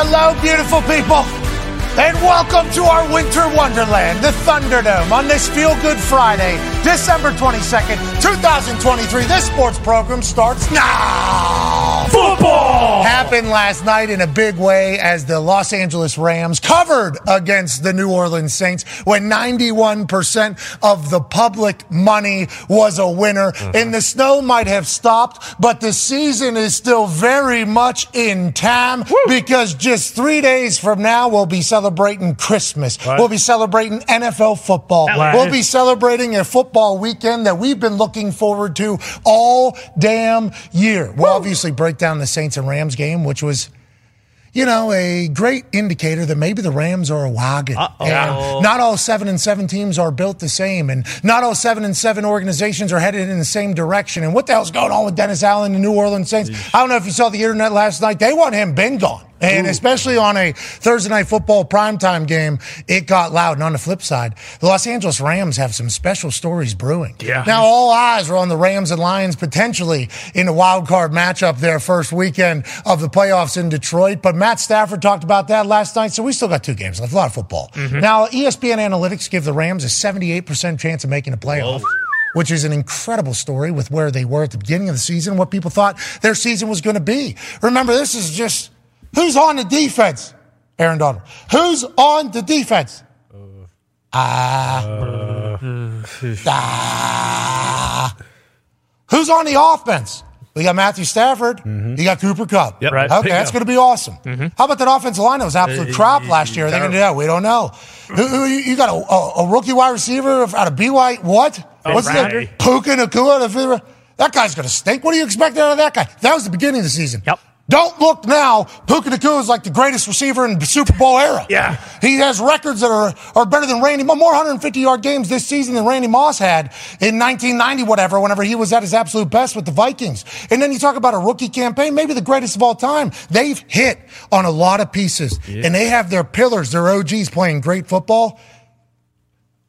Hello, beautiful people, and welcome to our winter wonderland, the Thunderdome, on this Feel Good Friday, December 22nd, 2023. This sports program starts now. Football happened last night in a big way as the Los Angeles Rams covered against the New Orleans Saints when 91% of the public money was a winner. Mm-hmm. And the snow might have stopped, but the season is still very much in time because just three days from now, we'll be celebrating Christmas. What? We'll be celebrating NFL football. What? We'll be celebrating a football weekend that we've been looking forward to all damn year. We'll obviously break down the Saints and Rams game, which was you know, a great indicator that maybe the Rams are a wagon. And not all seven and seven teams are built the same, and not all seven and seven organizations are headed in the same direction. And what the hell's going on with Dennis Allen and the New Orleans Saints? I don't know if you saw the internet last night. They want him been gone. And especially on a Thursday night football primetime game, it got loud. And on the flip side, the Los Angeles Rams have some special stories brewing. Yeah. Now, all eyes are on the Rams and Lions potentially in a wild card matchup their first weekend of the playoffs in Detroit. But Matt Stafford talked about that last night, so we still got two games left. A lot of football. Now, E ESPN analytics give the Rams a 78% chance of making a playoff. Which is an incredible story with where they were at the beginning of the season, what people thought their season was going to be. Remember, this is just who's on the defense, Aaron Donald. Who's on the defense? Ah. Ah. Who's on the offense? We got Matthew Stafford. You got Cooper Kupp. Yep. Right. Okay, that's going to be awesome. How about that offensive line that was absolute crap last year? Are They're going to do that. We don't know. Who, who, you got a, a, a rookie wide receiver out of BY? What? What's Bradley. that? Puka Nacua. That guy's going to stink. What do you expect out of that guy? That was the beginning of the season. Yep. Don't look now. Puka Nacua is like the greatest receiver in the Super Bowl era. Yeah. He has records that are, are better than Randy, more 150 yard games this season than Randy Moss had in 1990, whatever, whenever he was at his absolute best with the Vikings. And then you talk about a rookie campaign, maybe the greatest of all time. They've hit on a lot of pieces and they have their pillars, their OGs playing great football.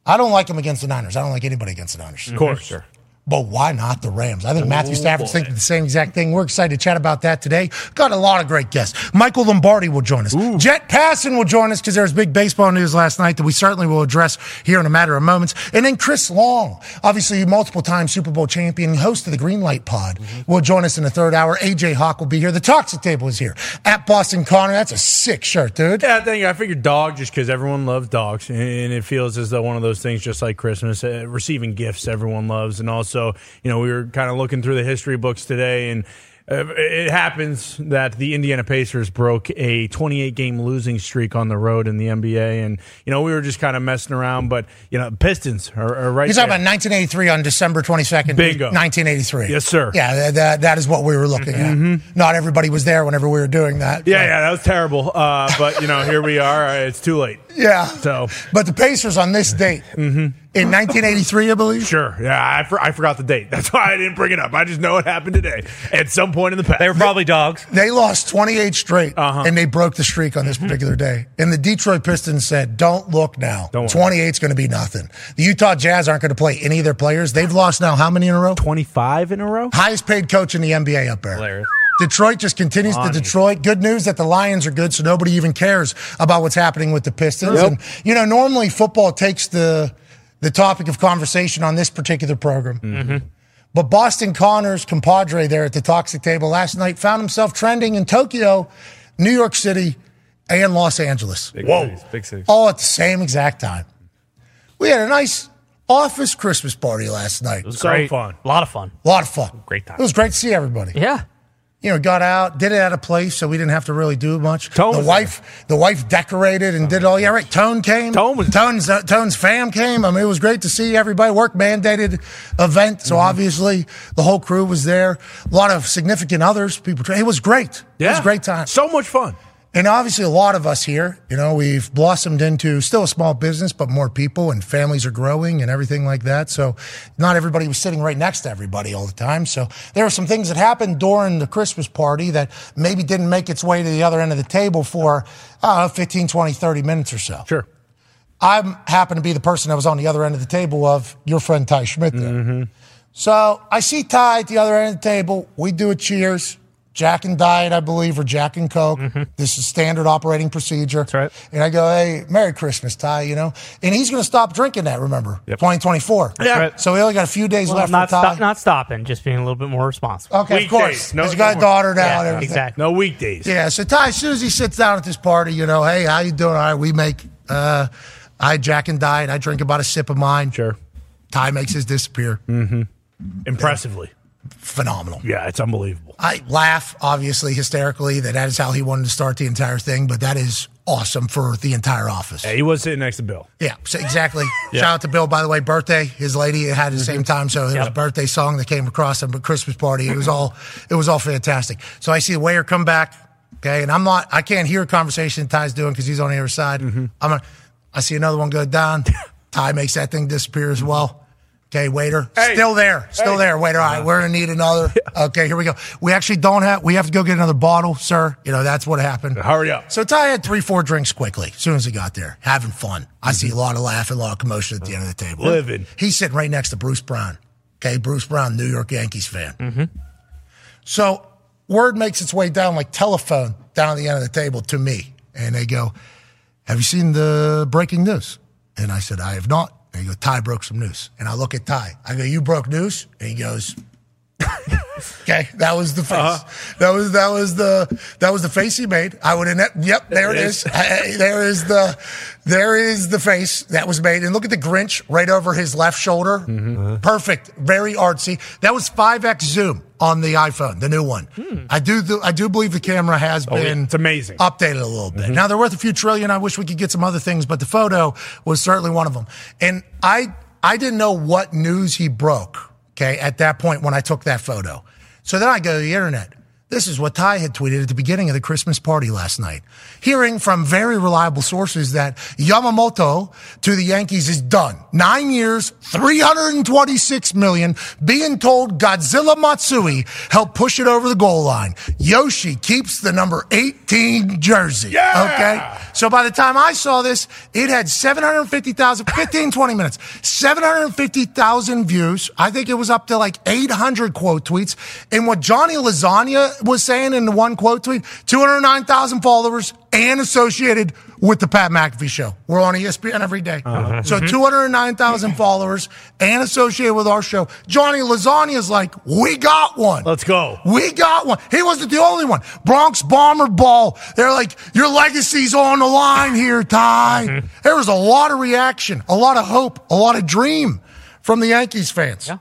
I don't like them against the Niners. I don't like anybody against the Niners. Of course. Sure. But why not the Rams? I think Matthew Stafford's thinking the same exact thing. We're excited to chat about that today. Got a lot of great guests. Michael Lombardi will join us. Jeff Passan will join us because there was big baseball news last night that we certainly will address here in a matter of moments. And then Chris Long, obviously multiple time Super Bowl champion, host of the Green Light Pod, will join us in the third hour. AJ Hawk will be here. The Toxic Table is here. At Boston Connor, that's a sick shirt, dude. Yeah, I think I figured dog just because everyone loves dogs, and it feels as though one of those things, just like Christmas, uh, receiving gifts everyone loves, and also, you know, we were kind of looking through the history books today, and uh, it happens that the Indiana Pacers broke a 28 game losing streak on the road in the NBA, and you know we were just kind of messing around, but you know Pistons are, are right. You're talking about 1983 on December 22nd, Bingo. 1983. Yes, sir. Yeah, that, that, is what we were looking at. Not everybody was there whenever we were doing that. Yeah, yeah, that was terrible. Uh, but you know, here we are. It's too late. yeah. So- but the Pacers on this date in 1983, I believe. Sure. Yeah, I, for, I forgot the date. That's why I didn't bring it up. I just know it happened today at some point in the past. They were probably dogs. They lost 28 straight, Uh-huh. and they broke the streak on this particular day. And the Detroit Pistons said, "Don't look now. Don't worry. 28 is going to be nothing." The Utah Jazz aren't going to play any of their players. They've lost now how many in a row? 25 in a row? Highest paid coach in the NBA up there. Hilarious. Detroit just continues to Detroit. Good news that the Lions are good, so nobody even cares about what's happening with the Pistons. And you know, normally football takes the the topic of conversation on this particular program. Mm-hmm. Mm-hmm. But Boston Connors, compadre there at the toxic table last night, found himself trending in Tokyo, New York City, and Los Angeles. Whoa. Big cities. All at the same exact time. We had a nice office Christmas party last night. It was so Great. fun. A lot of fun. A lot of fun. Great time. It was great to see everybody. Yeah. You know, got out, did it at a place, so we didn't have to really do much. Tone the wife, the wife decorated and did it all. Yeah, right. Tone came. Tone was- Tone's uh, Tone's fam came. I mean, it was great to see everybody. Work mandated event, so Mm-hmm. obviously the whole crew was there. A lot of significant others. People. It was great. Yeah, It was a great time. So much fun. And obviously, a lot of us here, you know, we've blossomed into still a small business, but more people and families are growing and everything like that. So, not everybody was sitting right next to everybody all the time. So, there were some things that happened during the Christmas party that maybe didn't make its way to the other end of the table for, I 15, 20, 30 minutes or so. Sure. I happen to be the person that was on the other end of the table of your friend Ty Schmidt there. Mm-hmm. So I see Ty at the other end of the table. We do a cheers. Jack and Diet, I believe, or Jack and Coke. This is standard operating procedure. That's right. And I go, hey, Merry Christmas, Ty, you know? And he's going to stop drinking that, remember? 2024. Yeah. right. So we only got a few days Well, left not, for Ty. stop, not stopping, just being a little bit more responsible. okay, of course. Weekdays. No- He's got a no more. daughter now Yeah, and everything. exactly. No weekdays. Yeah, so Ty, as soon as he sits down at this party, you know, hey, how you doing? All right, we make, uh, I Jack and Diet. I drink about a sip of mine. Sure. Ty makes his disappear. Mhm. Impressively. Phenomenal. Yeah, it's unbelievable. I laugh, obviously, hysterically, that that is how he wanted to start the entire thing, but that is awesome for the entire office. Yeah, he was sitting next to Bill. Yeah, so exactly. Shout out to Bill, by the way, birthday. His lady had at the same mm-hmm. time, so there was a birthday song that came across him, but Christmas party. It was all it was all fantastic. So I see the waiter come back, okay, and I'm not I can't hear a conversation Ty's doing because he's on the other side. Mm-hmm. I'm gonna, I see another one go down. Ty makes that thing disappear as well. Okay, waiter, Hey. still there, still Hey. there. Waiter, all right, we're gonna need another. Okay, here we go. We actually don't have. We have to go get another bottle, sir. You know that's what happened. Hurry up. So Ty had three, four drinks quickly as soon as he got there, having fun. I see a lot of laughing, a lot of commotion at the end of the table. Living. He's sitting right next to Bruce Brown. Okay, Bruce Brown, New York Yankees fan. Mm-hmm. So word makes its way down like telephone down at the end of the table to me, and they go, "Have you seen the breaking news?" And I said, "I have not." And he goes, "Ty broke some news." And I look at Ty. I go, "You broke news?" And he goes. Okay, that was the face. Uh-huh. That was that was the that was the face he made. I would have. Yep, there it It is. is. Hey, there is the there is the face that was made. And look at the Grinch right over his left shoulder. Mm-hmm. Perfect, very artsy. That was five x zoom on the iPhone, the new one. Hmm. I do the, I do believe the camera has oh, yeah. been It's amazing. updated a little bit. Mm-hmm. Now they're worth a few trillion. I wish we could get some other things, but the photo was certainly one of them. And I I didn't know what news he broke. Okay, at that point when I took that photo. So then I go to the internet. This is what Ty had tweeted at the beginning of the Christmas party last night. Hearing from very reliable sources that Yamamoto to the Yankees is done. Nine years, 326 million, being told Godzilla Matsui helped push it over the goal line. Yoshi keeps the number 18 jersey. Yeah! Okay. So by the time I saw this, it had 750,000, 15, 20 minutes, 750,000 views. I think it was up to like 800 quote tweets. And what Johnny Lasagna was saying in the one quote tweet, 209,000 followers and associated with the Pat McAfee show. We're on ESPN every day. Uh-huh. So mm-hmm. 209,000 followers and associated with our show. Johnny Lasagna is like, we got one. Let's go. We got one. He wasn't the only one. Bronx Bomber Ball. They're like, your legacy's on the line here, Ty. Mm-hmm. There was a lot of reaction, a lot of hope, a lot of dream from the Yankees fans. Yeah.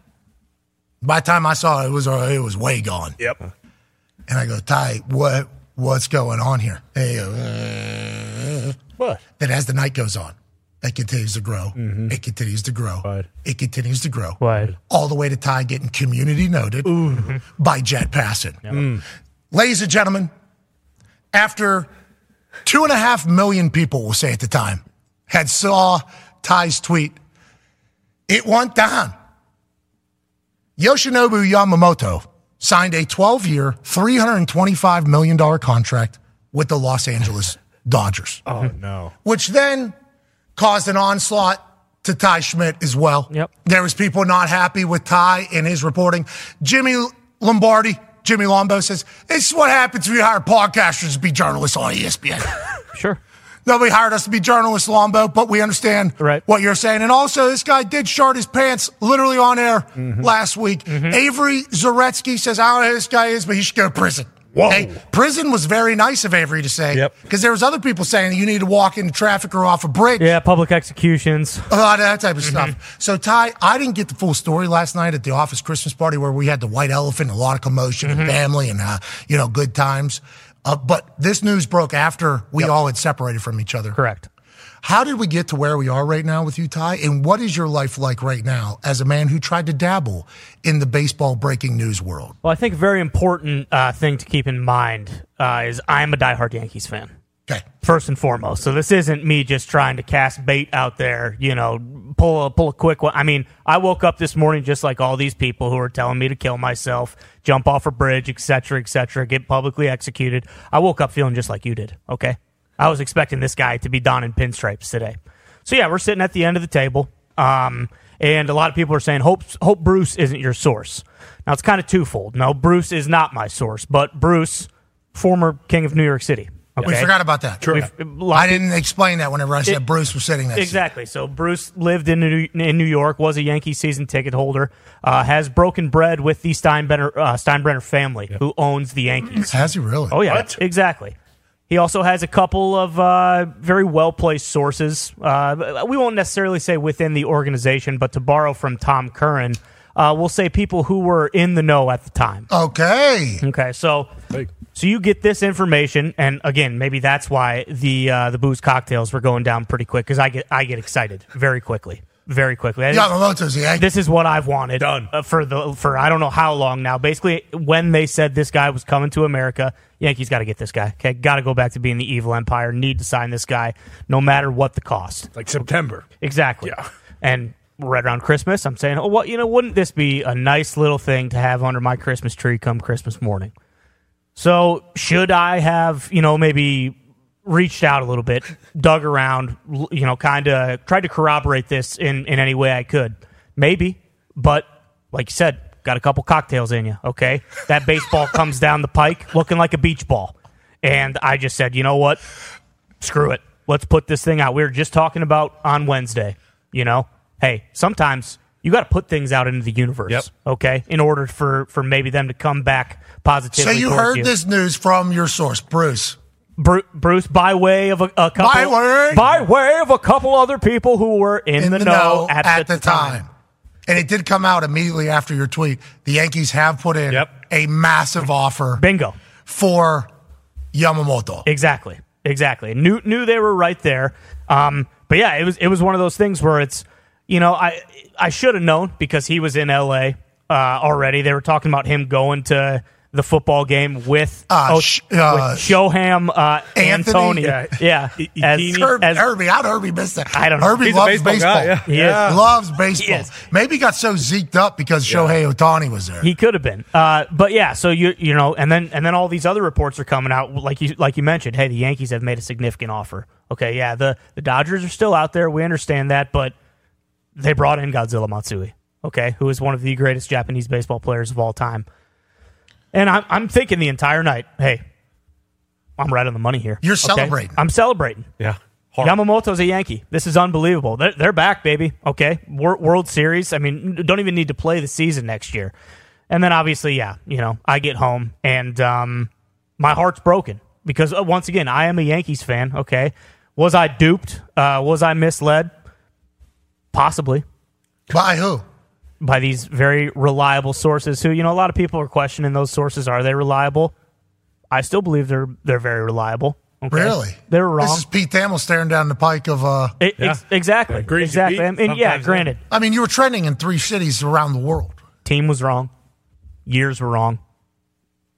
By the time I saw it, it was uh, it was way gone. Yep. And I go, Ty, what what's going on here? And he goes, "Uh." What? Then as the night goes on, it continues to grow. It continues to grow. Right. It continues to grow. Right. All the way to Ty getting community noted by Jeff Passan. Ladies and gentlemen, after two and a half million people, we'll say at the time, had saw Ty's tweet, it went down. Yoshinobu Yamamoto signed a 12 year, $325 million contract with the Los Angeles Dodgers Oh no. which then caused an onslaught to Ty Schmidt as well. Yep. There was people not happy with Ty and his reporting. Jimmy Lombardi, Jimmy Lombo says, this is what happens when you hire podcasters to be journalists on ESPN. Sure. Nobody hired us to be journalists, Lombo, but we understand Right. what you're saying. And also, this guy did shart his pants literally on air Mm-hmm. last week. Avery Zaretsky says, I don't know who this guy is, but he should go to prison. Whoa. Hey, prison was very nice of Avery to say. Yep. Because there was other people saying you need to walk into traffic or off a bridge. Yeah, public executions. A lot of that type of Mm-hmm. stuff. So, Ty, I didn't get the full story last night at the office Christmas party where we had the white elephant, a lot of commotion Mm-hmm. and family and, uh, you know, good times. Uh, but this news broke after we all had separated from each other. Correct. How did we get to where we are right now with you, Ty? And what is your life like right now as a man who tried to dabble in the baseball breaking news world? Well, I think a very important uh, thing to keep in mind uh, is I'm a diehard Yankees fan. Okay. first and foremost. So this isn't me just trying to cast bait out there, you know, pull a pull a quick one. I mean, I woke up this morning just like all these people who are telling me to kill myself, jump off a bridge, etc., etc., get publicly executed. I woke up feeling just like you did. Okay, I was expecting this guy to be donning pinstripes today. So yeah, we're sitting at the end of the table. Um, And a lot of people are saying Hope Hope Bruce isn't your source. Now it's kind of twofold. No, Bruce is not my source, but Bruce, former king of New York City. We forgot about that. We've- a lot I didn't explain that whenever I said It- Bruce was sitting next Exactly. So Bruce lived in New, in New York, was a Yankee season ticket holder, uh, has broken bread with the Steinbrenner, uh, Steinbrenner family, who owns the Yankees. Has he really? Oh yeah, exactly. He also has a couple of uh, very well placed sources. Uh, we won't necessarily say within the organization, but to borrow from Tom Curran, uh, we'll say people who were in the know at the time. Okay. Okay, so so you get this information, and again, maybe that's why the uh, the booze cocktails were going down pretty quick because I get I get excited very quickly, very quickly. I- Yamamoto's the Yankee. this is what I've wanted Done. uh, for the for I don't know how long now. Basically, when they said this guy was coming to America, Yankees got to get this guy. Okay, got to go back to being the evil empire. Need to sign this guy, no matter what the cost. Like September. Exactly. Yeah. And right around Christmas, I'm saying, oh, well, you know, wouldn't this be a nice little thing to have under my Christmas tree come Christmas morning? So should I have, you know, maybe reached out a little bit, dug around, you know, kind of tried to corroborate this in, in any way I could? Maybe, but like you said, got a couple cocktails in you, okay? That baseball comes down the pike looking like a beach ball. And I just said, you know what? Screw it. Let's put this thing out. We were just talking about on Wednesday, you know? Hey, sometimes you got to put things out into the universe, Yep. okay? In order for, for maybe them to come back positively. So you heard you. this news from your source, Bruce. Bru- Bruce, by way of a, a couple, By way? by way of a couple other people who were in, the, know, at, the, time. And it did come out immediately after your tweet. The Yankees have put in Yep. a massive offer Bingo. for Yamamoto. Exactly. Exactly. Knew knew they were right there. Um, but yeah, it was it was one of those things where it's you know I I should have known because he was in L.A. Uh, already. They were talking about him going to the football game with, Uh, oh, Sh- uh, with Shoham uh, Anthony? Antony. Yeah. Yeah, as, Ikini? Herbie, as- Herbie, how'd Herbie miss that? I don't know. Herbie He's a loves baseball baseball. guy, yeah. He is. Loves baseball. is. Maybe he got so zeked up because Shohei Ohtani was there. He could have been, uh, but yeah. So you you know, and then and then all these other reports are coming out, like you like you mentioned. Hey, the Yankees have made a significant offer. Okay, yeah, the the Dodgers are still out there. We understand that, but they brought in Godzilla Matsui. Okay, who is one of the greatest Japanese baseball players of all time. And I'm I'm thinking the entire night, hey, I'm right on the money here. You're okay? celebrating. I'm celebrating. Yeah. Hard. Yamamoto's a Yankee. This is unbelievable. They're, they're back, baby. Okay, Wor- World Series. I mean, don't even need to play the season next year. And then obviously, yeah, you know, I get home and um, my heart's broken because uh, once again, I am a Yankees fan. Okay, was I duped? Uh, was I misled? Possibly By who? by these very reliable sources. Who you know, a lot of people are questioning those sources. Are they reliable? I still believe they're they're very reliable. Okay? Really? They're wrong. This is Pete Thamel staring down the pike of. uh E- ex- exactly. Agrees, exactly. Pete. I mean, yeah, granted, I mean, you were trending in three cities around the world. team was wrong. Years were wrong.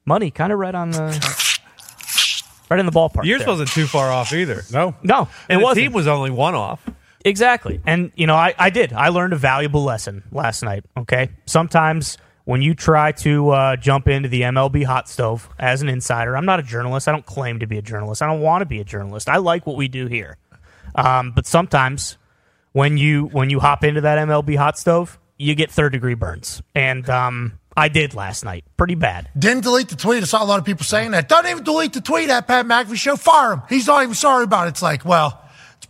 Money kind of right on the right in the ballpark. Yours there. wasn't too far off either. No. no, it And the wasn't. team was only one off. Exactly. And, you know, I, I did. I learned a valuable lesson last night. Okay. Sometimes when you try to uh, jump into the MLB hot stove as an insider, I'm not a journalist. I don't claim to be a journalist. I don't want to be a journalist. I like what we do here. Um, but sometimes when you when you hop into that MLB hot stove, you get third degree burns. And um, I did last night. Pretty bad. Didn't delete the tweet. I saw a lot of people saying that. Don't even delete the tweet at Pat McAfee show. Fire him. He's not even sorry about it. It's like, well, it's a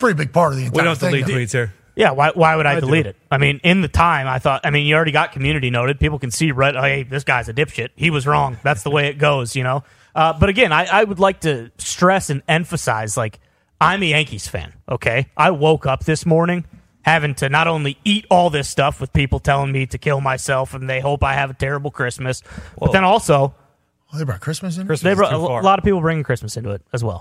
pretty big part of the We don't thing. delete though. tweets here. Yeah, why, why would I, I do. delete it? I mean, in the time, I thought, I mean, you already got community noted. People can see, right, oh, hey, this guy's a dipshit. He was wrong. That's the way it goes, you know? Uh, but again, I, I would like to stress and emphasize, like, I'm a Yankees fan, okay? I woke up this morning having to not only eat all this stuff with people telling me to kill myself and they hope I have a terrible Christmas, but then also, Oh, they brought Christmas in? Christmas they brought, a, lot of people bringing Christmas into it as well.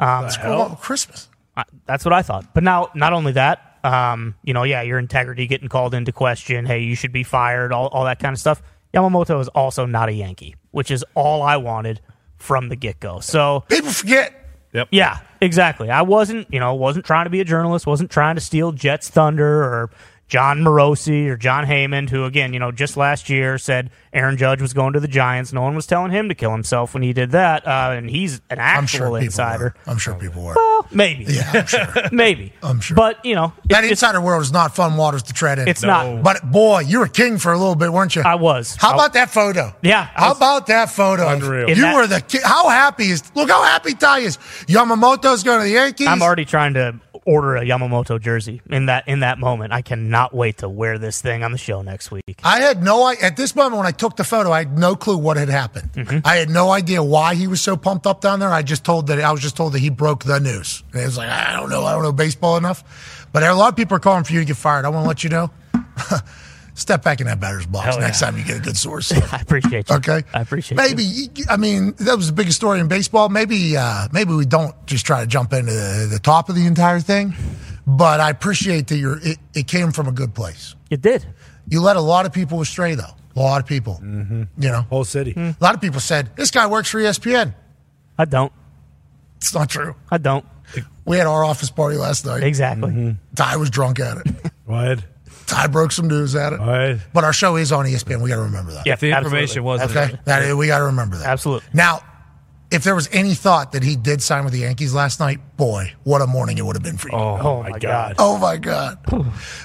Oh, Christmas. I, that's what I thought. But now, not only that, um, you know, yeah, your integrity getting called into question. Hey, you should be fired. All, all that kind of stuff. Yamamoto is also not a Yankee, which is all I wanted from the get go. So People forget. Yep. yeah, exactly. I wasn't, you know, wasn't trying to be a journalist. wasn't trying to steal Jeff's thunder or Jon Morosi or Jon Heyman, who again, you know, just last year said Aaron Judge was going to the Giants. No one was telling him to kill himself when he did that, uh, and he's an actual I'm sure people insider. were. I'm sure people were. Well, maybe, Yeah, I'm sure. maybe. I'm sure. but you know, that it's, it's- insider world is not fun waters to tread in. It's not. But boy, you were king for a little bit, weren't you? I was. How I- about that photo? Yeah, I How was- about that photo? Unreal. You that- were the ki- how happy is look how happy Ty is. Yamamoto's going to the Yankees. I'm already trying to order a Yamamoto jersey in that in that moment. I cannot wait to wear this thing on the show next week. I had no I at this moment when I took the photo, I had no clue what had happened. Mm-hmm. I had no idea why he was so pumped up down there. I just told that I was just told that he broke the news. And it was like I don't know, I don't know baseball enough. But a lot of people are calling for you to get fired. I want to let you know. Step back in that batter's box Hell next yeah. time you get a good source. I appreciate you. Okay, I appreciate it. Maybe you. I mean that was the biggest story in baseball. Maybe uh, maybe we don't just try to jump into the, the top of the entire thing, but I appreciate that you're. It, it came from a good place. It did. You let a lot of people astray, though. A lot of people. Mm-hmm. You know, Whole city. a lot of people said this guy works for ESPN. I don't. It's not true. I don't. We had our office party last night. Exactly. Ty was drunk at it. What? Ty broke some news at it. What? But our show is on ESPN. We got to remember that. Yeah, If the information absolutely. wasn't Okay, that we got to remember that. Absolutely. Now, if there was any thought that he did sign with the Yankees last night, boy, what a morning it would have been for you. Oh, Oh my my God. God. Oh my God!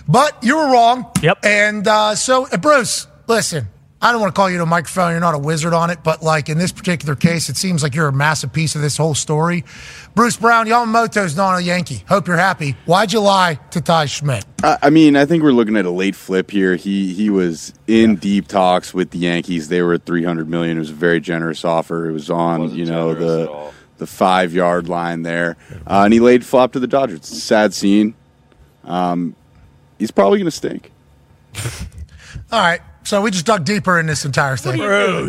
But you were wrong. Yep. And uh, so, uh, Bruce, listen. I don't want to call you to a microphone. You're not a wizard on it, but like in this particular case, it seems like you're a massive piece of this whole story. Bruce Brown, Yamamoto's not a Yankee. Hope you're happy. Why'd you lie to Ty Schmidt? I I mean, I think we're looking at a late flip here. He he was in deep talks with the Yankees. They were at 300 million. It was a very generous offer. It was on, Wasn't you know, the the five yard line there, uh, and he laid flop to the Dodgers. It's a sad scene. Um, he's probably going to stink. All right. So we just dug deeper in this entire thing.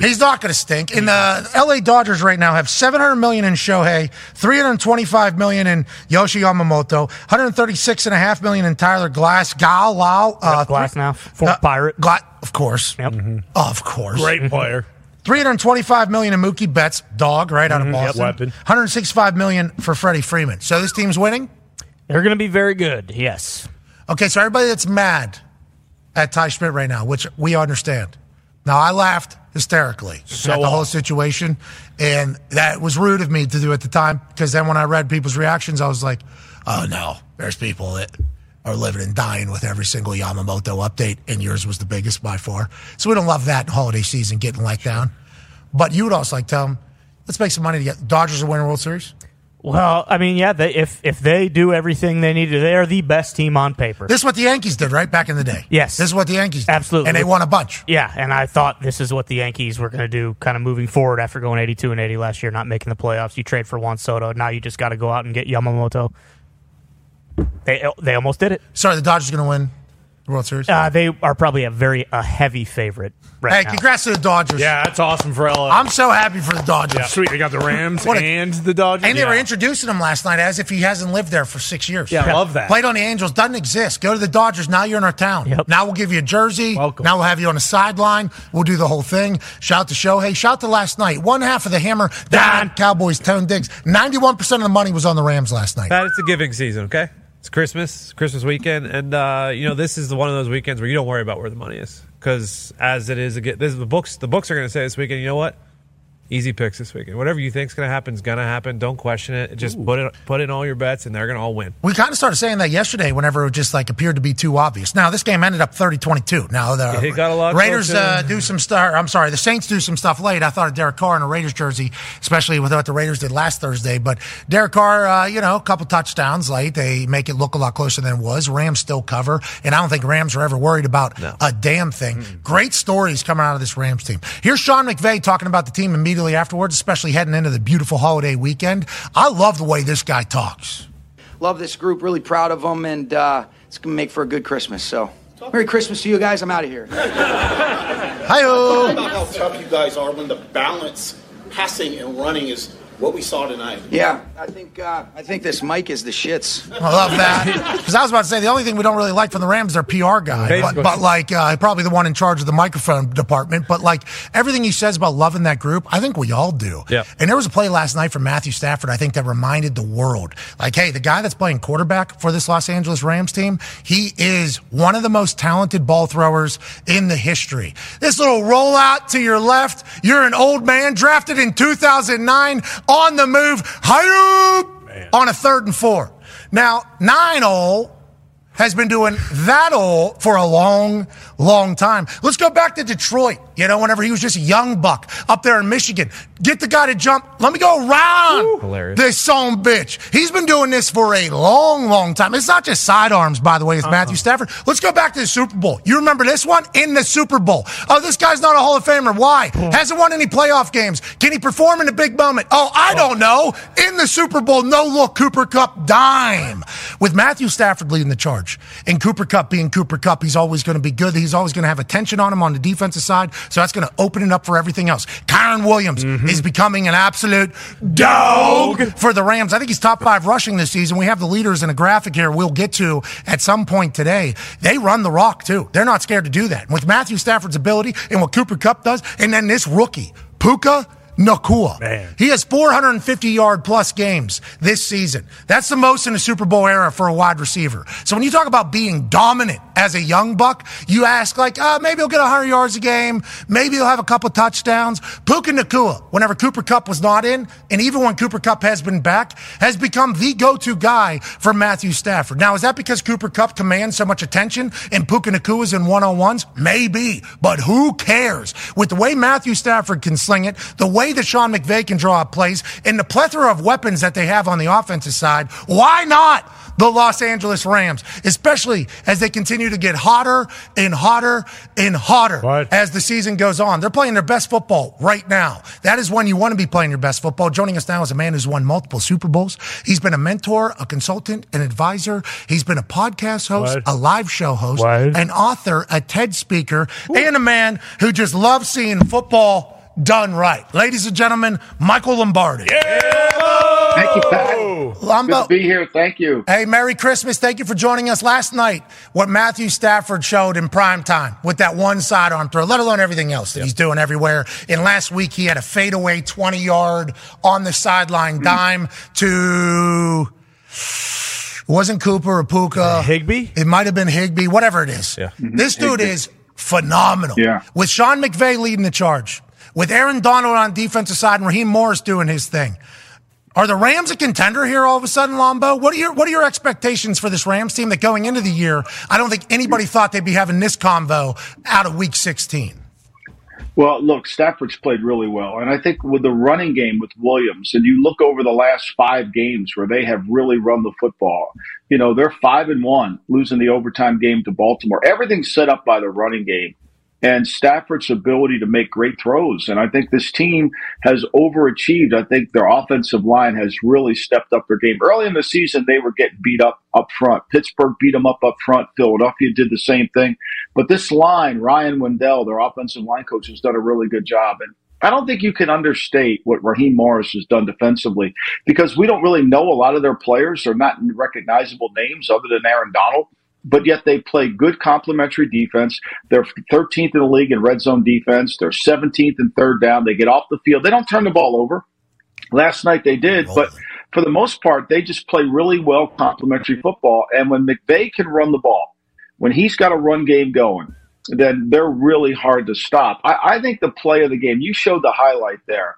He's not going to stink. In the LA Dodgers right now have 700 million in Shohei, 325 million in Yoshi Yamamoto, 136 and a half million in Tyler Glass, Gal Lau, uh, Glasnow, former uh, Pirate. Gla- of course, Yep. of course. Great player. 325 million in Mookie Betts, dog, right out of Mm-hmm. Yep, Boston. weapon. 165 million for Freddie Freeman. So this team's winning. They're going to be very good. Yes. Okay, so everybody that's mad at Ty Schmidt right now, which we understand. Now I laughed hysterically at the whole situation, and that was rude of me to do at the time because then when I read people's reactions, I was like, "Oh no, there's people that are living and dying with every single Yamamoto update, and yours was the biggest by far." So we don't love that in holiday season getting let down. But you would also like tell them, let's make some money to get Dodgers to win a World Series. Well, I mean, yeah. They, if if they do everything they need to, they are the best team on paper. This is what the Yankees did, right back in the day. Yes. this is what the Yankees did. Absolutely. and they won a bunch. yeah, and I thought this is what the Yankees were going to do, kind of moving forward after going 82 and 80 last year, not making the playoffs. You trade for Juan Soto. Now you just got to go out and get Yamamoto. They they almost did it. Sorry, the Dodgers are going to win the World Series. Uh, they are probably a very a heavy favorite right hey, now. congrats to the Dodgers. Yeah, that's awesome for LA. I'm so happy for the Dodgers. Sweet. They got the Rams What a- and the Dodgers. And they were Yeah. introducing him last night as if he hasn't lived there for six years. Yeah, I love that. Played on the Angels, doesn't exist. Go to the Dodgers. Now you're in our town. Yep. Now we'll give you a jersey. Welcome. Now we'll have you on the sideline. We'll do the whole thing. Shout to Shohei. Shout to last night. One half of the hammer. Don Cowboys, Tone Diggs. 91% of the money was on the Rams last night. That it's a giving season, okay? It's Christmas, Christmas weekend, and uh, you know this is one of those weekends where you don't worry about where the money is because as it is, again, this is the books. The books are going to say this weekend. You know what? Easy picks this weekend. Whatever you think's going to happen is going to happen. Don't question it. Just put it put in all your bets, and they're going to all win. We kind of started saying that yesterday whenever it just like appeared to be too obvious. Now this game ended up 30-22. Now the It got a lot Raiders uh, do some stuff. I'm sorry, the Saints do some stuff late. I thought of Derek Carr in a Raiders jersey, especially with what the Raiders did last Thursday. But Derek Carr, uh, you know, a couple touchdowns late. They make it look a lot closer than it was. Rams still cover, and I don't think Rams are ever worried about a damn thing. Great stories coming out of this Rams team. Here's Sean McVay talking about the team immediately afterwards, especially heading into the beautiful holiday weekend. I love the way this guy talks. Love this group, really proud of them, and uh, it's going to make for a good Christmas. So, Merry Christmas to you guys. I'm out of here. Hi-oh. about how tough you guys are when the balance, passing and running is what we saw tonight. Yeah, I think uh, I think this mic is the shits. I love that. Because I was about to say the only thing we don't really like from the Rams is their PR guy, but, but, like uh, probably the one in charge of the microphone department. But like everything he says about loving that group, I think we all do. Yeah. And there was a play last night from Matthew Stafford, I think that reminded the world, like, hey, the guy that's playing quarterback for this Los Angeles Rams team, he is one of the most talented ball throwers in the history. This little rollout to your left, you're an old man drafted in 2009 on the move, on a third and four. Now, nine all has been doing that all for a long, long time. Let's go back to Detroit. You know, whenever he was just a young buck up there in Michigan, get the guy to jump. Let me go around this son bitch. He's been doing this for a long, long time. It's not just sidearms, by the way, with Matthew uh-huh. Stafford. Let's go back to the Super Bowl. You remember this one in the Super Bowl? Oh, this guy's not a Hall of Famer. Why? Hasn't won any playoff games. Can he perform in a big moment? Oh, I don't know. In the Super Bowl, no look Cooper Kupp dime with Matthew Stafford leading the charge and Cooper Kupp being Cooper Kupp. He's always going to be good. He's always going to have attention on him on the defensive side. So that's going to open it up for everything else. Kyren Williams mm-hmm. is becoming an absolute dog for the Rams. I think he's top five rushing this season. We have the leaders in a graphic here we'll get to at some point today. They run the rock too. They're not scared to do that. With Matthew Stafford's ability and what Cooper Kupp does, and then this rookie, Puka Nacua. Man. He has 450 yard plus games this season. That's the most in a Super Bowl era for a wide receiver. So when you talk about being dominant as a young buck, you ask like, uh, maybe he'll get 100 yards a game. Maybe he'll have a couple touchdowns. Puka Nacua, whenever Cooper Kupp was not in, and even when Cooper Kupp has been back, has become the go-to guy for Matthew Stafford. Now, is that because Cooper Kupp commands so much attention and Puka Nacua's in one-on-ones? Maybe, but who cares? With the way Matthew Stafford can sling it, the way that Sean McVay can draw up plays, and the plethora of weapons that they have on the offensive side, why not the Los Angeles Rams? Especially as they continue to get hotter and hotter and hotter What? as the season goes on. They're playing their best football right now. That is when you want to be playing your best football. Joining us now is a man who's won multiple Super Bowls. He's been a mentor, a consultant, an advisor. He's been a podcast host, What? a live show host, What? an author, a TED speaker, and a man who just loves seeing football done right. Ladies and gentlemen, Michael Lombardi. Thank you, Pat. Lombo- Good to be here. Thank you. Hey, Merry Christmas. Thank you for joining us last night. What Matthew Stafford showed in prime time with that one sidearm throw, let alone everything else that he's doing everywhere. And last week, he had a fadeaway 20 yard on the sideline hmm. dime to. It wasn't Cooper or Puka. Uh, Higbee? It might have been Higbee, whatever it is. Yeah. This mm-hmm. dude Higbee. is phenomenal. Yeah. With Sean McVay leading the charge, with Aaron Donald on defensive side and Raheem Morris doing his thing. Are the Rams a contender here all of a sudden, Lombo? What are your what are your expectations for this Rams team that going into the year, I don't think anybody thought they'd be having this convo out of week 16. Well, look, Stafford's played really well. And I think with the running game with Williams, and you look over the last five games where they have really run the football, you know, they're five and one, losing the overtime game to Baltimore. Everything's set up by the running game and Stafford's ability to make great throws. And I think this team has overachieved. I think their offensive line has really stepped up their game. Early in the season, they were getting beat up up front. Pittsburgh beat them up up front. Philadelphia did the same thing. But this line, Ryan Wendell, their offensive line coach, has done a really good job. And I don't think you can understate what Raheem Morris has done defensively because we don't really know a lot of their players. They're not recognizable names other than Aaron Donald but yet they play good complementary defense. They're 13th in the league in red zone defense. They're 17th in third down. They get off the field. They don't turn the ball over. Last night they did, but for the most part, they just play really well complementary football. And when McVay can run the ball, when he's got a run game going, then they're really hard to stop. I, I think the play of the game, you showed the highlight there.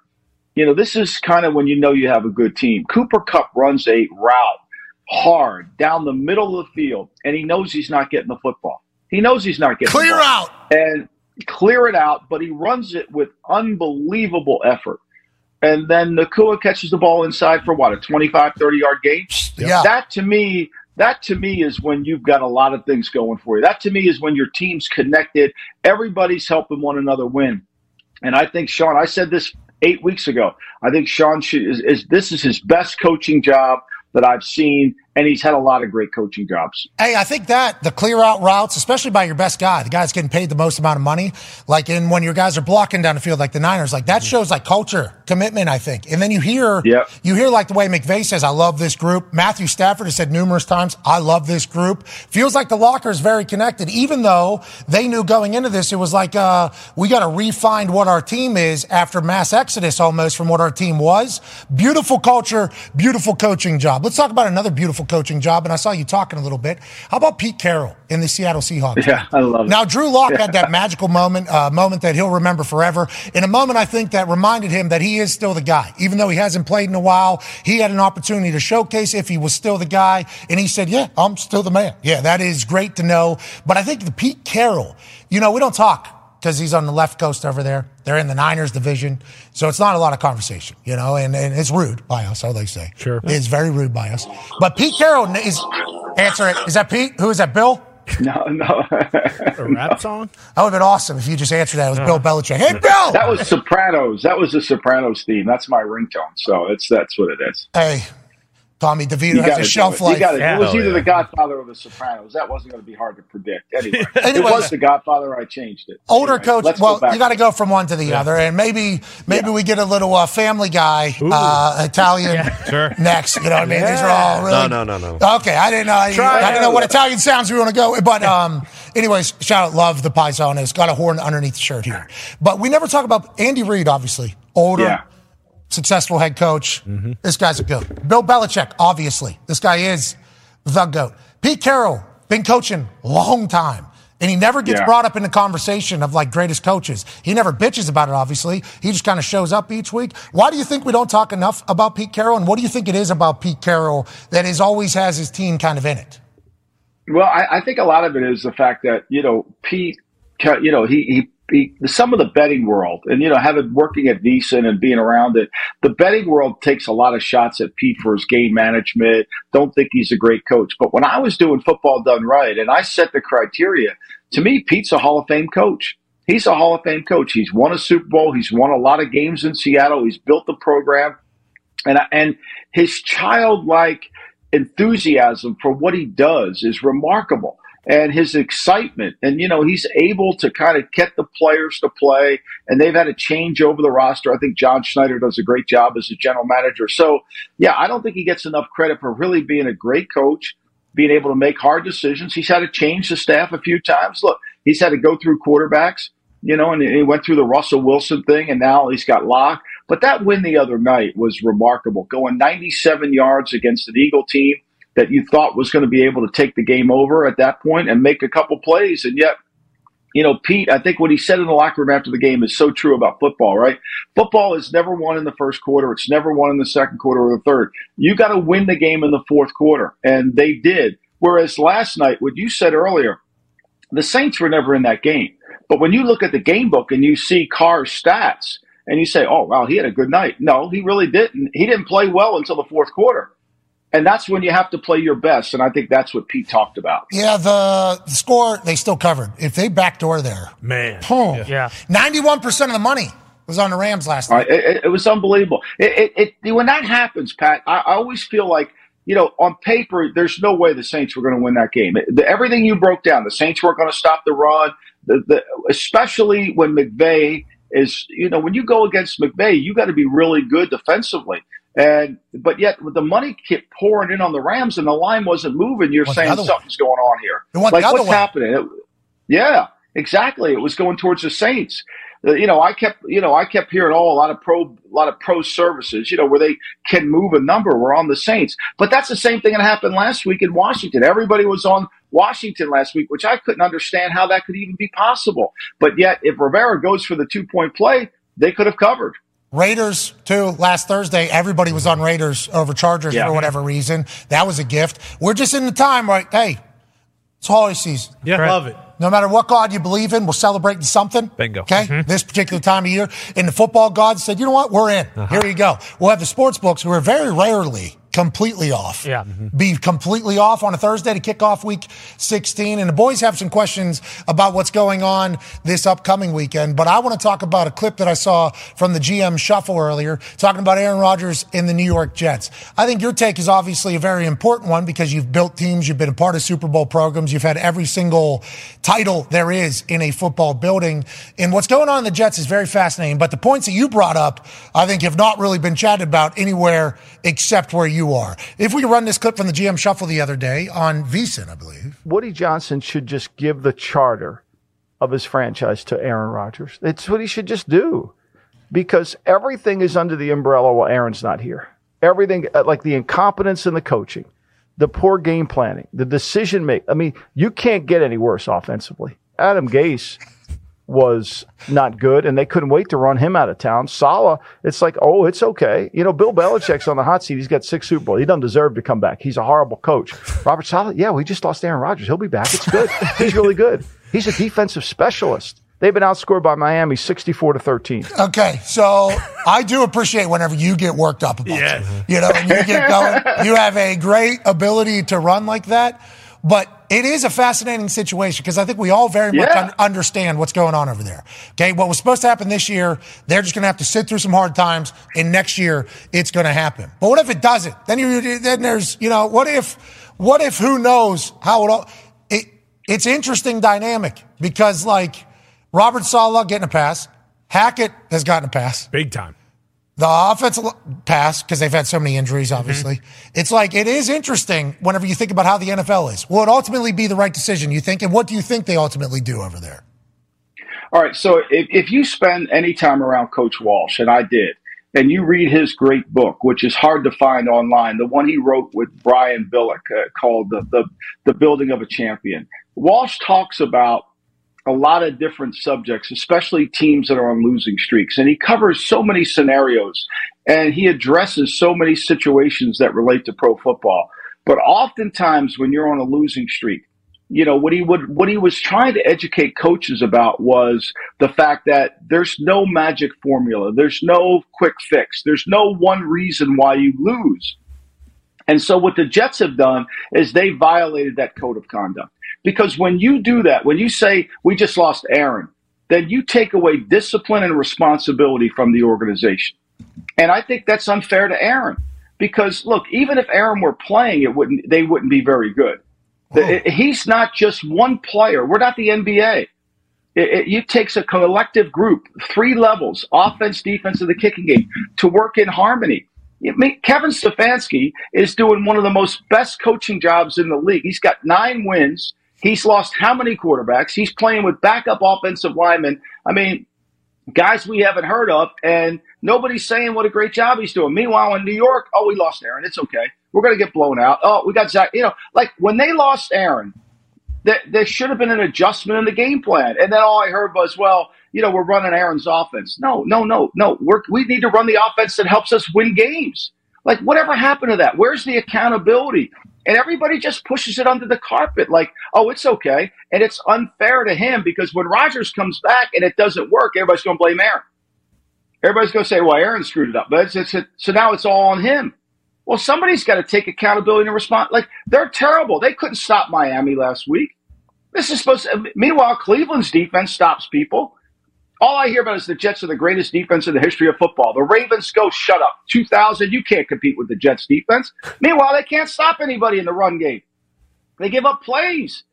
You know, this is kind of when you know you have a good team. Cooper Kupp runs a route hard down the middle of the field, and he knows he's not getting the football. He knows he's not getting Clear out. and clear it out, but he runs it with unbelievable effort. And then Nacua catches the ball inside for what, a 25, 30 yard gain? Yeah. That to me, that to me is when you've got a lot of things going for you. That to me is when your team's connected. Everybody's helping one another win. And I think Sean, I said this eight weeks ago. I think Sean should, is, is this is his best coaching job that I've seen, and he's had a lot of great coaching jobs. Hey, I think that the clear out routes, especially by your best guy, the guy's getting paid the most amount of money, like in when your guys are blocking down the field, like the Niners, like that shows like culture, commitment, I think. And then you hear, Yep. you hear like the way McVay says, I love this group. Matthew Stafford has said numerous times, I love this group. Feels like the locker is very connected, even though they knew going into this, it was like, uh, we got to refine what our team is after mass exodus almost from what our team was. Beautiful culture, beautiful coaching job. Let's talk about another beautiful coaching job. And I saw you talking a little bit. How about Pete Carroll in the Seattle Seahawks? Yeah, I love it. Now, Drew Lock had that magical moment, uh, moment that he'll remember forever. In a moment, I think that reminded him that he is still the guy. Even though he hasn't played in a while, he had an opportunity to showcase if he was still the guy. And he said, yeah, I'm still the man. Yeah, that is great to know. But I think the Pete Carroll, you know, we don't talk because he's on the left coast over there. They're in the Niners division. So it's not a lot of conversation, you know, and, and it's rude by us, how they say. Sure. It's very rude by us. But Pete Carroll is, answer it. Is that Pete? Who is that, Bill? No, no. A rap song? That would have been awesome if you just answered that. It was oh. Bill Belichick. Hey, Bill! that was Sopranos. That was the Sopranos theme. That's my ringtone. So it's that's what it is. hey, Tommy DeVito You has gotta a do shelf it. Life. gotta- Yeah. It was Oh, either yeah. the Godfather or the Sopranos. That wasn't going to be hard to predict. Anyway, it was the Godfather. I changed it. Older Anyway, coach. Well, back you got to go from one to the other, and maybe maybe we get a little uh, Family Guy, uh, Italian Sure. next. You know what I mean? These are all really. No, no, no, no. Okay, I didn't know. I, Try I didn't know what Italian sounds we want to go. But um, anyways, shout out, love the Paisanos. Got a horn underneath the shirt here, but we never talk about Andy Reid. Obviously, older. Yeah. Successful head coach. Mm-hmm. This guy's a goat. Bill Belichick, obviously. This guy is the goat. Pete Carroll, been coaching a long time. And he never gets Yeah. brought up in the conversation of like greatest coaches. He never bitches about it, obviously. He just kind of shows up each week. Why do you think we don't talk enough about Pete Carroll? And what do you think it is about Pete Carroll that is always has his team kind of in it? Well, I, I think a lot of it is the fact that you know Pete, you know he he. He some of the betting world, and you know, having working at VSiN and being around it, the betting world takes a lot of shots at Pete for his game management. Don't think he's a great coach, but when I was doing football done right, and I set the criteria, to me, Pete's a Hall of Fame coach. He's a Hall of Fame coach. He's won a Super Bowl. He's won a lot of games in Seattle. He's built the program, and and his childlike enthusiasm for what he does is remarkable and his excitement. And you know he's able to kind of get the players to play and they've had a change over the roster. I think john schneider does a great job as a general manager. So yeah i don't think he gets enough credit for really being a great coach being able to make hard decisions. He's had to change the staff a few times. Look he's had to go through quarterbacks you know and he went through the russell wilson thing and now he's got Lock. but that win the other night was remarkable going 97 yards against an eagle team that you thought was going to be able to take the game over at that point and make a couple plays. And yet, you know, Pete, I think what he said in the locker room after the game is so true about football, right? Football is never won in the first quarter. It's never won in the second quarter or the third. You got to win the game in the fourth quarter. And they did. Whereas last night, what you said earlier, the Saints were never in that game. But when you look at the game book and you see Carr's stats and you say, oh, wow, he had a good night. No, he really didn't. He didn't play well until the fourth quarter. And that's when you have to play your best. And I think that's what Pete talked about. Yeah, the, the score they still covered. If they backdoor there, Man. oh, Yeah. 91% of the money was on the Rams last night. right, it, it was unbelievable. It, it, it, when that happens, Pat, I, I always feel like, you know, on paper, there's no way the Saints were going to win that game. The, everything you broke down, the Saints weren't going to stop the run, the, the, especially when McVay is, you know, when you go against McVay, you got to be really good defensively. And but yet with the money kept pouring in on the Rams and the line wasn't moving, you're saying something's going on here. It went the like what's way. happening? It- yeah, exactly. It was going towards the Saints. Uh, You know, I kept, you know, I kept hearing, oh, a lot of pro, a lot of pro services, you know, where they can move a number. We're on the Saints, but that's the same thing that happened last week in Washington. Everybody was on Washington last week, which I couldn't understand how that could even be possible. But yet, if Rivera goes for the two point play, they could have covered. Raiders too. Last Thursday, everybody was on Raiders over Chargers Yeah. for whatever reason. That was a gift. We're just in the time, right? Hey, it's holiday season. Yeah, Right. love it. No matter what God you believe in, we're celebrating something. Bingo. Okay? Mm-hmm. This particular time of year. And the football gods said, you know what? We're in. Uh-huh. Here you go. We'll have the sports books who are very rarely completely off. Yeah. Mm-hmm. Be completely off on a Thursday to kick off week 16. And the boys have some questions about what's going on this upcoming weekend. But I want to talk about a clip that I saw from the GM shuffle earlier, talking about Aaron Rodgers in the New York Jets. I think your take is obviously a very important one because you've built teams, you've been a part of Super Bowl programs, you've had every single title there is in a football building. And what's going on in the Jets is very fascinating. But the points that you brought up, I think, have not really been chatted about anywhere except where you are. If we run this clip from the GM Shuffle the other day on VSiN, I believe. Woody Johnson should just give the charter of his franchise to Aaron Rodgers. That's what he should just do because everything is under the umbrella while Aaron's not here. Everything, uh, like the incompetence in the coaching, the poor game planning, the decision make. I mean, you can't get any worse offensively. Adam Gase was not good, and they couldn't wait to run him out of town. Saleh, it's like, oh, it's okay. You know, Bill Belichick's on the hot seat. He's got six Super Bowl. He doesn't deserve to come back. He's a horrible coach. Robert Saleh, yeah, we just lost Aaron Rodgers. He'll be back. It's good. He's really good. He's a defensive specialist. They've been outscored by Miami 64 to 13. Okay, so I do appreciate whenever you get worked up about Yes. it. You know, and you get going. You have a great ability to run like that. But it is a fascinating situation because I think we all very much un- understand what's going on over there. Okay, what was supposed to happen this year, they're just going to have to sit through some hard times, and next year it's going to happen. But what if it doesn't? Then you then there's you know what if what if who knows how it all it it's interesting dynamic because like Robert Saleh getting a pass, Hackett has gotten a pass. Big time. The offensive pass, because they've had so many injuries, obviously. It's like, it is interesting whenever you think about how the NFL is. Will it ultimately be the right decision, you think? And what do you think they ultimately do over there? All right. So if, if you spend any time around Coach Walsh, and I did, and you read his great book, which is hard to find online, the one he wrote with Brian Billick uh, called the, the the Building of a Champion. Walsh talks about a lot of different subjects, especially teams that are on losing streaks, and he covers so many scenarios, and he addresses so many situations that relate to pro football. But oftentimes, when you're on a losing streak, you know what he would what he was trying to educate coaches about was the fact that there's no magic formula. There's no quick fix. There's no one reason why you lose. And so what the jets have done is they violated that code of conduct because when you do that when you say we just lost aaron then you take away discipline and responsibility from the organization and i think that's unfair to aaron because look even if aaron were playing it wouldn't they wouldn't be very good He's not just one player. We're not the NBA. It, it, it takes a collective group, three levels, offense, defense, and the kicking game, to work in harmony. Kevin Stefanski is doing one of the most best coaching jobs in the league. He's got nine wins. He's lost how many quarterbacks? He's playing with backup offensive linemen. I mean, guys we haven't heard of, and nobody's saying what a great job he's doing. Meanwhile, in New York, oh, we lost Aaron. It's okay. We're going to get blown out. Oh, we got Zach. You know, like when they lost Aaron, there, there should have been an adjustment in the game plan. And then all I heard was, well, you know, we're running Aaron's offense. No, no, no, no. We're, we need to run the offense that helps us win games. Like, whatever happened to that? Where's the accountability? And everybody just pushes it under the carpet, like, oh, it's okay. And it's unfair to him because when Rodgers comes back and it doesn't work, everybody's going to blame Aaron. Everybody's going to say, well, Aaron screwed it up. But it's, it's, so now it's all on him. Well, somebody's got to take accountability and respond. Like, they're terrible. They couldn't stop Miami last week. This is supposed to, meanwhile, Cleveland's defense stops people. All I hear about is the Jets are the greatest defense in the history of football. The Ravens go, shut up. 2000, you can't compete with the Jets defense. Meanwhile, they can't stop anybody in the run game. They give up plays.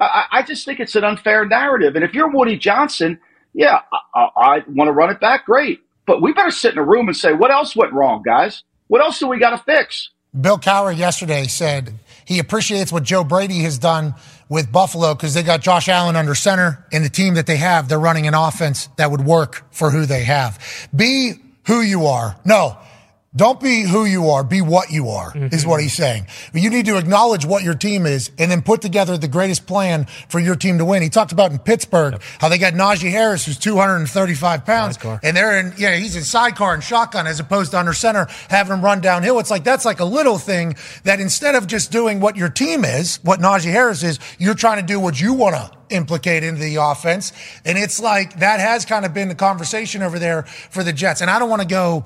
I, I just think it's an unfair narrative. And if you're Woody Johnson, yeah, I, I, I want to run it back. Great. But we better sit in a room and say, what else went wrong, guys? What else do we got to fix? Bill Cowher yesterday said he appreciates what Joe Brady has done with Buffalo because they got Josh Allen under center and the team that they have, they're running an offense that would work for who they have. Be who you are. No. Don't be who you are, be what you are, is mm-hmm. what he's saying. You need to acknowledge what your team is and then put together the greatest plan for your team to win. He talked about in Pittsburgh how they got Najee Harris, who's 235 pounds, and they're in, yeah, he's in sidecar and shotgun as opposed to under center, having him run downhill. It's like that's like a little thing that instead of just doing what your team is, what Najee Harris is, you're trying to do what you want to implicate into the offense. And it's like that has kind of been the conversation over there for the Jets. And I don't want to go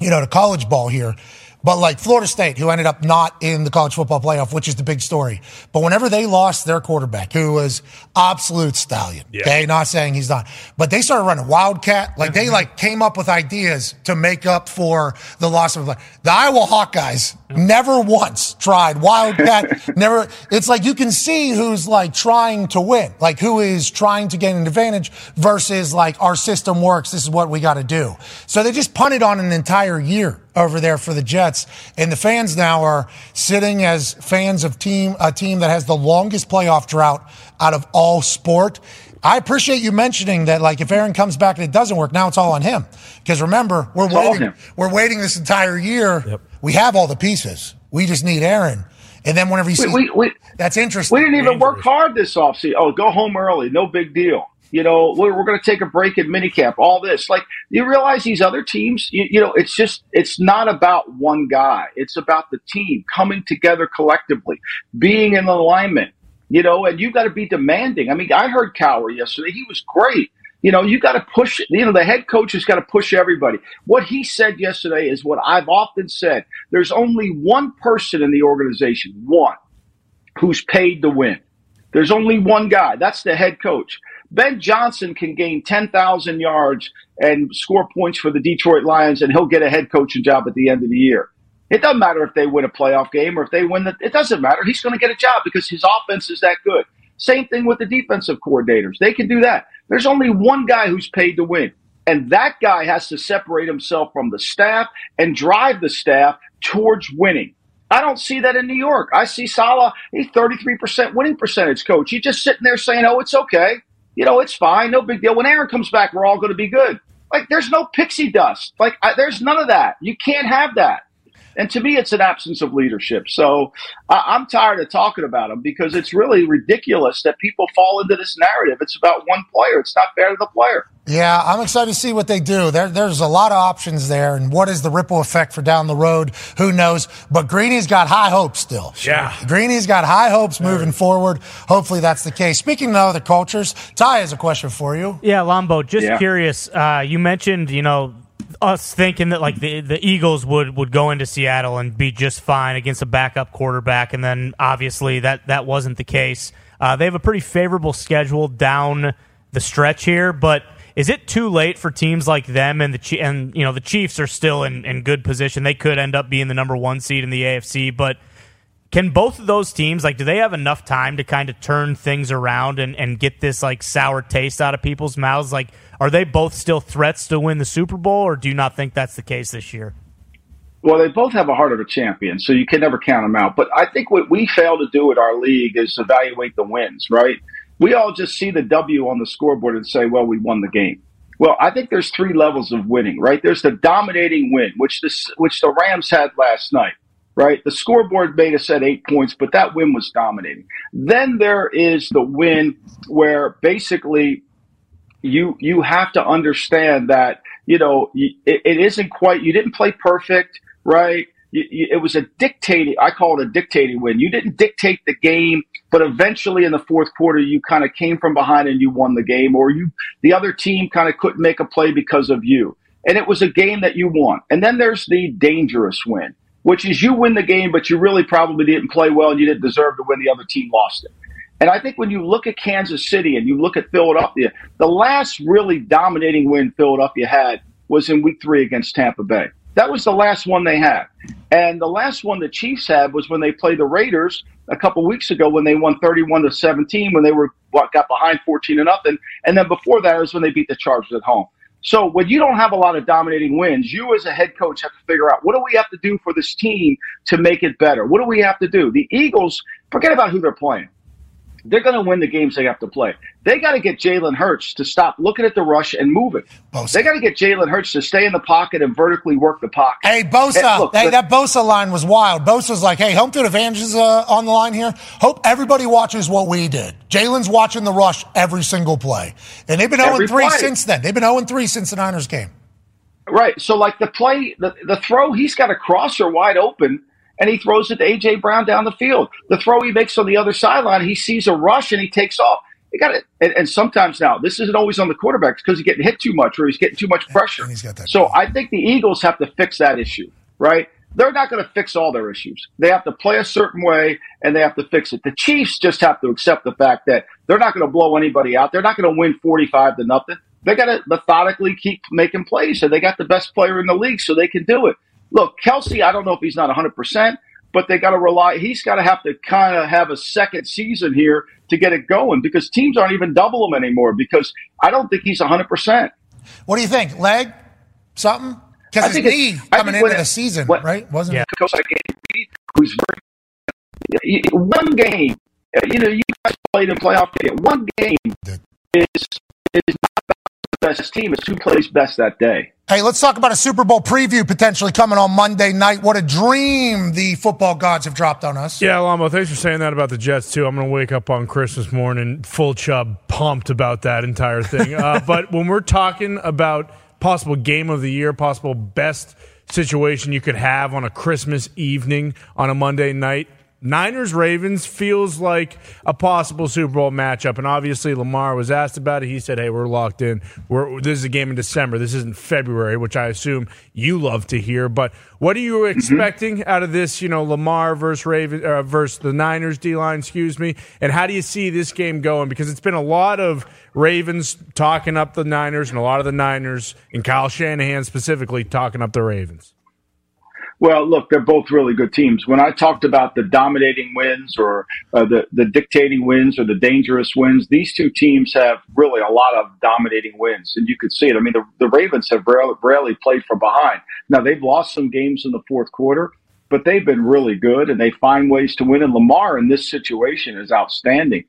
you know, to college ball here. But like Florida State, who ended up not in the college football playoff, which is the big story. But whenever they lost their quarterback, who was absolute stallion, Yeah. okay, not saying he's not, but they started running Wildcat. Like they mm-hmm. like came up with ideas to make up for the loss of the Iowa Hawkeyes. Never once tried Wildcat. never. It's like you can see who's like trying to win, like who is trying to gain an advantage versus like our system works. This is what we got to do. So they just punted on an entire year over there for the Jets, and the fans now are sitting as fans of team a team that has the longest playoff drought out of all sport. I appreciate you mentioning that. Like, if Aaron comes back and it doesn't work, now it's all on him. Because remember, we're It's waiting. We're waiting this entire year. We have all the pieces. We just need Aaron. And then whenever you see, we, we, that's interesting. We didn't even work hard this offseason. Oh, go home early. No big deal. You know, we're, we're going to take a break in minicamp. All this. Like, you realize these other teams, you, you know, it's just, it's not about one guy. It's about the team coming together collectively, being in alignment, you know, and you've got to be demanding. I mean, I heard Cowher yesterday. He was great. You know, you got to push, you know, the head coach has got to push everybody. What he said yesterday is what I've often said. There's only one person in the organization, one, who's paid to win. There's only one guy. That's the head coach. Ben Johnson can gain 10,000 yards and score points for the Detroit Lions, and he'll get a head coaching job at the end of the year. It doesn't matter if they win a playoff game or if they win the, it doesn't matter. He's going to get a job because his offense is that good. Same thing with the defensive coordinators. They can do that. There's only one guy who's paid to win. And that guy has to separate himself from the staff and drive the staff towards winning. I don't see that in New York. I see Salah, he's 33% winning percentage coach. He's just sitting there saying, oh, it's okay. You know, it's fine. No big deal. When Aaron comes back, we're all going to be good. Like, there's no pixie dust. Like, I, there's none of that. You can't have that. And to me, it's an absence of leadership. So I, I'm tired of talking about him because it's really ridiculous that people fall into this narrative. It's about one player. It's not fair to the player. Yeah, I'm excited to see what they do. There, there's a lot of options there, and what is the ripple effect for down the road? Who knows? But Greeny's got high hopes still. Yeah. Greeny's got high hopes moving forward. Hopefully that's the case. Speaking of other cultures, Ty has a question for you. Yeah, Lombo, just Yeah. curious. Uh, you mentioned, you know, us thinking that like the the Eagles would would go into Seattle and be just fine against a backup quarterback, and then obviously that that wasn't the case. Uh, they have a pretty favorable schedule down the stretch here, but is it too late for teams like them and the and you know the Chiefs are still in, in good position? They could end up being the number one seed in the AFC, but can both of those teams like do they have enough time to kind of turn things around and, and get this like sour taste out of people's mouths like are they both still threats to win the super bowl or do you not think that's the case this year Well, they both have a heart of a champion, so you can never count them out. But I think what we fail to do at our league is evaluate the wins, right? We all just see the W on the scoreboard and say, well, we won the game. Well, I think there's three levels of winning, right? There's the dominating win, which the, which the Rams had last night, right? The scoreboard made us at eight points, but that win was dominating. Then there is the win where basically you you have to understand that you know it, it isn't quite you didn't play perfect right? It was a dictating i call it a dictating win. You didn't dictate the game but eventually in the fourth quarter you kind of came from behind and you won the game or you the other team kind of couldn't make a play because of you. And it was a game that you won. And then there's the dangerous win which is you win the game but you really probably didn't play well and you didn't deserve to win the other team lost it and I think when you look at Kansas City and you look at Philadelphia, the last really dominating win Philadelphia had was in week three against Tampa Bay. That was the last one they had. And the last one the Chiefs had was when they played the Raiders a couple weeks ago when they won 31 to 17 when they were what, got behind 14 to nothing. And then before that was when they beat the Chargers at home. So when you don't have a lot of dominating wins, you as a head coach have to figure out what do we have to do for this team to make it better? What do we have to do? The Eagles, forget about who they're playing they're going to win the games they have to play. They got to get Jalen Hurts to stop looking at the rush and move it. Bosa. They got to get Jalen Hurts to stay in the pocket and vertically work the pocket. Hey, Bosa. Hey, look, hey, but- that Bosa line was wild. Bosa's like, hey, home field advantage is uh, on the line here. Hope everybody watches what we did. Jalen's watching the rush every single play. And they've been 0 Every 3 since then. They've been 0 3 since the Niners game. Right. So like the play, the, the throw, he's got a crosser wide open and he throws it to AJ Brown down the field. The throw he makes on the other sideline, he sees a rush and he takes off. You got it. And, and sometimes now, this isn't always on the quarterbacks because he's getting hit too much or he's getting too much pressure. and he's got that- So I think the Eagles have to fix that issue, right? they're not going to fix all their issues. They have to play a certain way and they have to fix it. The Chiefs just have to accept the fact that they're not going to blow anybody out. They're not going to win 45 to nothing. They got to methodically keep making plays and they got the best player in the league so they can do it. Look, Kelce, I don't know if he's not 100%, but they got to rely, he's got to have to kind of have a second season here to get it going because teams aren't even double him anymore because I don't think he's 100%. What do you think? Leg? Something? Because his think knee it's- I coming into when- the season, when- right? Wasn't Yeah. it? coach like Andy Reid, who's very one game. uh, You know, you guys played in playoff game. One game is is not the best team. It's who plays best that day. Hey, let's talk about a Super Bowl preview potentially coming on Monday night. What a dream the football gods have dropped on us. Yeah, Lombo, thanks for saying that about the Jets, too. I'm going to wake up on Christmas morning full chub, pumped about that entire thing. uh, but when we're talking about possible game of the year, possible best situation you could have on a Christmas evening on a Monday night, Niners Ravens feels like a possible Super Bowl matchup, and obviously Lamar was asked about it. He said, "Hey, we're locked in. We're this is a game in December. This isn't February, which I assume you love to hear." But what are you expecting out of this? You know, Lamar versus Raven uh, versus the Niners D line, excuse me. And how do you see this game going? Because it's been a lot of Ravens talking up the Niners, and a lot of the Niners and Kyle Shanahan specifically talking up the Ravens. Well, look, they're both really good teams. When I talked about the dominating wins or uh, the the dictating wins or the dangerous wins, these two teams have really a lot of dominating wins, and you could see it. I mean, the, the Ravens have rarely, rarely played from behind. Now they've lost some games in the fourth quarter, but they've been really good, and they find ways to win. And Lamar in this situation is outstanding.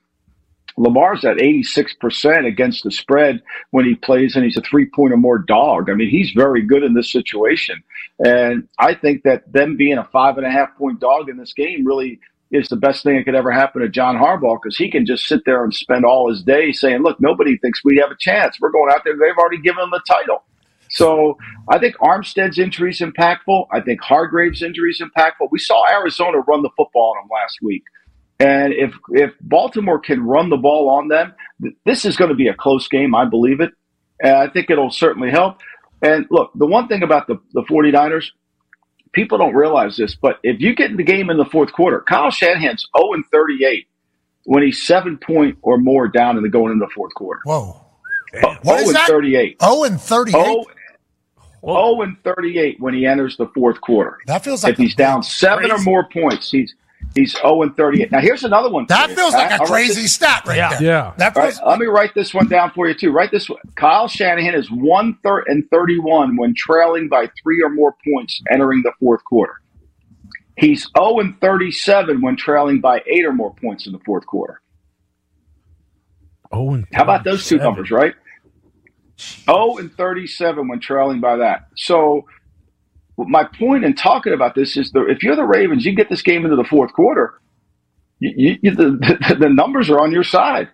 Lamar's at 86% against the spread when he plays, and he's a three point or more dog. I mean, he's very good in this situation. And I think that them being a five and a half point dog in this game really is the best thing that could ever happen to John Harbaugh because he can just sit there and spend all his day saying, look, nobody thinks we have a chance. We're going out there. They've already given him the title. So I think Armstead's injury is impactful. I think Hargrave's injury is impactful. We saw Arizona run the football on him last week. And if if Baltimore can run the ball on them, th- this is going to be a close game. I believe it. And I think it'll certainly help. And look, the one thing about the, the 49ers, people don't realize this, but if you get in the game in the fourth quarter, Kyle Shanahan's 0 and 38 when he's seven point or more down in the going into the fourth quarter. Whoa. Oh, What is and that? 38. 0 and 38. Oh, 0 and 38 when he enters the fourth quarter. That feels like if he's down seven or more points, he's he's 0 and 38. Now here's another one. That you, feels Pat. like a I'll crazy this- stat right Yeah. there. Yeah. That All right, feels let me write this one down for you too. Write this one. Kyle Shanahan is one third and thirty-one when trailing by three or more points entering the fourth quarter. He's zero and thirty-seven when trailing by eight or more points in the fourth quarter. Oh, and How about those two numbers, right? 0 and 37 when trailing by that. So, my point in talking about this is that if you're the Ravens, you get this game into the fourth quarter, you, you, the, the, numbers are on your side.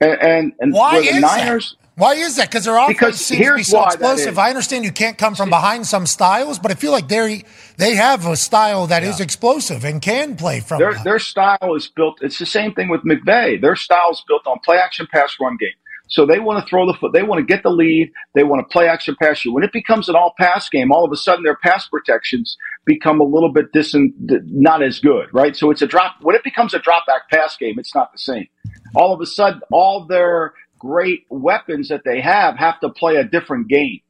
And, and, and Why the is Niners, that? Why is that? Because their offense Because seems to be so explosive. I understand you can't come from behind some styles, but I feel like they they have a style that is explosive and can play from. their, their style is built, it's the same thing with McVay. Their style is built on play action pass run game. So they want to throw the foot, they want to get the lead, they want to play action pass you. When it becomes an all pass game, all of a sudden their pass protections become a little bit dis- not as good, right? So it's a drop, when it becomes a drop back pass game, it's not the same. All of a sudden, all their great weapons that they have have to play a different game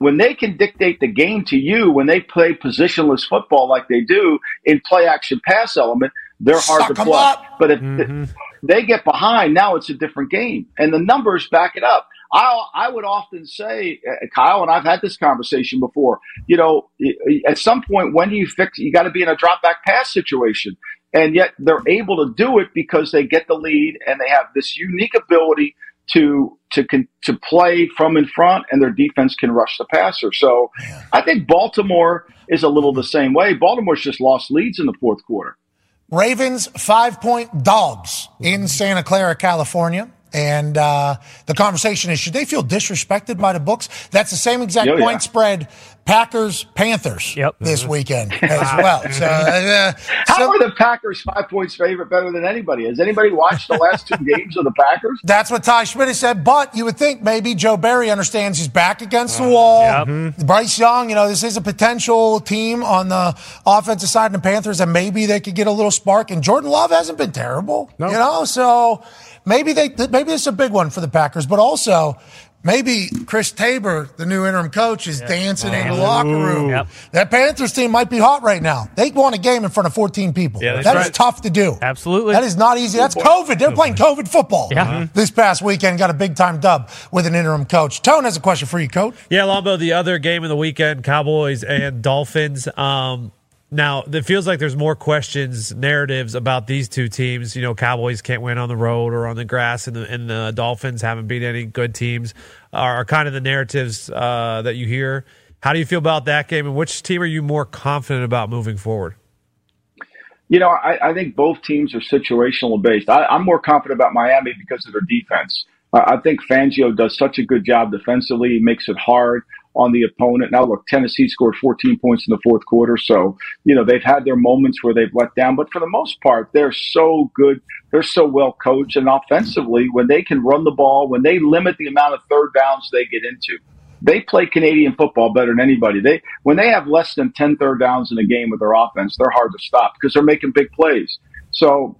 when they can dictate the game to you, when they play positionless football like they do in play action pass element, they're hard Suck to 'em play. up. But if mm-hmm. They get behind, now it's a different game, and the numbers back it up. I I would often say, uh, Kyle, and I've had this conversation before. You know, at some point, when do you fix? You got to be in a drop back pass situation, and yet they're able to do it because they get the lead and they have this unique ability to to to play from in front, and their defense can rush the passer. So I think Baltimore is a little the same way. Baltimore's just lost leads in the fourth quarter. Ravens five point dogs in Santa Clara, California. And uh, the conversation is should they feel disrespected by the books? That's the same exact Oh, yeah. point spread Packers Panthers Yep. this weekend as well. So, uh, How so are the Packers five points favorite better than anybody? Has anybody watched the last two games of the Packers? that's what Ty Schmidt has said. But you would think maybe Joe Barry understands he's back against the wall. Yep. Bryce Young, you know, this is a potential team on the offensive side of the Panthers, and maybe they could get a little spark. And Jordan Love hasn't been terrible, you know, so maybe they maybe this is a big one for the Packers. But also, maybe Chris Tabor, the new interim coach, is dancing in the locker room. Yep. That Panthers team might be hot right now. They won a game in front of 14 people. Yeah, That that's is right. tough to do. Absolutely. That is not easy. That's COVID. They're playing COVID football. Yeah. Mhm. This past weekend, got a big time dub with an interim coach. Tone has a question for you, coach. Yeah, Lombo, the other game of the weekend, Cowboys and Dolphins. Um, now, it feels like there's more questions, narratives about these two teams. You know, Cowboys can't win on the road or on the grass, and the, and the Dolphins haven't beat any good teams, are, are kind of the narratives uh, that you hear. How do you feel about that game, and which team are you more confident about moving forward? You know, I, I think both teams are situational based. I, I'm more confident about Miami because of their defense. I, I think Fangio does such a good job defensively. Makes it hard on the opponent. Now, look, Tennessee scored 14 points in the fourth quarter. So, you know, they've had their moments where they've let down, but for the most part, they're so good. They're so well coached. And offensively, when they can run the ball, when they limit the amount of third downs they get into, they play Canadian football better than anybody. They when they have less than 10 third downs in a game with their offense, they're hard to stop because they're making big plays. So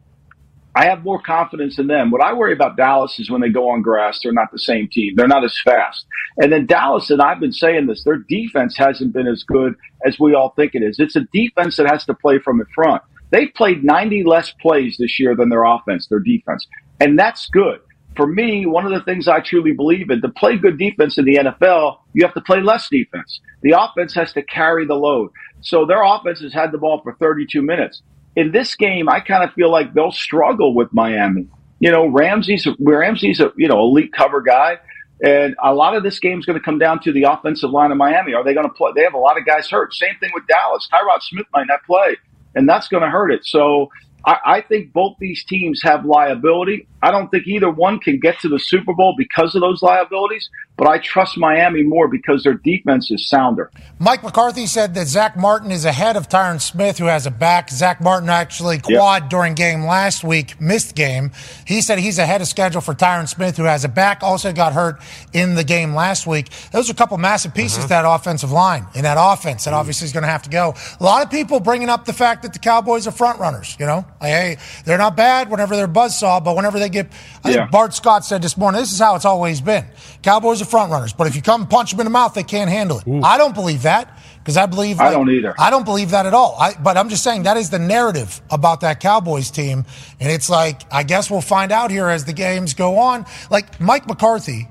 I have more confidence in them. What I worry about Dallas is when they go on grass, they're not the same team. They're not as fast. And then Dallas, and I've been saying this, their defense hasn't been as good as we all think it is. It's a defense that has to play from in front. They've played 90 less plays this year than their offense, their defense. And that's good. For me, one of the things I truly believe in, to play good defense in the NFL, you have to play less defense. The offense has to carry the load. So their offense has had the ball for 32 minutes. In this game, I kind of feel like they'll struggle with Miami. You know, Ramsey's Ramsey's a you know elite cover guy, and a lot of this game's going to come down to the offensive line of Miami. Are they going to play? They have a lot of guys hurt. Same thing with Dallas. Tyron Smith might not play, and that's going to hurt it. So I, I think both these teams have liability. I don't think either one can get to the Super Bowl because of those liabilities, but I trust Miami more because their defense is sounder. Mike McCarthy said that Zach Martin is ahead of Tyron Smith, who has a back. Zach Martin actually quad during game last week, missed game. He said he's ahead of schedule for Tyron Smith, who has a back, also got hurt in the game last week. Those are a couple massive pieces mm-hmm. to that offensive line in that offense that mm. obviously is going to have to go. A lot of people bringing up the fact that the Cowboys are front runners. You know, like, hey, they're not bad whenever they're buzzsaw, but whenever they get, I Yeah. think Bart Scott said this morning, this is how it's always been. Cowboys are front runners, but if you come and punch them in the mouth, they can't handle it. I don't believe that because I believe I don't either. I don't believe that at all. I, but I'm just saying that is the narrative about that Cowboys team, and it's like I guess we'll find out here as the games go on. Like Mike McCarthy,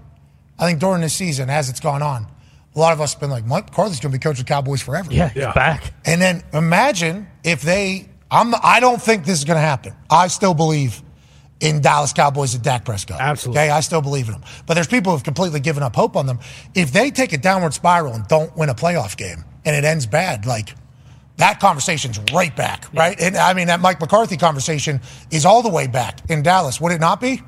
I think during this season as it's gone on, a lot of us have been like Mike McCarthy's going to be coaching Cowboys forever. Yeah, he's back. And then imagine if they. I'm. I don't think this is going to happen. I still believe in Dallas Cowboys and Dak Prescott. Absolutely. Okay, I still believe in them. But there's people who've completely given up hope on them. If they take a downward spiral and don't win a playoff game and it ends bad, like that conversation's right back, right? And I mean that Mike McCarthy conversation is all the way back in Dallas. Would it not be?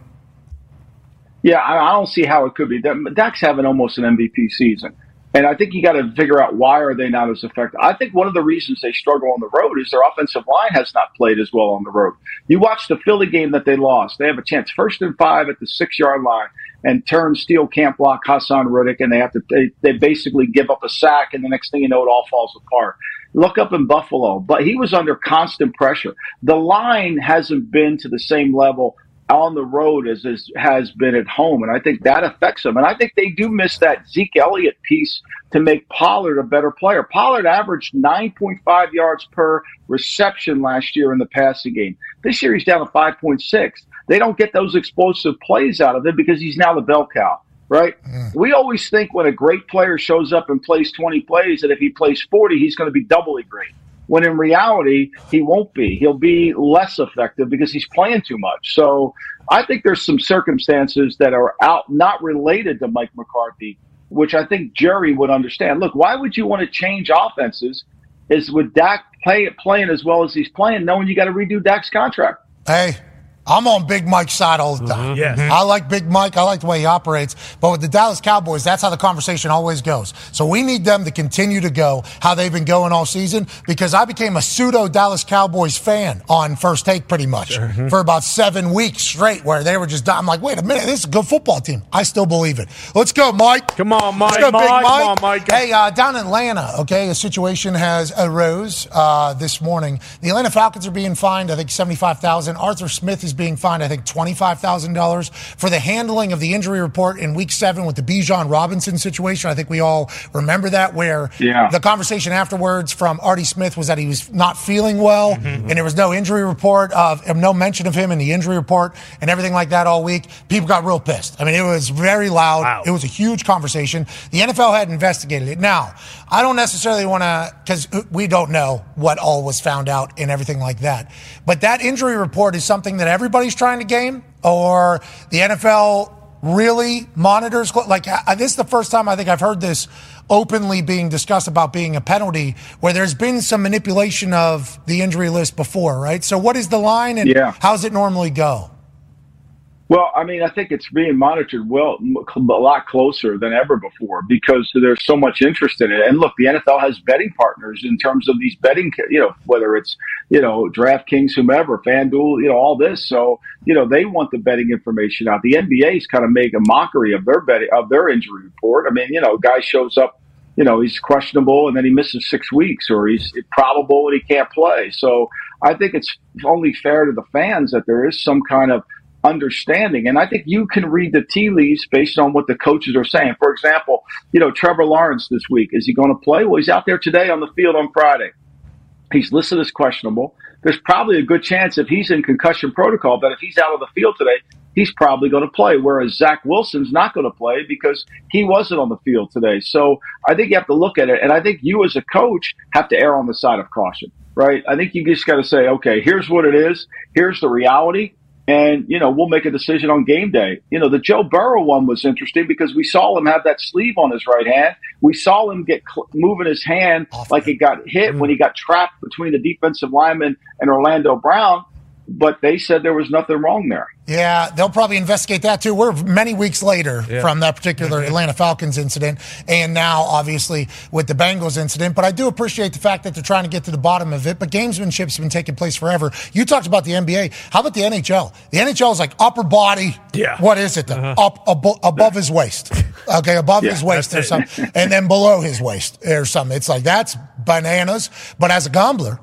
Yeah, I, I don't see how it could be. That- Dak's having almost an MVP season. And I think you got to figure out why are they not as effective. I think one of the reasons they struggle on the road is their offensive line has not played as well on the road. You watch the Philly game that they lost. They have a chance first and five at the six yard line and Terence Steele camp block Haason Reddick and they have to, they, they basically give up a sack and the next thing you know, it all falls apart. Look up in Buffalo, but he was under constant pressure. The line hasn't been to the same level on the road as, as has been at home. And I think that affects them. And I think they do miss that Zeke Elliott piece to make Pollard a better player. Pollard averaged 9.5 yards per reception last year in the passing game. This year he's down to 5.6. They don't get those explosive plays out of him because he's now the bell cow. Right? Mm. We always think when a great player shows up and plays 20 plays that if he plays 40, he's going to be doubly great when in reality he won't be. He'll be less effective because he's playing too much. So I think there's some circumstances that are out not related to Mike McCarthy, which I think Jerry would understand. Look, why would you want to change offenses? Is with Dak play, playing as well as he's playing, knowing you got to redo Dak's contract? Hey, I'm on Big Mike's side all the time. Yes. I like Big Mike. I like the way he operates. But with the Dallas Cowboys, that's how the conversation always goes. So we need them to continue to go how they've been going all season because I became a pseudo Dallas Cowboys fan on first take pretty much for about seven weeks straight where they were just, I'm like, wait a minute, this is a good football team. I still believe it. Let's go, Mike. Come on, Mike. Let's go, Big Mike. Mike. Come on, Mike. Hey, uh, down in Atlanta, okay, a situation has arose uh, this morning. The Atlanta Falcons are being fined, I think, seventy-five thousand. Arthur Smith is being fined, I think, twenty-five thousand dollars for the handling of the injury report in Week Seven with the Bijan Robinson situation. I think we all remember that, where Yeah. the conversation afterwards from Artie Smith was that he was not feeling well, mm-hmm, mm-hmm. and there was no injury report of of no mention of him in the injury report and everything like that all week. People got real pissed. I mean, it was very loud. Wow. It was a huge conversation. The NFL had investigated it. Now, I don't necessarily want to, because we don't know what all was found out and everything like that. But that injury report is something that everybody's trying to game, or the NFL really monitors. Like, this is the first time I think I've heard this openly being discussed about being a penalty, where there's been some manipulation of the injury list before, right? So, what is the line, and Yeah. how does it normally go? Well, I mean, I think it's being monitored well a lot closer than ever before because there's so much interest in it. And look, the NFL has betting partners in terms of these betting, you know, whether it's you know DraftKings, whomever, FanDuel, you know, all this. So you know they want the betting information out. The NBA's kind of make a mockery of their betting of their injury report. I mean, you know, guy shows up you know, he's questionable and then he misses six weeks or he's probable and he can't play. So I think it's only fair to the fans that there is some kind of understanding. And I think you can read the tea leaves based on what the coaches are saying. For example, you know, Trevor Lawrence this week, is he going to play? Well, he's out there today on the field on Friday. He's listed as questionable. There's probably a good chance if he's in concussion protocol that if he's out of the field today, he's probably going to play. Whereas Zach Wilson's not going to play because he wasn't on the field today. So I think you have to look at it. And I think you as a coach have to err on the side of caution, right? I think you just got to say, okay, here's what it is. Here's the reality. And, you know, we'll make a decision on game day. You know, the Joe Burrow one was interesting because we saw him have that sleeve on his right hand. We saw him get cl- moving his hand like it got hit when he got trapped between the defensive lineman and Orlando Brown. But they said there was nothing wrong there. Yeah, they'll probably investigate that too. We're many weeks later from that particular Atlanta Falcons incident, and now obviously with the Bengals incident. But I do appreciate the fact that they're trying to get to the bottom of it. But gamesmanship's been taking place forever. You talked about the NBA. How about the NHL? The NHL is like upper body. Yeah. What is it? Then? Uh-huh. Up abo- above his waist. Okay, above his waist or something, and then below his waist or something. It's like that's bananas. But as a gambler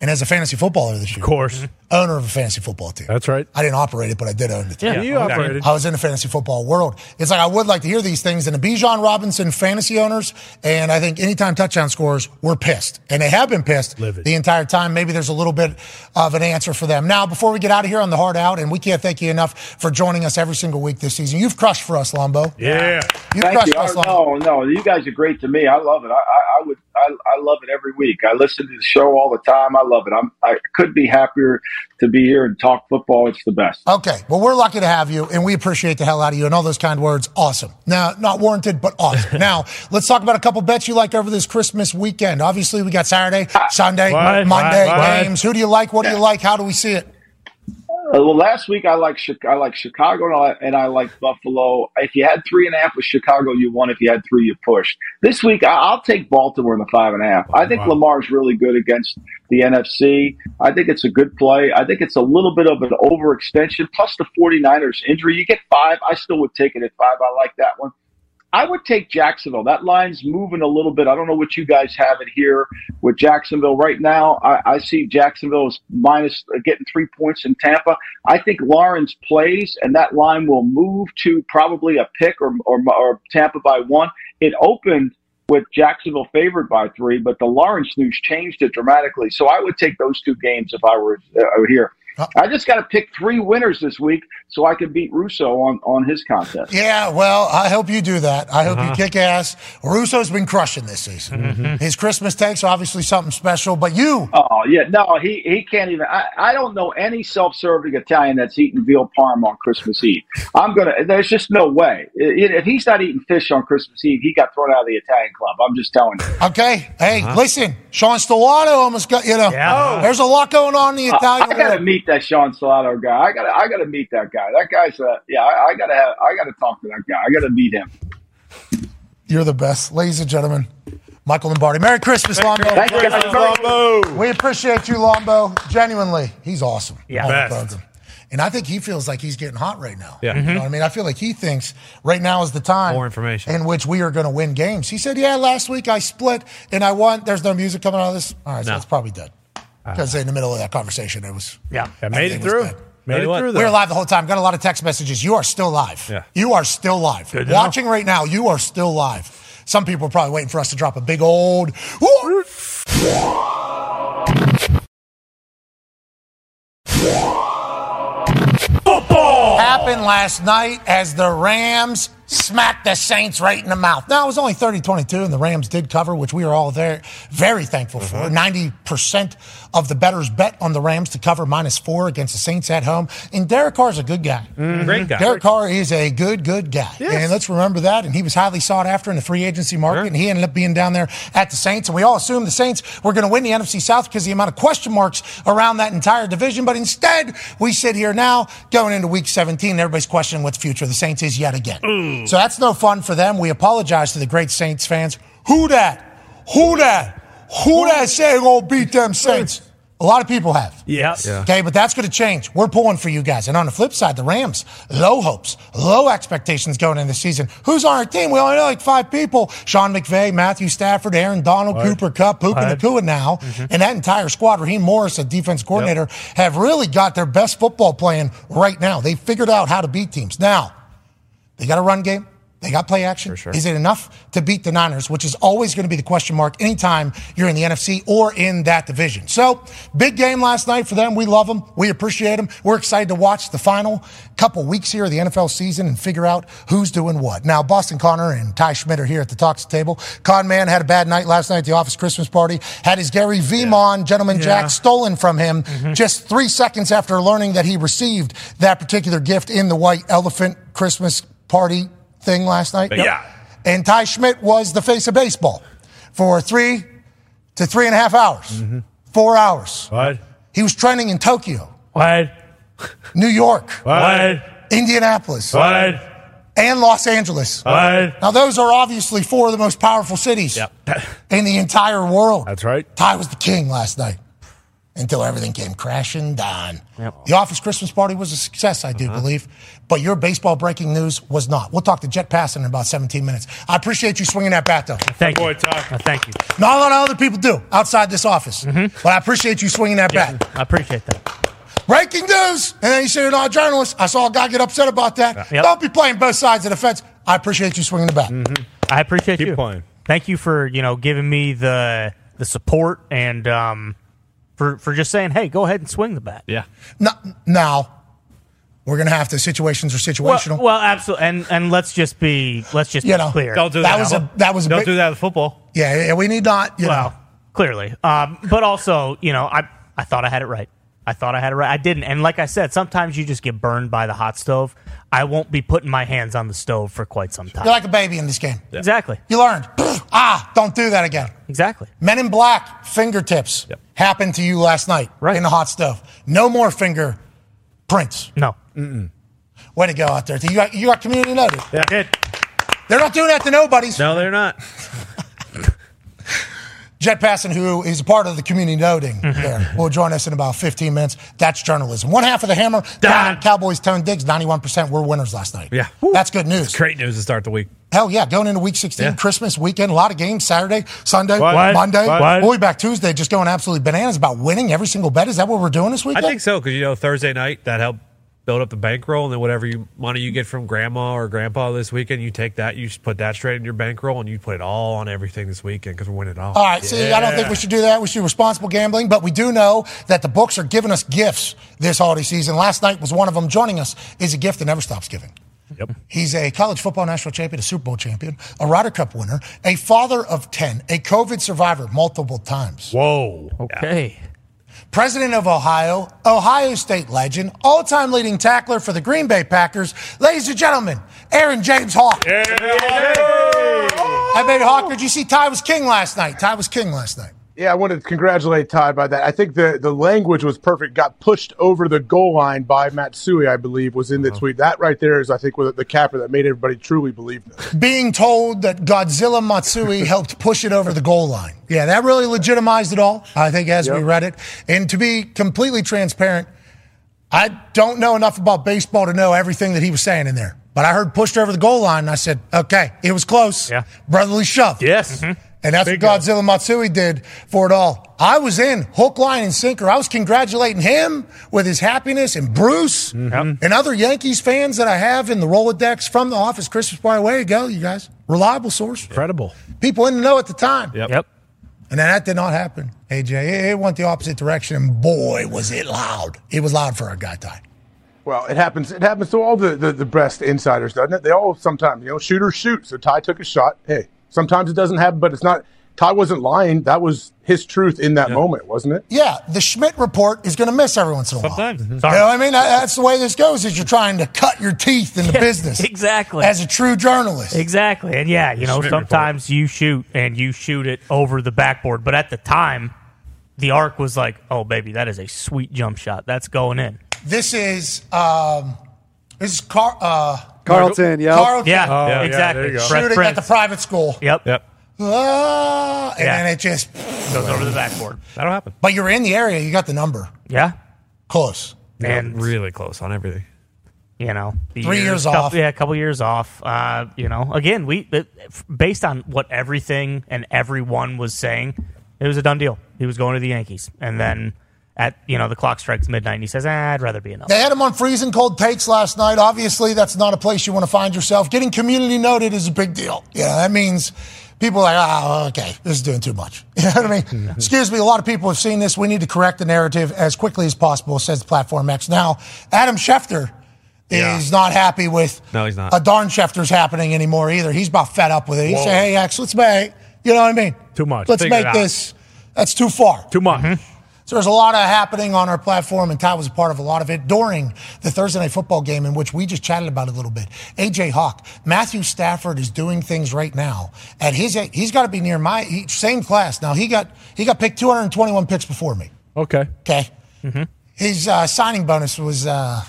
and as a fantasy footballer this year, Of course. Owner of a fantasy football team. That's right. I didn't operate it, but I did own the team. Yeah. You operated. I was in the fantasy football world. It's like I would like to hear these things. And the Bijan Robinson fantasy owners, and I think anytime touchdown scores, we're pissed. And they have been pissed Livid. the entire time. Maybe there's a little bit of an answer for them. Now, before we get out of here on the hard out, and we can't thank you enough for joining us every single week this season. You've crushed for us, Lombo. Yeah. You've Thank crushed you. for us, Oh, Lombo. no, no, you guys are great to me. I love it. I, I, I would, I, I love it every week. I listen to the show all the time. I love it. I'm, I could be happier to be here and talk football. It's the best. Okay. Well, we're lucky to have you, and we appreciate the hell out of you and all those kind words. Awesome. Now, not warranted, but awesome. now, let's talk about a couple bets you like over this Christmas weekend. Obviously, we got Saturday, ah, Sunday, What? Monday What? games. Who do you like? What do you like? How do we see it? Uh, well, last week I like Chi- I like Chicago and I, like- and I like Buffalo. If you had three and a half with Chicago, you won. If you had three, you pushed. This week I, I'll take Baltimore in the five and a half. I think Lamar's really good against the NFC. I think it's a good play. I think it's a little bit of an overextension plus the 49ers injury. You get five. I still would take it at five. I like that one. I would take Jacksonville. That line's moving a little bit. I don't know what you guys have it here with Jacksonville right now. I, I see Jacksonville is minus uh, getting three points in Tampa. I think Lawrence plays, and that line will move to probably a pick or, or, or Tampa by one. It opened with Jacksonville favored by three, but the Lawrence news changed it dramatically. So I would take those two games if I were uh, here. I just got to pick three winners this week so I can beat Russo on, on his contest. Yeah, well, I hope you do that. I hope you uh-huh. kick ass. Russo's been crushing this season. Mm-hmm. His Christmas takes obviously something special, but you, Oh yeah, no, he he can't even. I, I don't know any self-serving Italian that's eating veal parm on Christmas Eve. I'm gonna. There's just no way. I- I- If he's not eating fish on Christmas Eve, he got thrown out of the Italian club. I'm just telling you. okay? Hey, uh-huh. listen, Sean Stellato almost got, you know, Yeah. there's a lot going on in the uh, Italian. I got to world. meet meet that Sean Stellato guy. I gotta I gotta meet that guy. That guy's a yeah. I, I gotta have I gotta talk to that guy. I gotta meet him. You're the best, ladies and gentlemen. Michael Lombardi. Merry Christmas, Lombo. Thank you guys. We appreciate you, Lombo. Genuinely, he's awesome. Yeah. Best. And I think he feels like he's getting hot right now. Yeah. You know mm-hmm. what I mean? I feel like he thinks right now is the time. More information. In which we are going to win games. He said, Yeah, last week I split and I won. There's no music coming out of this. All right, so No. it's probably dead. Uh. Because in the middle of that conversation, it was. Yeah. I made it everything was through. Dead. Made it you what. through. We're live the whole time. Got a lot of text messages. You are still live. Yeah. You are still live. Good to Watching right now, you are still live. Some people are probably waiting for us to drop a big old. Woo! Football happened last night as the Rams smacked the Saints right in the mouth. Now, it was only 30 22, and the Rams did cover, which we are all there very thankful for. Mm-hmm. 90% of the bettors bet on the Rams to cover minus four against the Saints at home. And Derek Carr is a good guy. Mm-hmm. Mm-hmm. Great guy. Derek Carr is a good, good guy. And let's remember that. And he was highly sought after in the free agency market. And he ended up being down there at the Saints. And we all assumed the Saints were going to win the NFC South because the amount of question marks around that entire division. But instead, we sit here now going into week 17. And everybody's questioning what the future of the Saints is yet again. So that's no fun for them. We apologize to the great Saints fans. Who that? Who that? Who that saying going to beat them Saints? A lot of people have. Yeah. Okay, but that's going to change. We're pulling for you guys. And on the flip side, the Rams, low hopes, low expectations going into the season. Who's on our team? We only know like five people. Sean McVay, Matthew Stafford, Aaron Donald, Cooper Kupp, Puka Right. Nacua now. And that entire squad, Raheem Morris, a defense coordinator, have really got their best football playing right now. They figured out how to beat teams. Now, they got a run game. They got play action. Is it enough to beat the Niners, which is always going to be the question mark anytime you're in the NFC or in that division? So, big game last night for them. We love them. We appreciate them. We're excited to watch the final couple weeks here of the NFL season and figure out who's doing what. Now, Boston Connor and Ty Schmidt are here at the Talks table. Con Man had a bad night last night at the office Christmas party, had his Gary Vemon, Gentleman Jack, stolen from him mm-hmm. just three seconds after learning that he received that particular gift in the white elephant Christmas party thing last night. Yeah. And Ty Schmidt was the face of baseball for three to three and a half hours, mm-hmm. four hours. What? He was trending in Tokyo, What? New York, What? Indianapolis, What? and Los Angeles. What? Now, those are obviously four of the most powerful cities in the entire world. That's right. Ty was the king last night until everything came crashing down. Yep. The office Christmas party was a success, I do believe, but your baseball breaking news was not. We'll talk to Jeff Passan in about 17 minutes. I appreciate you swinging that bat, though. Thank Boy, you. Ty. Uh, thank you. Not a lot of other people do outside this office, but I appreciate you swinging that bat. I appreciate that. Breaking news, and then you say you're not a journalist. I saw a guy get upset about that. Yep. Don't be playing both sides of the fence. I appreciate you swinging the bat. I appreciate Keep you. playing. Thank you for you know giving me the the support and um for for just saying, hey, go ahead and swing the bat. Yeah. No, now, we're going to have to, situations are situational. well, absolutely, and and let's just be let's just You be know, clear. Don't do That that. was a- that was a Don't big- do that with football. yeah, yeah, we need not, you well, know. clearly, um, but also, you know, I I thought I had it right. I thought I had it right. I didn't, and like I said, sometimes you just get burned by the hot stove. I won't be putting my hands on the stove for quite some time. You're like a baby in this game. Exactly. You learned. ah, don't do that again. Exactly. Men in Black fingertips happened to you last night Right. in the hot stove. No more finger prints. No. Way to go out there. You got, you got community noted. I did. They're not doing that to nobodies. No, they're not. Jeff Passan, who is a part of the community noting Mm-hmm. there, will join us in about 15 minutes. That's journalism. One half of the hammer, down. Cowboys tone digs, 91% were winners last night. Yeah. That's good news. Great news to start the week. Hell yeah, going into week 16, Yeah. Christmas weekend, a lot of games, Saturday, Sunday, What? Monday. What? We'll be back Tuesday, just going absolutely bananas about winning every single bet. Is that what we're doing this weekend? I think so because you know Thursday night that helped build up the bankroll, and then whatever you, money you get from grandma or grandpa this weekend, you take that, you just put that straight in your bankroll, and you put it all on everything this weekend because we're winning it all. All right, see, I don't think we should do that. We should do responsible gambling, but we do know that the books are giving us gifts this holiday season. Last night was one of them. Joining us is a gift that never stops giving. Yep. He's a college football national champion, a Super Bowl champion, a Ryder Cup winner, a father of 10, a COVID survivor multiple times, Whoa. Okay. President of Ohio, Ohio State legend, all time leading tackler for the Green Bay Packers. Ladies and gentlemen, Aaron James Hawk. Hey, baby Hawk, did you see Ty was king last night? Ty was king last night. Yeah, I wanted to congratulate Ty by that. I think the, the language was perfect. Got pushed over the goal line by Matsui, I believe, was in the uh-huh. tweet. That right there is, I think, the capper that made everybody truly believe this. Being told that Godzilla Matsui helped push it over the goal line. Yeah, that really legitimized it all, I think, as we read it. And to be completely transparent, I don't know enough about baseball to know everything that he was saying in there. But I heard pushed over the goal line, and I said, okay, it was close. Yeah. Brotherly shove. Yes. Mm-hmm. And that's Big what Godzilla Matsui did for it all. I was in hook, line, and sinker. I was congratulating him with his happiness and Bruce mm-hmm. and other Yankees fans that I have in the Rolodex from the office. Christmas party. Way to go, you guys. Reliable source. Incredible. People in the know at the time. Yep. Yep. And then that did not happen, AJ. It, it went the opposite direction, and boy, was it loud. It was loud for a guy tie. Well, it happens. It happens to all the, the, the best insiders, doesn't it? They all sometimes, you know, shooters shoot. So Ty took a shot. Hey, sometimes it doesn't happen, but it's not. Ty wasn't lying. That was his truth in that moment, wasn't it? Yeah, the Schmidt report is going to miss every once in a while. Sometimes. You know what I mean? That's the way this goes. Is you're trying to cut your teeth in the business Exactly. as a true journalist. Exactly. And yeah, you know, Schmidt sometimes you shoot and you shoot it over the backboard. But at the time, the arc was like, oh, baby, that is a sweet jump shot. That's going in. This is um, this is Car- uh, Carlton, yep. Carlton. Yeah, Oh, yeah, exactly. there you go. Brett shooting Prince. at the private school. Yep. Yep. Ah, and Yeah. then it just. Goes over the backboard. That'll happen. But you're in the area. You got the number Yeah. close. And really close on everything. you know, the Three years couple- off. Yeah, a couple years off. Uh, you know, again, we it, based on what everything and everyone was saying, it was a done deal. He was going to the Yankees, and then at you know the clock strikes midnight, and he says, ah, "I'd rather be in." LA." They had him on freezing cold takes last night. Obviously, that's not a place you want to find yourself. Getting community noted is a big deal. Yeah, that means people are like, oh, okay, this is doing too much. You know what I mean? Excuse me, a lot of people have seen this. We need to correct the narrative as quickly as possible, says Platform X. Now, Adam Schefter is not happy with No, he's not. a darn Schefter's happening anymore either. He's about fed up with it. He Whoa. said, hey, X, let's make, you know what I mean? Too much. Let's Figure make this, that's too far. Too much. So there's a lot of happening on our platform, and Ty was a part of a lot of it during the Thursday night football game, in which we just chatted about a little bit. AJ Hawk, Matthew Stafford is doing things right now at his. He's got to be near my he, same class. Now he got he got picked 221 picks before me. Okay. Okay, his uh, signing bonus was uh,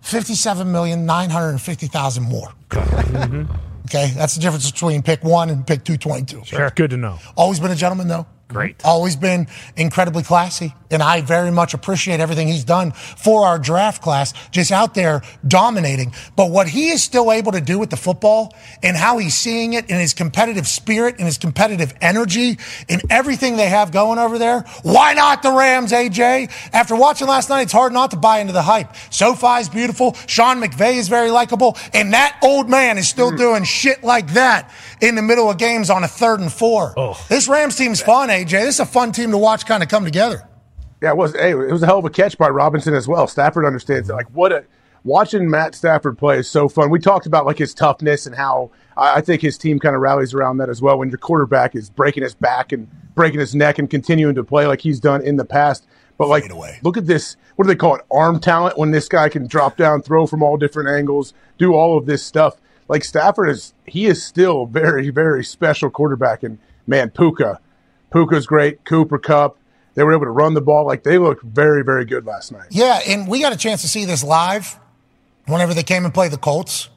fifty-seven million nine hundred fifty thousand more. Okay, that's the difference between pick one and pick 222. Sure. Good to know. Always been a gentleman, though. Mm-hmm. Great. Always been incredibly classy. And I very much appreciate everything he's done for our draft class, just out there dominating. But what he is still able to do with the football and how he's seeing it in his competitive spirit and his competitive energy and everything they have going over there, why not the Rams, AJ? After watching last night, it's hard not to buy into the hype. SoFi's beautiful. Sean McVay is very likable. And that old man is still mm. doing shit like that in the middle of games on a third and four. Oh. This Rams team's fun, AJ. Jay, this is a fun team to watch kind of come together. Yeah, it was. Hey, it was a hell of a catch by Robinson as well. Stafford understands it. Like what a watching Matt Stafford play is so fun. We talked about like his toughness and how I, I think his team kind of rallies around that as well. When your quarterback is breaking his back and breaking his neck and continuing to play like he's done in the past. But like, look at this. What do they call it? Arm talent. When this guy can drop down, throw from all different angles, do all of this stuff. Like Stafford is, he is still very, very special quarterback. And man, Puka, Puka's great. Cooper Kupp. They were able to run the ball. Like they looked very, very good last night. Yeah, and we got a chance to see this live whenever they came and played the Colts.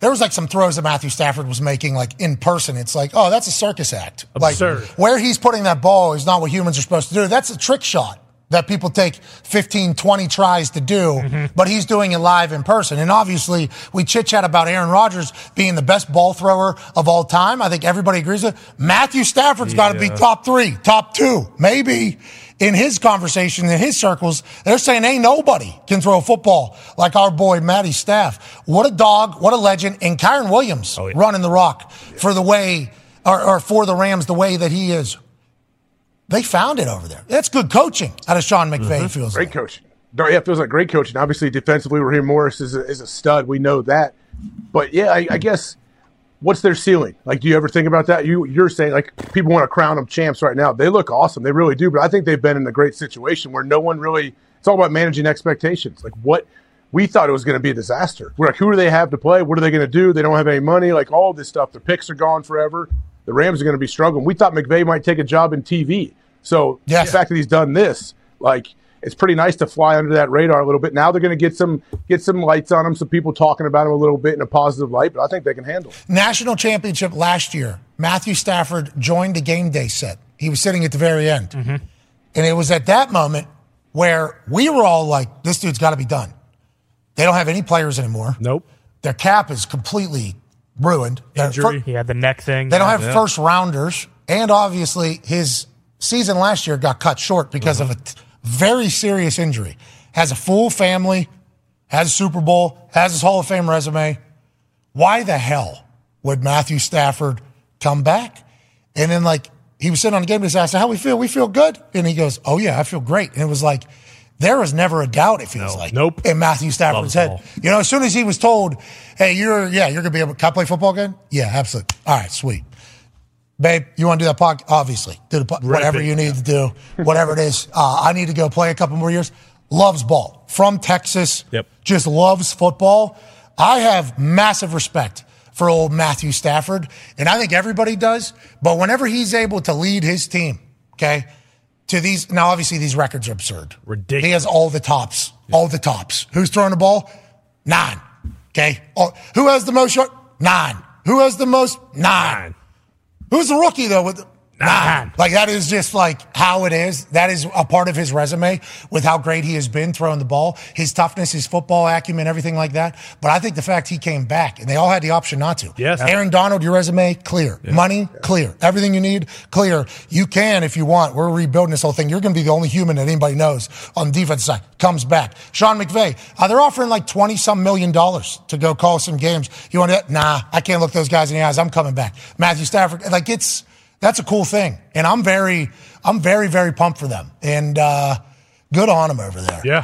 There was like some throws that Matthew Stafford was making, like in person. It's like, oh, that's a circus act. Absurd. Like where he's putting that ball is not what humans are supposed to do. That's a trick shot that people take 15, 20 tries to do, mm-hmm. but he's doing it live in person. And obviously, we chit chat about Aaron Rodgers being the best ball thrower of all time. I think everybody agrees with Matthew Stafford's got to be top three, top two, maybe. In his conversation, in his circles, they're saying ain't nobody can throw a football like our boy Matty Staff. What a dog, what a legend, and Kyren Williams oh, running the rock for the way, or, or for the Rams the way that he is. They found it over there. That's good coaching out of Sean McVay. Mm-hmm. Feels Great like. coaching. No, yeah, it feels like great coaching. Obviously, defensively, Raheem Morris is a, is a stud. We know that. But yeah, I, I guess what's their ceiling? Like, do you ever think about that? You you're saying like people want to crown them champs right now. They look awesome. They really do. But I think they've been in a great situation where no one really. It's all about managing expectations. Like what we thought it was going to be a disaster. We're like, who do they have to play? What are they going to do? They don't have any money. Like all this stuff. The picks are gone forever. The Rams are going to be struggling. We thought McVay might take a job in TV. So Yes. the fact that he's done this, like, it's pretty nice to fly under that radar a little bit. Now they're going to get some get some lights on him, some people talking about him a little bit in a positive light. But I think they can handle. it. National championship last year, Matthew Stafford joined the game day set. He was sitting at the very end. Mm-hmm. And it was at that moment where we were all like, this dude's got to be done. They don't have any players anymore. Nope. Their cap is completely ruined. Uh, injury. fir- He had the neck thing. they don't have first rounders. And obviously, his season last year got cut short because of a t- very serious injury. Has a full family, has a Super Bowl, has his Hall of Fame resume. Why the hell would Matthew Stafford come back? And then, like, he was sitting on the game day. I said, How we feel? We feel good. And he goes, Oh, yeah, I feel great. And it was like, there was never a doubt, it feels like, Nope. in Matthew Stafford's head. You know, as soon as he was told, Hey, you're, yeah, you're going to be able, I play football again? Yeah, absolutely. All right, sweet. Babe, you want to do that podcast? Obviously. Do the, po- whatever you need to do, whatever it is. Uh, I need to go play a couple more years. Loves ball. From Texas. Yep. Just loves football. I have massive respect for old Matthew Stafford, and I think everybody does. But whenever he's able to lead his team, okay, to these now obviously these records are absurd. Ridiculous. He has all the tops, all the tops. Who's throwing the ball? Nine. Okay. Oh, who has the most yard? Nine. Who has the most? Nine. Who's the rookie though with nine? Like that is just like how it is. That is a part of his resume with how great he has been throwing the ball, his toughness, his football acumen, everything like that. But I think the fact he came back and they all had the option not to. Yes. Aaron Donald, your resume clear, money clear, everything you need clear. You can if you want. We're rebuilding this whole thing. You're going to be the only human that anybody knows on the defense side. Comes back. Sean McVay. Uh, they're offering like twenty some million dollars to go call some games. You want to? Nah, I can't look those guys in the eyes. I'm coming back. Matthew Stafford. Like it's that's a cool thing, and I'm very, I'm very, very pumped for them, and uh, good on them over there. Yeah.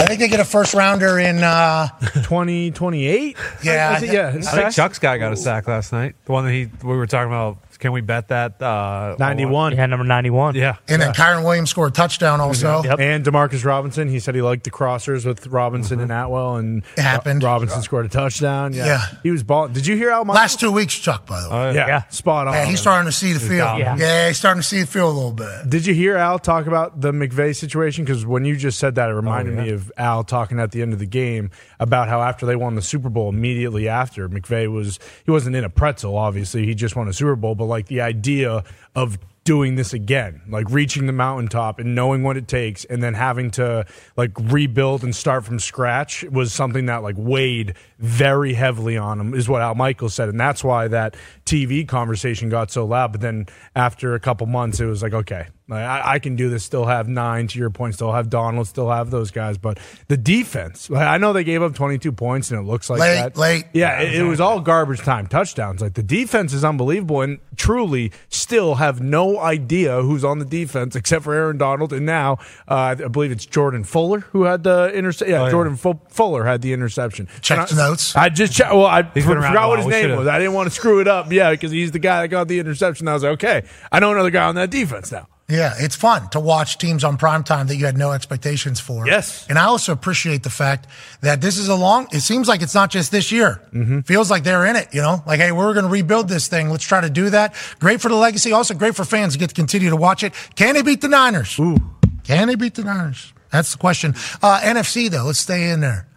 I think they get a first rounder in. Uh, 2028? Yeah, Is it? I yeah. think- it's I think. Chuck's guy got a sack last night. The one that he we were talking about. Can we bet that? Uh, 91. He had number 91. Yeah. and then Kyren Williams scored a touchdown also. Yep. And Demarcus Robinson, he said he liked the crossers with Robinson and Atwell, and It happened. Robinson scored a touchdown. Yeah, Yeah. he was balling. Did you hear Al? Michaels? Last two weeks, Chuck, by the way. Oh, yeah, Yeah. spot on. Yeah, he's starting to see the field. Yeah. Yeah. he's starting to see the field a little bit. Did you hear Al talk about the McVay situation? Because when you just said that, it reminded Oh, yeah. me of Al talking at the end of the game about how after they won the Super Bowl, immediately after McVay was he wasn't in a pretzel. Obviously, he just won a Super Bowl, but like the idea of doing this again, like reaching the mountaintop and knowing what it takes, and then having to like rebuild and start from scratch was something that like weighed very heavily on him, is what Al Michaels said, and that's why that TV conversation got so loud. But then after a couple months, it was like, okay, I, I can do this. Still have nine to your point. Still have Donald. Still have those guys. But the defense, like, I know they gave up 22 points, and it looks like Late, that. late. Yeah, it, it was all garbage time touchdowns. Like the defense is unbelievable, and truly still have no idea who's on the defense except for Aaron Donald, and now uh, I believe it's Jordan Fuller who had the interception. Yeah, Oh, yeah. Jordan Fu- Fuller had the interception. Check And I- notes. I just checked. Well, I He's for- been around forgot what while. his We name should've- was. I didn't want to screw it up. Yeah, because he's the guy that got the interception. I was like, okay, I know another guy on that defense now. Yeah, it's fun to watch teams on prime time that you had no expectations for. Yes. And I also appreciate the fact that this is a long, it seems like it's not just this year. Feels like they're in it, you know? Like, hey, we're going to rebuild this thing. Let's try to do that. Great for the legacy. Also great for fans to get to continue to watch it. Can they beat the Niners? Ooh. Can they beat the Niners? That's the question. Uh, NFC, though, let's stay in there.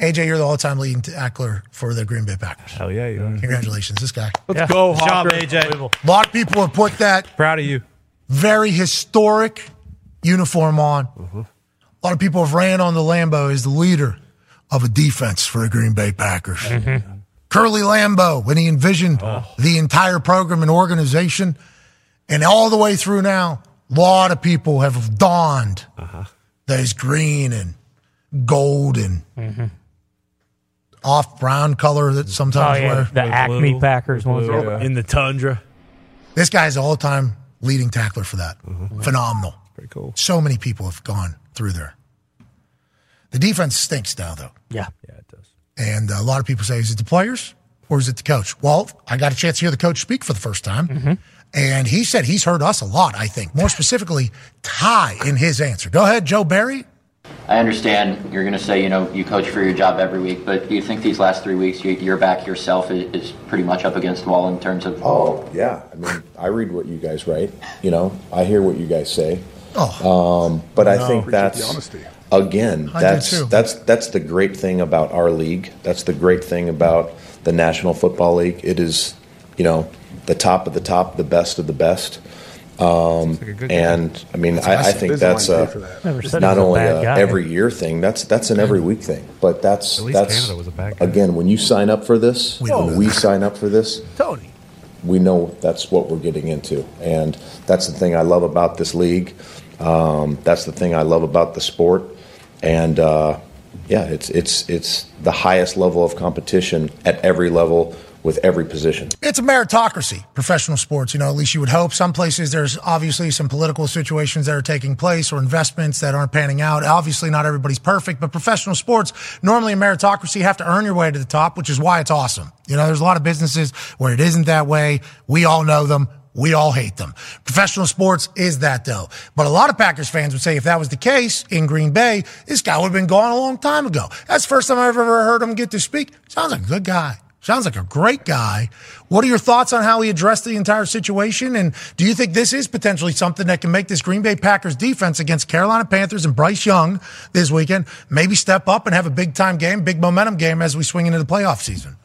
AJ, you're the all time leading tackler for the Green Bay Packers. Hell yeah, you are. Congratulations, this guy. Let's go, Good job, Hawker. AJ. A lot of people have put that Proud of you. very historic uniform on. Mm-hmm. A lot of people have ran on the Lambeau as the leader of a defense for the Green Bay Packers. Mm-hmm. Curly Lambeau, when he envisioned Oh. the entire program and organization, and all the way through now, a lot of people have donned Uh-huh. those green and gold and off brown color that Oh, sometimes yeah. wear. The Acme blue. Packers ones. yeah. in the tundra. This guy's all time leading tackler for that. Mm-hmm. Phenomenal. Pretty cool. So many people have gone through there. The defense stinks now, though. Yeah. Yeah, it does. And a lot of people say, is it the players or is it the coach? Well, I got a chance to hear the coach speak for the first time. And he said he's heard us a lot, I think. More specifically, Ty in his answer. Go ahead, Joe Barry. I understand you're going to say, you know, you coach for your job every week, but do you think these last three weeks, you, your back yourself is, is pretty much up against the wall in terms of? Oh yeah, I mean, I read what you guys write. You know, I hear what you guys say. Oh. Um, but I think that's again, that's that's that's the great thing about our league. That's the great thing about the National Football League. It is, you know, the top of the top, the best of the best. Um, a good guy. and I mean, I, I think that's a, that. Not he was a only a every year thing. That's that's an every week thing. But that's that's Canada was a bad guy. again when you sign up for this, when we sign up for this, Tony. we know that's what we're getting into. And that's the thing I love about this league. Um, that's the thing I love about the sport. And uh, yeah, it's it's it's the highest level of competition at every level with every position. It's a meritocracy, professional sports. You know, at least you would hope. Some places there's obviously some political situations that are taking place or investments that aren't panning out. Obviously, not everybody's perfect, but professional sports, normally a meritocracy, you have to earn your way to the top, which is why it's awesome. You know, there's a lot of businesses where it isn't that way. We all know them. We all hate them. Professional sports is that though. But a lot of Packers fans would say if that was the case in Green Bay, this guy would have been gone a long time ago. That's the first time I've ever heard him get to speak. Sounds like a good guy. Sounds like a great guy. What are your thoughts on how he addressed the entire situation? And do you think this is potentially something that can make this Green Bay Packers defense against Carolina Panthers and Bryce Young this weekend maybe step up and have a big time game, big momentum game as we swing into the playoff season?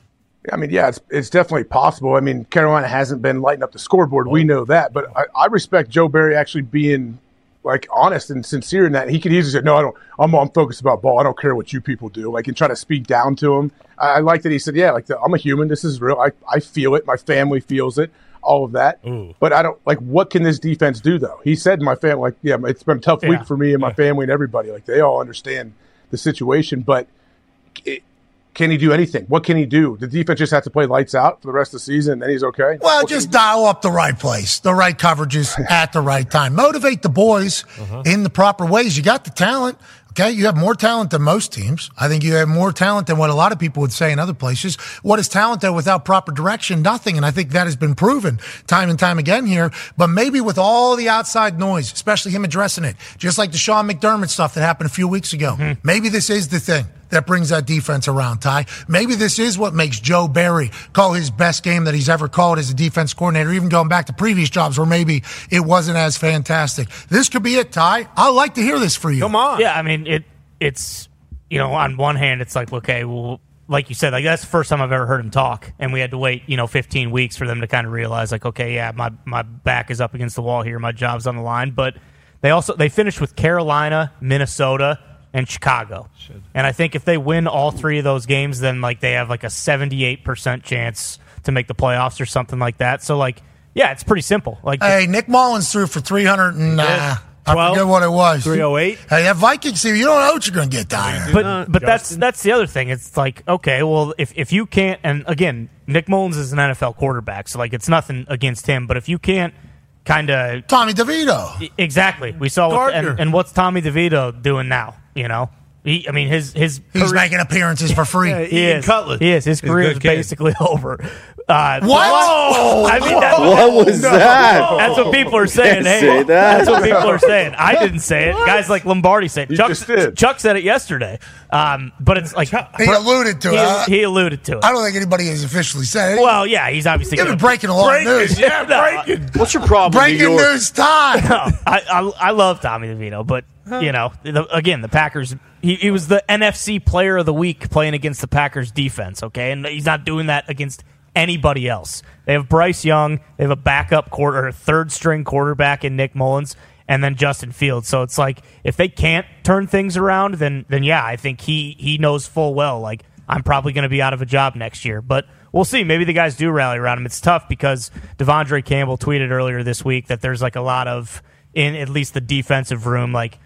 I mean, yeah, it's it's definitely possible. I mean, Carolina hasn't been lighting up the scoreboard. We know that, but I, I respect Joe Barry actually being like honest and sincere in that he could easily say, "No, I don't. I'm I'm focused about ball. I don't care what you people do." Like and try to speak down to him. I, I like that he said, "Yeah, like the, I'm a human. This is real. I I feel it. My family feels it. All of that. But I don't like. What can this defense do though? He said, "My family, like, yeah, it's been a tough Yeah. week for me and my family and everybody. Like they all understand the situation, but." It, can he do anything? What can he do? The defense just has to play lights out for the rest of the season, and then he's okay. Well, What just dial up the right place, the right coverages at the right time. Motivate the boys uh-huh. in the proper ways. You got the talent. Okay. You have more talent than most teams. I think you have more talent than what a lot of people would say in other places. What is talent though without proper direction? Nothing. And I think that has been proven time and time again here. But maybe with all the outside noise, especially him addressing it, just like the Sean McDermott stuff that happened a few weeks ago, hmm. maybe this is the thing that brings that defense around, Ty. Maybe this is what makes Joe Barry call his best game that he's ever called as a defense coordinator, even going back to previous jobs where maybe it wasn't as fantastic. This could be it, Ty. I'd like to hear this for you. Come on. Yeah, I mean it. It's you know, on one hand, it's like okay, well, like you said, like that's the first time I've ever heard him talk, and we had to wait you know 15 weeks for them to kind of realize like okay, yeah, my my back is up against the wall here, my job's on the line. But they also they finished with Carolina, Minnesota, and Chicago, and I think if they win all three of those games, then like they have like a 78 percent chance to make the playoffs or something like that. So like, yeah, it's pretty simple. Like Hey, Nick Mullens threw for 300 and uh, I 12? forget what it was. 308? Hey, that Vikings team, you don't know what you're going to get, Ty. but but that's that's the other thing. It's like okay, well, if if you can't, and again, Nick Mullens is an NFL quarterback, so like it's nothing against him. But if you can't, kind of Tommy DeVito. exactly, we saw, what, and, and what's Tommy DeVito doing now? You know, he, I mean, his his He's career- making appearances for free. Yeah, he Ian is. Cutler. He is. His a career is kid. basically over. Uh, What? I mean, that, What was that? That's what people are saying. Can't Hey, say that. That's what people are saying. I didn't say it. Guys like Lombardi said. You Chuck, just did. Chuck said it yesterday. Um, but it's like He alluded to he, it. He alluded to it. I don't think anybody has officially said it. Well, yeah, he's obviously You've been gonna- breaking a lot of news. yeah, No, breaking. What's your problem, New Breaking York? news time. No, I, I I love Tommy DeVito, but you know, the, again, the Packers. He, he was the NFC Player of the Week playing against the Packers defense. Okay, and he's not doing that against anybody else. They have Bryce Young. They have a backup quarter, or third string quarterback in Nick Mullens, and then Justin Fields. So it's like if they can't turn things around, then then yeah, I think he he knows full well like I'm probably going to be out of a job next year, but. We'll see. Maybe the guys do rally around him. It's tough because De'Vondre Campbell tweeted earlier this week that there's like a lot of in at least the defensive room, like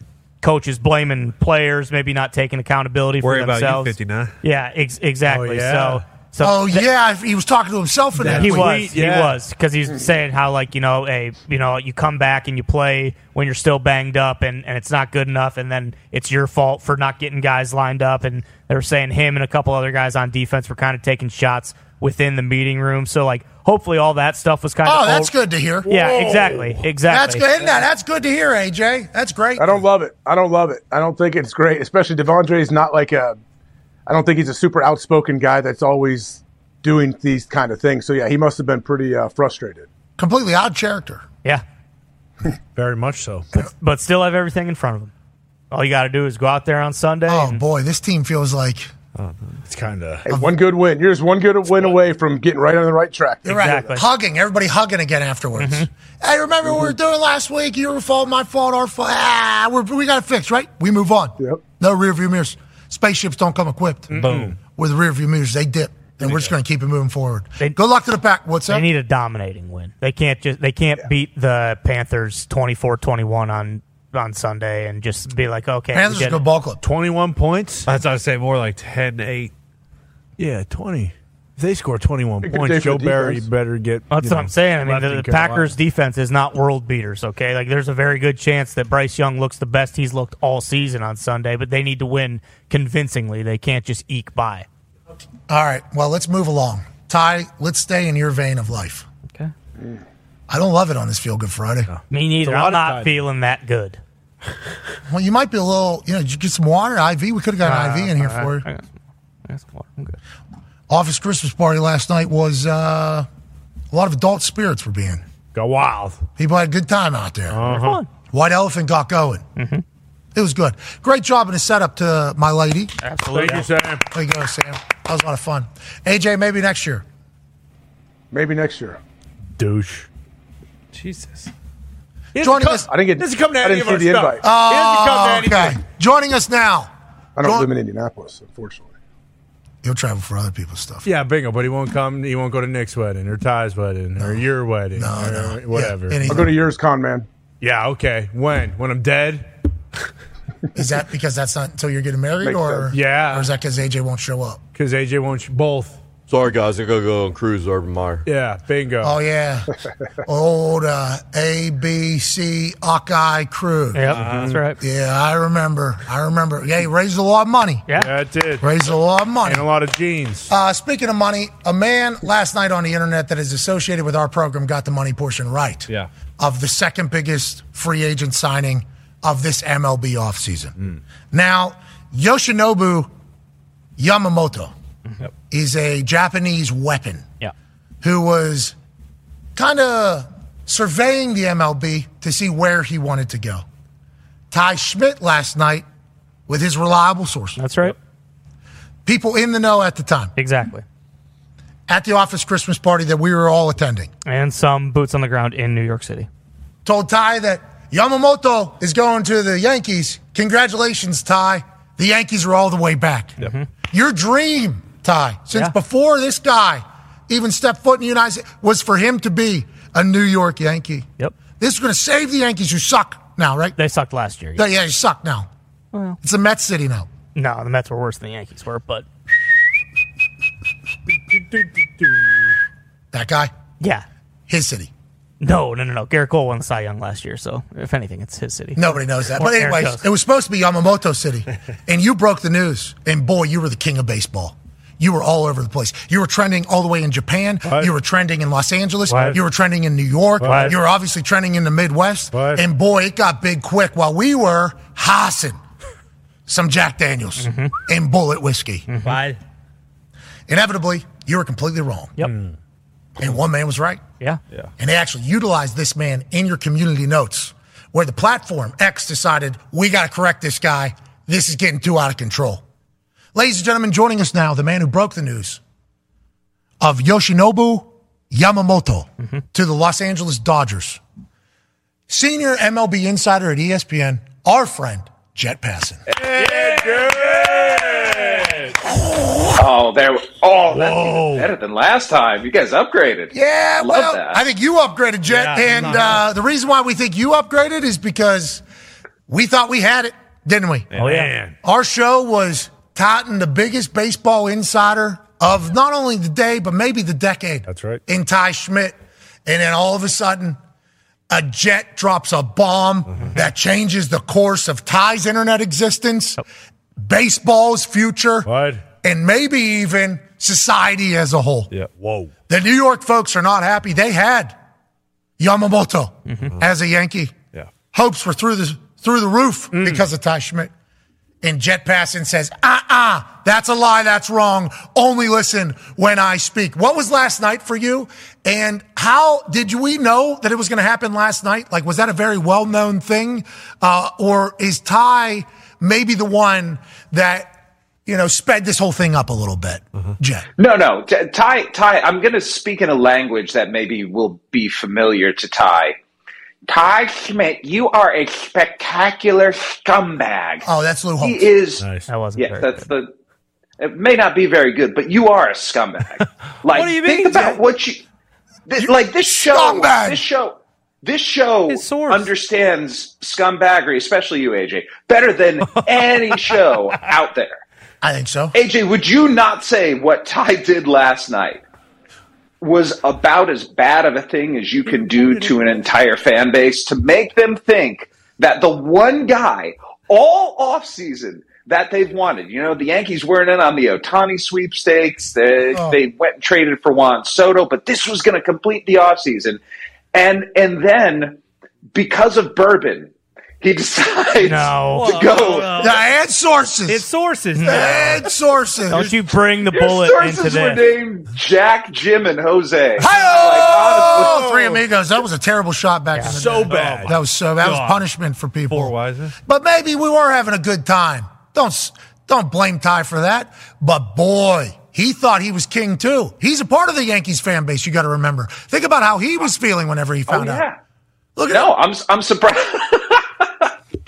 coaches blaming players, maybe not taking accountability Worry for about you, themselves. 59. Yeah, ex- exactly. Oh, yeah. So, so Oh th- yeah, he was talking to himself in that. he tweet. was. He yeah. was because he's saying how like you know a you know you come back and you play when you're still banged up and, and it's not good enough and then it's your fault for not getting guys lined up and they were saying him and a couple other guys on defense were kind of taking shots within the meeting room. So like, hopefully, all that stuff was kind of. Oh, that's good to hear. Yeah, exactly, exactly. That's exactly. good. Isn't that? That's good to hear, AJ. That's great. I don't love it. I don't love it. I don't think it's great, especially De'Vondre is not like a. I don't think he's a super outspoken guy that's always doing these kind of things. So yeah, he must have been pretty uh, frustrated. Completely odd character. Yeah, Very much so. but still have everything in front of him. All you got to do is go out there on Sunday. Oh and- boy, this team feels like It's kind of. Hey, one good win. You're just one good win away from getting right on the right track. You're right. Hugging, everybody hugging again afterwards. Hey, remember what we were doing last week? Your fault, my fault, our fault. Ah, we're, we got it fixed, right? We move on. Yep. No rear view mirrors. Spaceships don't come equipped. Boom. With rear view mirrors, they dip. And we're just going to keep it moving forward. They, Good luck to the pack. What's up? They need a dominating win. They can't just they can't beat the Panthers 24-21 on on Sunday and just be like, okay, we get it. ball club. 21 points? That's what I'd say more like 10 8. Yeah, 20. If they score 21 Good day points, for Joe the Barry defense. better get. That's you what know, I'm saying. I mean, left the, the Carolina. Packers defense is not world beaters. Okay, like there's a very good chance that Bryce Young looks the best he's looked all season on Sunday, but they need to win convincingly. They can't just eke by. All right. Well, let's move along. Ty, let's stay in your vein of life. Okay. I don't love it on this Feel Good Friday. Me neither. It's a lot I'm of not time. feeling that good. Well, you might be a little, you know, did you get some water, IV? We could have got an IV in here Uh, for I you. got- I got some water. I'm good. Office Christmas party last night was uh, a lot of adult spirits were being. Go wild. People had a good time out there. Uh-huh. White Elephant got going. Mm-hmm. It was good. Great job in the setup to my lady. Absolutely. Thank you, Sam. There you go, Sam. That was a lot of fun. AJ, maybe next year. Maybe next year. Douche. Jesus. Joining us. I didn't get. Doesn't come to I any didn't of see our the stuff. invite. Oh, He doesn't come to oh, okay. anything. Joining us now. I don't Go- live in Indianapolis, unfortunately. He'll travel for other people's stuff. Yeah, bingo, but he won't come. He won't go to Nick's wedding or Ty's wedding or your wedding or whatever. Yeah, I'll go to yours, con man. Yeah, okay. When? When I'm dead? Is that because that's not until you're getting married, Makes or sense. Yeah. or is that because AJ won't show up? Because AJ won't. Sh- both. Sorry, guys. I gotta go on cruise to Urban Meyer. Yeah, bingo. Oh yeah, old uh, A B C Hawkeye crew. Yep, that's right. Yeah, I remember. I remember. Yeah, he raised a lot of money. Yeah, it did. Raised a lot of money. And a lot of jeans. Uh, speaking of money, a man last night on the internet that is associated with our program got the money portion right. Yeah. Of the second biggest free agent signing of this MLB offseason. Now, Yoshinobu Yamamoto is a Japanese weapon Yeah. who was kind of surveying the MLB to see where he wanted to go. Ty Schmidt last night with his reliable sources. That's right. People in the know at the time. Exactly. At the office Christmas party that we were all attending. And some boots on the ground in New York City. Told Ty that Yamamoto is going to the Yankees. Congratulations, Ty. The Yankees are all the way back. Your dream, Ty, since Yeah. before this guy even stepped foot in the United States, was for him to be a New York Yankee. Yep. This is going to save the Yankees, who suck now, right? They sucked last year. Yeah, yeah, they suck now. Well. It's a Mets city now. No, the Mets were worse than the Yankees were, but That guy, yeah. his city. No, no, no, no. Gerrit Cole won the Cy Young last year, so if anything, it's his city. Nobody knows that. Or But Aaron anyways, it was supposed to be Yamamoto City, and you broke the news. And boy, you were the king of baseball. You were all over the place. You were trending all the way in Japan. What? You were trending in Los Angeles. What? You were trending in New York. What? You were obviously trending in the Midwest. What? And boy, it got big quick while we were hossing some Jack Daniels Mm-hmm. and Bulleit whiskey. Why? Inevitably, you were completely wrong. Yep. And one man was right. Yeah. Yeah. And they actually utilized this man in your community notes, where the platform X decided we got to correct this guy. This is getting too out of control. Ladies and gentlemen, joining us now, the man who broke the news of Yoshinobu Yamamoto to the Los Angeles Dodgers, senior MLB insider at ESPN, our friend Jet Passon. Oh, there. Oh, that's even better than last time. You guys upgraded. Yeah, Love well, that. I think you upgraded, Jet. Yeah, and uh, the reason why we think you upgraded is because we thought we had it, didn't we? Oh, yeah. Our show was touting the biggest baseball insider of not only the day, but maybe the decade. That's right. In Ty Schmidt. And then all of a sudden, a jet drops a bomb Mm-hmm. that changes the course of Ty's internet existence, baseball's future. What? and maybe even society as a whole. Yeah. Whoa. The New York folks are not happy. They had Yamamoto as a Yankee. Yeah. Hopes were through the through the roof because of Ty Schmidt. And Jet Passon says, ah, ah, that's a lie. That's wrong. Only listen when I speak. What was last night for you? And how did we know that it was going to happen last night? Like, was that a very well known thing? Uh, or is Ty maybe the one that, you know, sped this whole thing up a little bit? Jet. No, no. Ty, Ty, I'm going to speak in a language that maybe will be familiar to Ty. Ty Schmidt, you are a spectacular scumbag. Oh, that's Lou Holtz. He is. That wasn't Yeah, very that's the. It may not be very good, but you are a scumbag. Like, What do you think about Jet? what you. This, like this show. Scumbag. This show. This show His source. understands scumbaggery, especially you, AJ, better than any show out there. I think so. AJ, would you not say what Ty did last night was about as bad of a thing as you can do to an entire fan base to make them think that the one guy all offseason that they've wanted, you know, the Yankees weren't in on the Ohtani sweepstakes. They, Oh. they went and traded for Juan Soto, but this was going to complete the offseason. And, and then because of bourbon, he decides No. to go. Yeah, and sources. It's sources. and sources. Don't you bring the Your bullet into sources were named Jack, Jim, and Jose. Hi-oh! honestly- three amigos. That was a terrible shot back in the So day. bad. That was so. That was punishment for people. Four wiser. But maybe we were having a good time. Don't don't blame Ty for that. But boy, he thought he was king too. He's a part of the Yankees fan base. You got to remember. Think about how he was feeling whenever he Oh, found out. Look at No, I'm I'm surprised.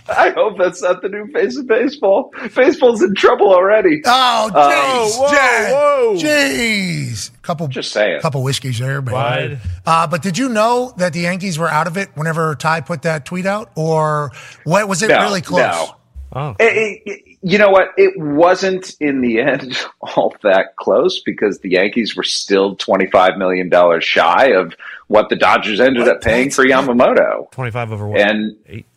I hope that's not the new face of baseball. Baseball's in trouble already. Oh, Uh, jeez, whoa, whoa. Jeez. Couple, Just saying. couple whiskeys there, baby. Wide. Uh, but did you know that the Yankees were out of it whenever Ty put that tweet out, or what was it No, really close? no. Oh. It- it- you know what? It wasn't in the end all that close because the Yankees were still twenty five million dollars shy of what the Dodgers ended What? up paying for Yamamoto. 25 over what? And Eight.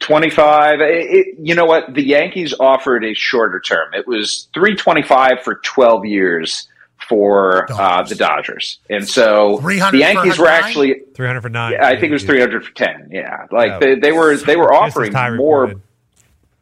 25 it, it- you know what? The yankees offered a shorter term. It was 325 for 12 years for uh, the dodgers. And so the yankees were actually 300 for nine. yeah, i think it was 300 for 10 yeah. Like Yeah. they, they were they were offering more reported.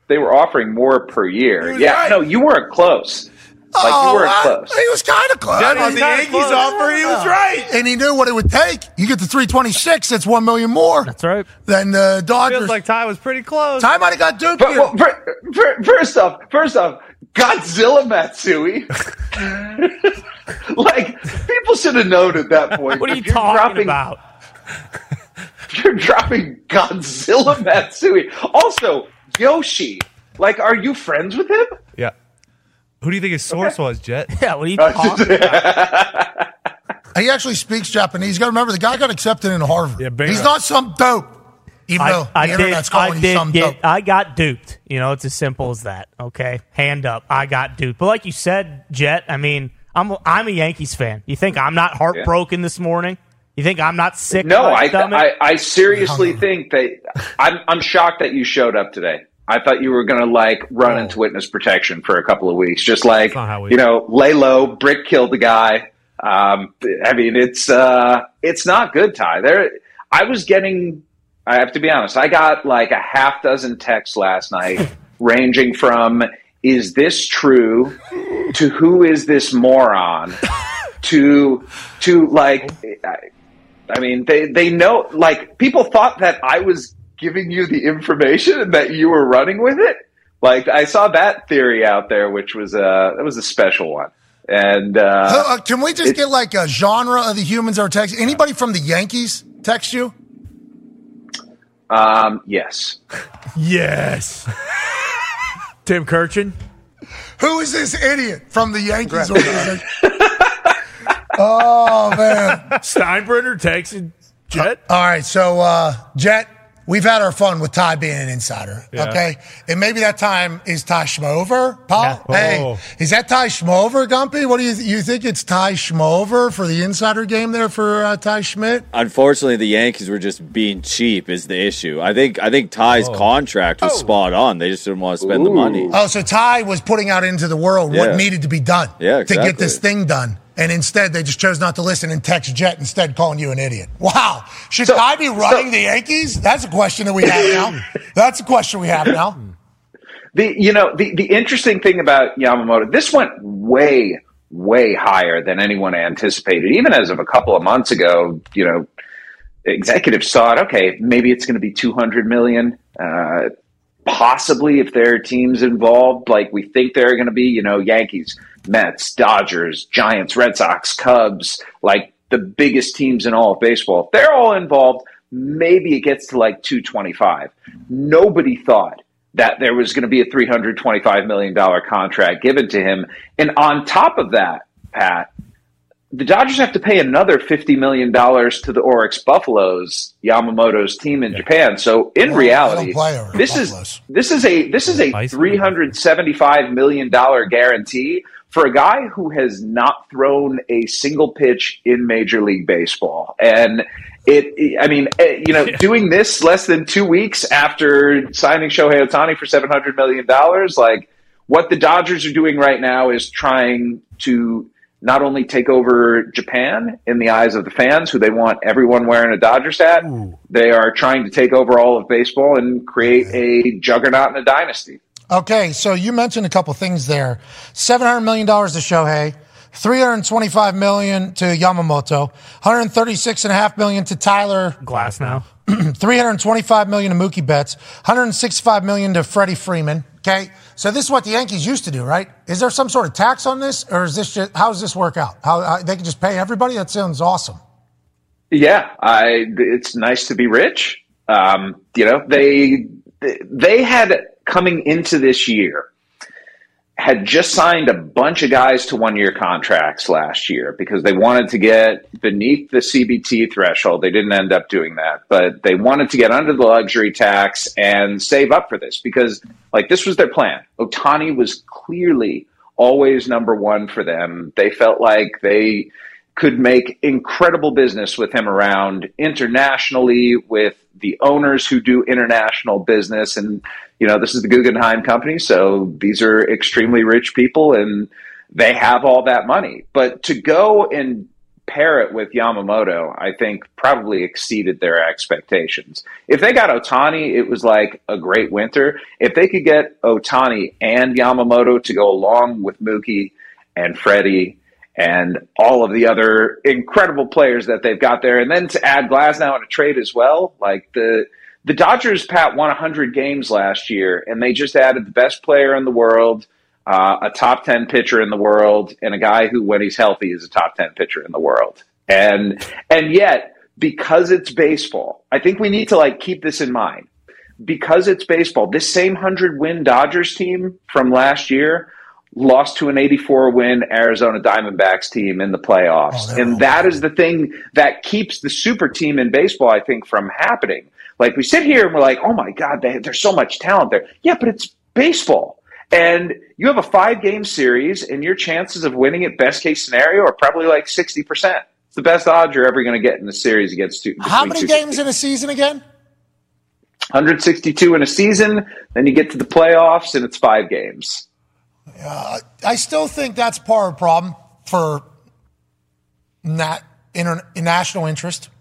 they were offering more per year. Yeah right. no you weren't close like oh, you weren't I- close he was kind of close. on the kinda Yankees close. offer, he was right. and he knew what it would take. You get the 326, that's one million more That's right. than the Dodgers. Feels like Ty was pretty close. Ty might have got duped but, well, fir- fir- first off first off godzilla matsui like people should have known at that point What are you you're talking dropping about? You're dropping Godzilla Matsui. Also, Yoshi. Like, are you friends with him? Yeah. Who do you think his source was, Jet? Yeah, what are you talking about? he actually speaks Japanese. You got to remember, the guy got accepted into Harvard. Yeah, bingo. He's not some dope. Even though I, I the did. internet's calling I did some get. dope. I got duped. You know, it's as simple as that. Okay, hand up. I got duped. But like you said, Jet. I mean, I'm I'm a Yankees fan. You think I'm not heartbroken this morning? You think I'm not sick? No, I. I, I seriously think that I'm, I'm shocked that you showed up today. I thought you were going to like run into witness protection for a couple of weeks, just like we- you know, lay low, brick killed the guy. Um, I mean, it's uh, it's not good, Ty. There, I was getting. I have to be honest. I got like a half dozen texts last night, ranging from "Is this true?" to "Who is this moron?" to to like. I, I mean, they they know. Like people thought that I was giving you the information and that you were running with it. Like I saw that theory out there, which was a that was a special one. And Uh, uh, uh, can we just it- get like a genre of the humans are texting? Anybody from the Yankees text you? um, yes, Yes. Tim Kirchin. Who is this idiot from the Yankees organization? oh man! Steinbrenner texted Jet. All right, so uh, Jet, we've had our fun with Ty being an insider. Yeah. Okay, and maybe that time is Ty Schmover, Paul. Yeah. Hey, Oh. is that Ty Schmover, Gumpy? What do you you think it's Ty Schmover for the insider game there for uh, Ty Schmidt? Unfortunately, the Yankees were just being cheap. Is the issue? I think. I think Ty's contract was spot on. They just didn't want to spend the money. Oh, so Ty was putting out into the world what needed to be done Yeah, to get this thing done. And instead, they just chose not to listen and text Jet instead, calling you an idiot. Wow. Should I be running the Yankees? That's a question that we have now. That's a question we have now. The you know the the interesting thing about Yamamoto, this went way way higher than anyone anticipated. Even as of a couple of months ago, you know, executives thought, okay, maybe it's going to be two hundred million. Uh, possibly if there are teams involved, like we think there are going to be, you know, Yankees, Mets, Dodgers, Giants, Red Sox, Cubs, like the biggest teams in all of baseball. If they're all involved, maybe it gets to like 225. Nobody thought that there was going to be a $325 million contract given to him. And on top of that, Pat, the Dodgers have to pay another $50 million to the Orix Buffaloes, Yamamoto's team in Japan. So in Well, reality, they don't play over this is this is a this is a $375 million guarantee for a guy who has not thrown a single pitch in Major League Baseball. And it, I mean, eh, you know, doing this less than two weeks after signing Shohei Ohtani for $700 million, like what the Dodgers are doing right now is trying to not only take over Japan in the eyes of the fans, who they want everyone wearing a Dodgers hat, they are trying to take over all of baseball and create a juggernaut and a dynasty. Okay, so you mentioned a couple things there. Seven hundred million dollars to Shohei, three hundred twenty-five million to Yamamoto, one hundred thirty-six and a half million to Tyler Glasnow. 325 million to Mookie Betts, 165 million to Freddie Freeman. Okay. So this is what the Yankees used to do, right? Is there some sort of tax on this or is this just, how does this work out? How, how they can just pay everybody? That sounds awesome. Yeah, I. It's nice to be rich. Um, you know, they they had coming into this year had just signed a bunch of guys to one year contracts last year because they wanted to get beneath the CBT threshold. They didn't end up doing that, but they wanted to get under the luxury tax and save up for this because, like, this was their plan. Ohtani was clearly always number one for them. They felt like they could make incredible business with him around internationally with the owners who do international business and you know this is the Guggenheim company so these are extremely rich people and they have all that money but to go and pair it with Yamamoto I think probably exceeded their expectations if they got Ohtani it was like a great winter if they could get Ohtani and Yamamoto to go along with Mookie and Freddie and all of the other incredible players that they've got there. And then to add Glasnow in a trade as well, like the the Dodgers, Pat won 100 games last year, and they just added the best player in the world, uh, a top 10 pitcher in the world, and a guy who, when he's healthy, is a top 10 pitcher in the world. And and yet, because it's baseball, I think we need to like keep this in mind. Because it's baseball, this same 100 win Dodgers team from last year lost to an 84 win Arizona Diamondbacks team in the playoffs. and that is the thing that keeps the super team in baseball, I think, from happening. Like we sit here and we're like, oh my God, they, there's so much talent there. Yeah, but it's baseball. And you have a five game series, and your chances of winning it, best case scenario, are probably like 60%. It's the best odds you're ever going to get in the series against two. How many two games in a season again? 162 in a season. Then you get to the playoffs, and it's five games. Uh, I still think that's part of the problem for nat, inter, national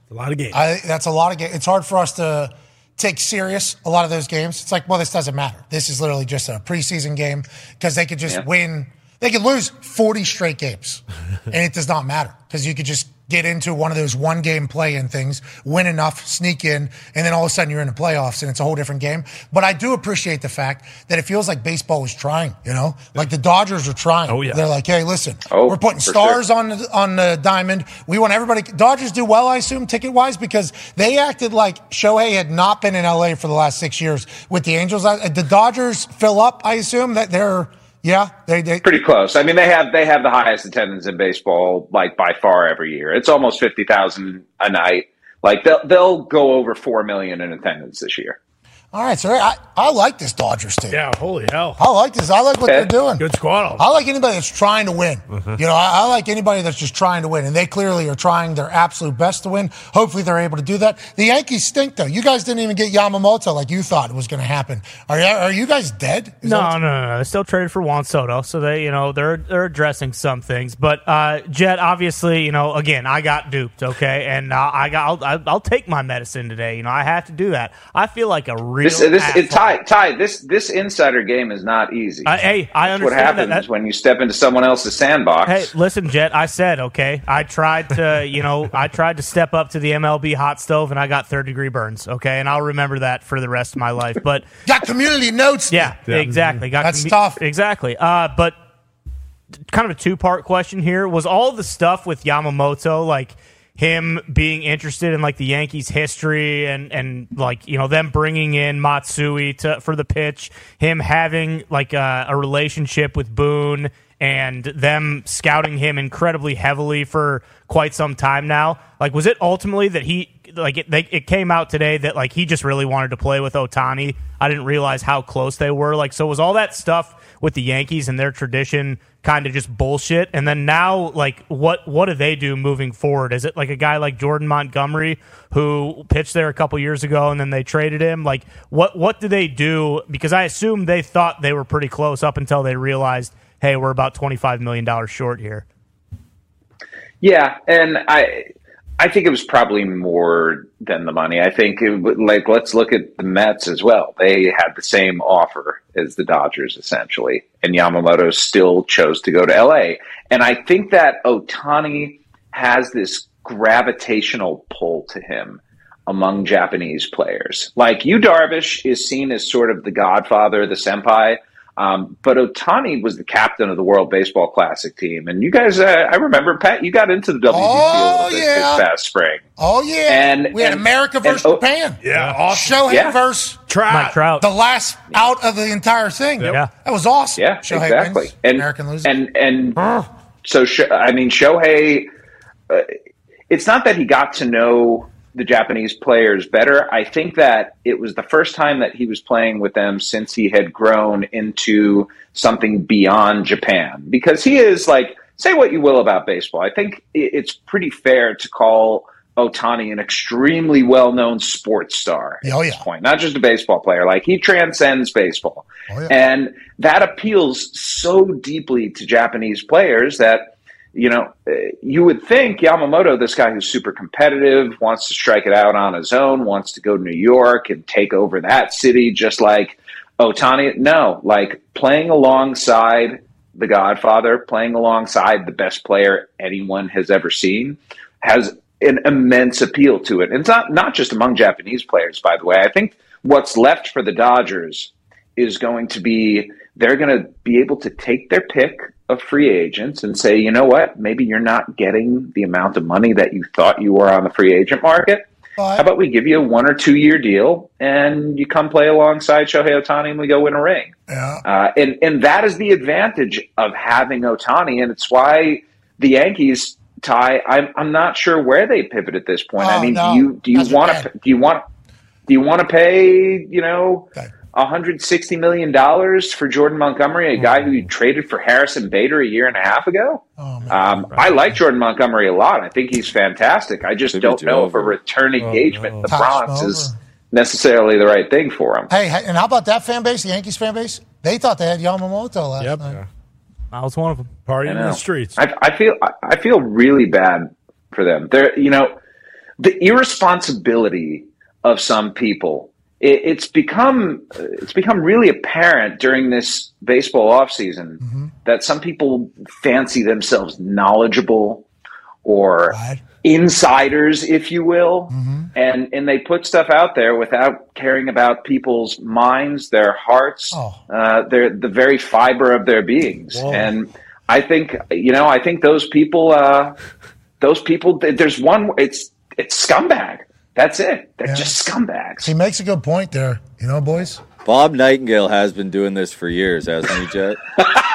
interest. A lot of games. I, that's a lot of games. It's hard for us to take serious a lot of those games. It's like, well, this doesn't matter. This is literally just a preseason game because they could just Yeah. win. They could lose 40 straight games and it does not matter because you could just get into one of those one game play in things, win enough, sneak in, and then all of a sudden you're in the playoffs and it's a whole different game. But I do appreciate the fact that it feels like baseball is trying, you know, like the Dodgers are trying. Oh, yeah. They're like, hey, listen, Oh, we're putting stars sure. on the, on the diamond. We want everybody. Dodgers do well, I assume, ticket wise, because they acted like Shohei had not been in LA for the last six years with the Angels. The Dodgers fill up, I assume that they're yeah they they pretty close. I mean, they have they have the highest attendance in baseball, like by far every year. It's almost fifty thousand a night. Like they'll they'll go over four million in attendance this year. All right, so I, I like this Dodgers team. Yeah, holy hell. I like this. I like what they're doing. Good squad. I like anybody that's trying to win. You know, I, I like anybody that's just trying to win, and they clearly are trying their absolute best to win. Hopefully, they're able to do that. The Yankees stink, though. You guys didn't even get Yamamoto like you thought was going to happen. Are you, are you guys dead? Is No, no, no, no. They still traded for Juan Soto, so they, you know, they're they're addressing some things. But uh, Jet, obviously, you know, again, I got duped, okay, and uh, I got, I'll, I'll take my medicine today. You know, I have to do that. I feel like a real. This this it, Ty Ty this this insider game is not easy. Uh, hey, I That's what understand that. happens That- when you step into someone else's sandbox. Hey, listen, Jet. I said okay. I tried to, you know, I tried to step up to the MLB hot stove, and I got third degree burns. Okay, and I'll remember that for the rest of my life. But got community notes. yeah, exactly. Got That's commu- tough. Exactly. Uh, but kind of a two part question here was all the stuff with Yamamoto like him being interested in like the Yankees history and and like you know them bringing in Matsui to for the pitch him having like a, a relationship with Boone and them scouting him incredibly heavily for quite some time now. Like was it ultimately that he like it, they, it came out today that like he just really wanted to play with Ohtani I didn't realize how close they were. Like so was all that stuff with the Yankees and their tradition kind of just bullshit. And then now like what what do they do moving forward? Is it like a guy like Jordan Montgomery who pitched there a couple years ago and then they traded him? Like what what do they do? Because I assume they thought they were pretty close up until they realized hey we're about 25 million dollars short here. Yeah, and I I think it was probably more than the money. I think it, like let's look at the Mets as well. They had the same offer as the Dodgers essentially, and Yamamoto still chose to go to LA. And I think that Ohtani has this gravitational pull to him among Japanese players. Like you, Darvish is seen as sort of the godfather, the senpai. Um, but Ohtani was the captain of the World Baseball Classic team, and you guys, uh, I remember Pat, you got into the WBC a Oh, little bit yeah. this past spring. Oh yeah, And- we had and- America and- versus oh- Japan. Yeah, awesome. Shohei Yeah. versus Mike Trout the last out of the entire thing. Yeah. that was awesome. Yeah, Shohei exactly. wins, And American loses. and and so I mean Shohei. Uh, it's not that he got to know the Japanese players better. I think that it was the first time that he was playing with them since he had grown into something beyond Japan. Because he is like, say what you will about baseball. I think it's pretty fair to call Ohtani an extremely well known sports star at Oh, this point, not just a baseball player. Like he transcends baseball. Oh, yeah. And that appeals so deeply to Japanese players that, you know, you would think Yamamoto, this guy who's super competitive, wants to strike it out on his own, wants to go to New York and take over that city just like Ohtani. No, like playing alongside the Godfather, playing alongside the best player anyone has ever seen, has an immense appeal to it. And it's not not just among Japanese players, by the way. I think what's left for the Dodgers is going to be they're going to be able to take their pick of free agents and say, you know what, maybe you're not getting the amount of money that you thought you were on the free agent market. How about we give you a one or two year deal and you come play alongside Shohei Ohtani and we go win a ring? Yeah. Uh, and and that is the advantage of having Ohtani, and it's why the Yankees. tie. I'm I'm not sure where they pivot at this point. I Oh, mean, no. do you do you want to do you want do you want to pay you know 160 million dollars for Jordan Montgomery, a guy who you traded for Harrison Bader a year and a half ago? Oh, um, I like Jordan Montgomery a lot. I think he's fantastic. I just Maybe don't too know if a return engagement in the Tops Bronx him is necessarily the right thing for him. Hey, and how about that fan base, the Yankees fan base? They thought they had Yamamoto last Yep. night. I was one of them Party in the streets. I, I feel I- I feel really bad for them. They're you know the irresponsibility of some people. It, it's become it's become really apparent during this baseball offseason that some people fancy themselves knowledgeable or insiders, if you will, and and they put stuff out there without caring about people's minds, their hearts, uh, their the very fiber of their beings. Whoa. And I think you know, I think those people, uh, those people, there's one. It's it's scumbag. That's it. They're just scumbags. He makes a good point there, you know, boys. Bob Nightingale has been doing this for years, hasn't he, Jet?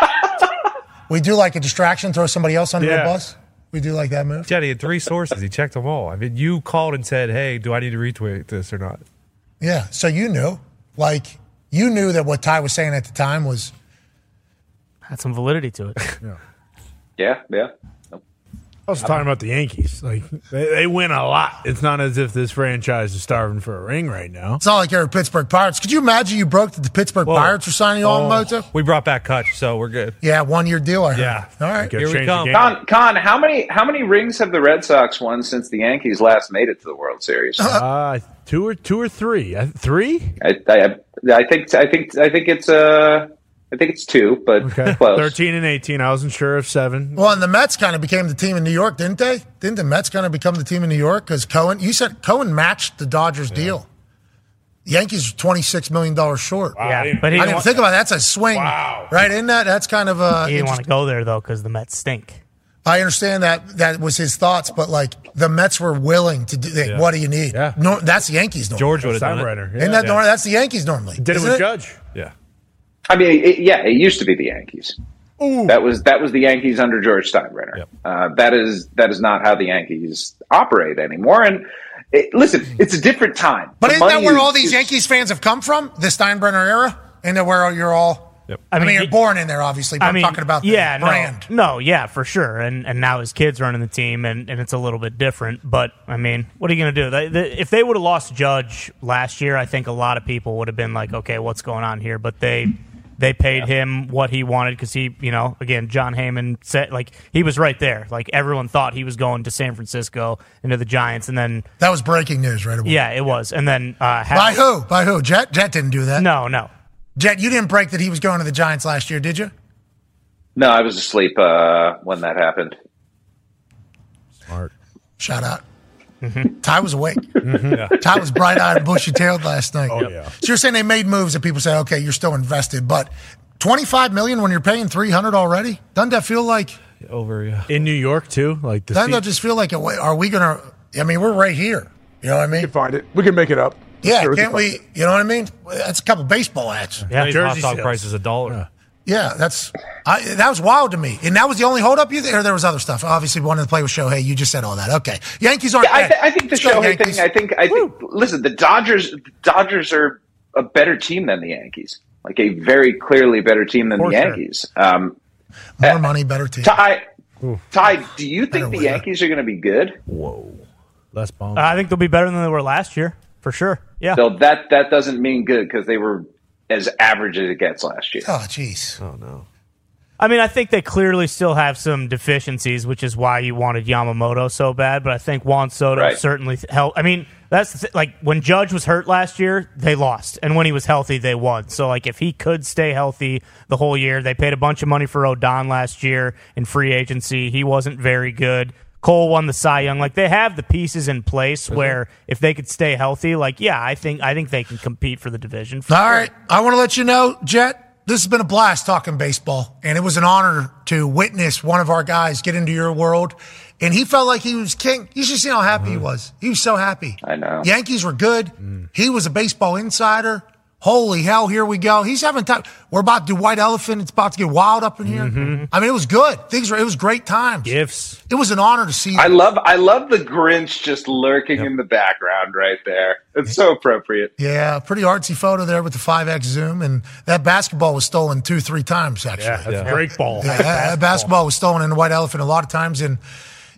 We do like a distraction, throw somebody else under the bus. We do like that move. Jetty had three sources. He checked them all. I mean, you called and said, "Hey, do I need to retweet this or not?" Yeah. So you knew, like, you knew that what Ty was saying at the time was had some validity to it. Yeah, yeah. I was talking about the Yankees. Like they, they win a lot. It's not as if this franchise is starving for a ring right now. It's not like you're a Pittsburgh Pirates. Could you imagine you broke that the Pittsburgh Pirates were signing Yamamoto? We brought back Cutch, so we're good. Yeah, one year deal. I heard. Yeah. All right. Here we come. Con, Con, how many how many rings have the Red Sox won since the Yankees last made it to the World Series? Uh, two or two or three. Uh, three. I, I, I think I think I think it's uh I think it's two, but Okay. close. Thirteen and eighteen. I wasn't sure if seven. Well, and the Mets kind of became the team in New York, didn't they? Didn't the Mets kind of become the team in New York? Because Cohen, you said Cohen matched the Dodgers deal. The Yankees are twenty six million dollars short. Yeah, but I he didn't didn't wa- think about that. That's a swing, Wow. right? Isn't that? That's kind of a. he didn't want to go there though because the Mets stink. I understand that that was his thoughts, but like the Mets were willing to do. Yeah. What do you need? Yeah. No, that's the Yankees. Normally. George would have done it. Steinbrenner, Isn't that normal? That's the Yankees normally. Did it isn't with Judge. Yeah. I mean, it, yeah, it used to be the Yankees. That was that was the Yankees under George Steinbrenner. Uh, that is that is not how the Yankees operate anymore. And it, listen, it's a different time. But The isn't that money where is- all these is- Yankees fans have come from? The Steinbrenner era? Isn't that where you're all. I, I mean, mean, you're he- born in there, obviously, but I I'm mean, talking about the yeah, brand. No, no, yeah, for sure. And and now his kids running the team, and, and it's a little bit different. But I mean, what are you going to do? They, they, if they would have lost Judge last year, I think a lot of people would have been like, okay, what's going on here? But they they paid him what he wanted because he, you know, again, Jon Heyman said like he was right there. Like everyone thought he was going to San Francisco into the Giants, and then That was breaking news right away. yeah, it was. And then uh, had- By who? By who? Jet? Jet didn't do that. No, no. Jet, you didn't break that he was going to the Giants last year, did you? No, I was asleep uh, when that happened. Smart. Shout out. Mm-hmm. Ty was awake. Ty was bright eyed and bushy tailed last night. Oh, yeah. So you're saying they made moves that people say, okay, you're still invested, but 25 million when you're paying 300 already? Doesn't that feel like? Over, yeah. In New York too, like the Doesn't seat- that just feel like? Are we gonna? I mean, we're right here. You know what I mean? We can find it. We can make it up. Yeah, Sure, can't can we? You know what I mean? That's a couple baseball ads. Yeah, Today's jersey hot dog sales. price is a dollar. Yeah, that's I, that was wild to me, and that was the only holdup. You or there was other stuff. Obviously, wanted to play with Shohei. You just said all that. Okay, Yankees aren't. Yeah, I, th- I think the Let's Shohei Yankees. thing. I think I think. Listen, the Dodgers. The Dodgers are a better team than the Yankees. Like a very clearly better team than For the sure. Yankees. Um, More money, better team. Ty, Ty, do you think the Yankees are going to be good? Whoa, less bomb. I think they'll be better than they were last year for sure. Yeah. So that that doesn't mean good because they were as average as it gets last year. Oh, jeez. Oh no. I mean, I think they clearly still have some deficiencies, which is why you wanted Yamamoto so bad. But I think Juan Soto Right. certainly helped. I mean, that's the thi- like when Judge was hurt last year, they lost, and when he was healthy, they won. So like, if he could stay healthy the whole year, they paid a bunch of money for Rodón last year in free agency. He wasn't very good. Cole won the Cy Young. Like they have the pieces in place where if they could stay healthy, like yeah, I think I think they can compete for the division. For All sure. right. I want to let you know, Jet, this has been a blast talking baseball. And it was an honor to witness one of our guys get into your world. And he felt like he was king. You should see how happy he mm-hmm. was. He was so happy. I know. Yankees were good. Mm. He was a baseball insider. Holy hell, here we go. He's having time. We're about to do White Elephant. It's about to get wild up in here. Mm-hmm. I mean, it was good. Things were, it was great times. Gifts. It was an honor to see I you. love I love the Grinch just lurking in the background right there. It's so appropriate. Yeah, pretty artsy photo there with the 5X zoom. And that basketball was stolen two, three times, actually. Yeah, that's Yeah. great ball. Yeah, that, that basketball was stolen in the White Elephant a lot of times. And,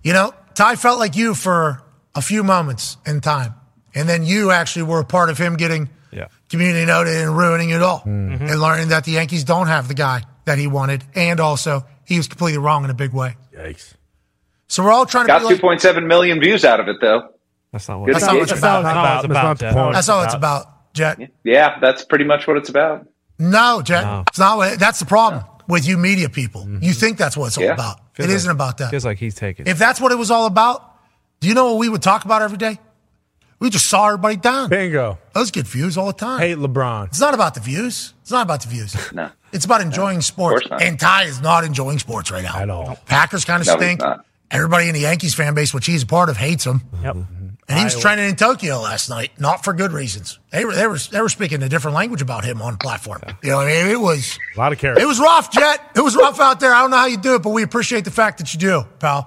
you know, Ty felt like you for a few moments in time. And then you actually were a part of him getting Yeah. community noted and ruining it all mm-hmm. and learning that the Yankees don't have the guy that he wanted. And also, he was completely wrong in a big way. Yikes. So we're all trying to Got be like, 2.7 million views out of it though. That's not what. That's not what engagement. it's about. That's That's not not what it's about. it's about. that's all it's about, Jet. Yeah, that's pretty much what it's about. No, Jet. No. It's not. what- That's the problem with you media people. Mm-hmm. You think that's what it's all Yeah. about. Feels it like- not about that. Feels like he's taking. If that's what it was all about, do you know what we would talk about every day? We just saw everybody down. Bingo. Those get views all the time. Hate LeBron. It's not about the views. It's not about the views. No. It's about enjoying sports. course not. And Ty is not enjoying sports right now. At all. Packers kind of No, stink. Everybody in the Yankees fan base, which he's a part of, hates him. Yep. And mm-hmm. he was training in Tokyo last night, not for good reasons. They were they were they were speaking a different language about him on platform. You know, what I mean, it was A lot of carrots. it was rough, Jet. It was rough out there. I don't know how you do it, but we appreciate the fact that you do, pal.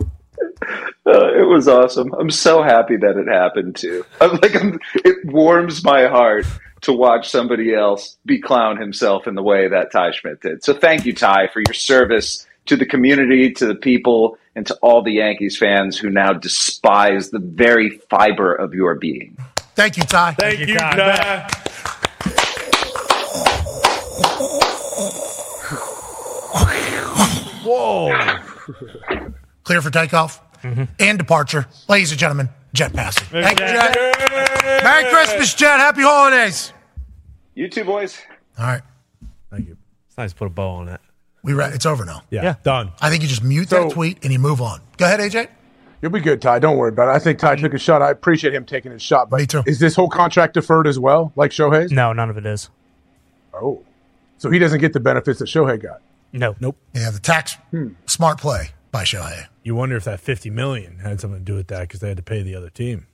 Uh, it was awesome. I'm so happy that it happened too. I'm like, I'm, it warms my heart to watch somebody else be clown himself in the way that Ty Schmidt did. So thank you, Ty, for your service to the community, to the people, and to all the Yankees fans who now despise the very fiber of your being. Thank you, Ty. Thank, you, Ty. Whoa. Clear for takeoff and departure. Ladies and gentlemen, Jet Passan. Thank you, Jet. Merry Christmas, Jet. Happy holidays. You too, boys. All right. Thank you. It's nice to put a bow on it. We re- it's over now. Yeah, done. I think you just mute So- that tweet and you move on. Go ahead, AJ. You'll be good, Ty. Don't worry about it. I think Ty took a shot. I appreciate him taking his shot. But Me too. Is this whole contract deferred as well, like Shohei's? No, none of it is. Oh, so he doesn't get the benefits that Shohei got. No. Nope. Yeah, the tax Hmm. smart play by Shohei. You wonder if that 50 million had something to do with that because they had to pay the other team.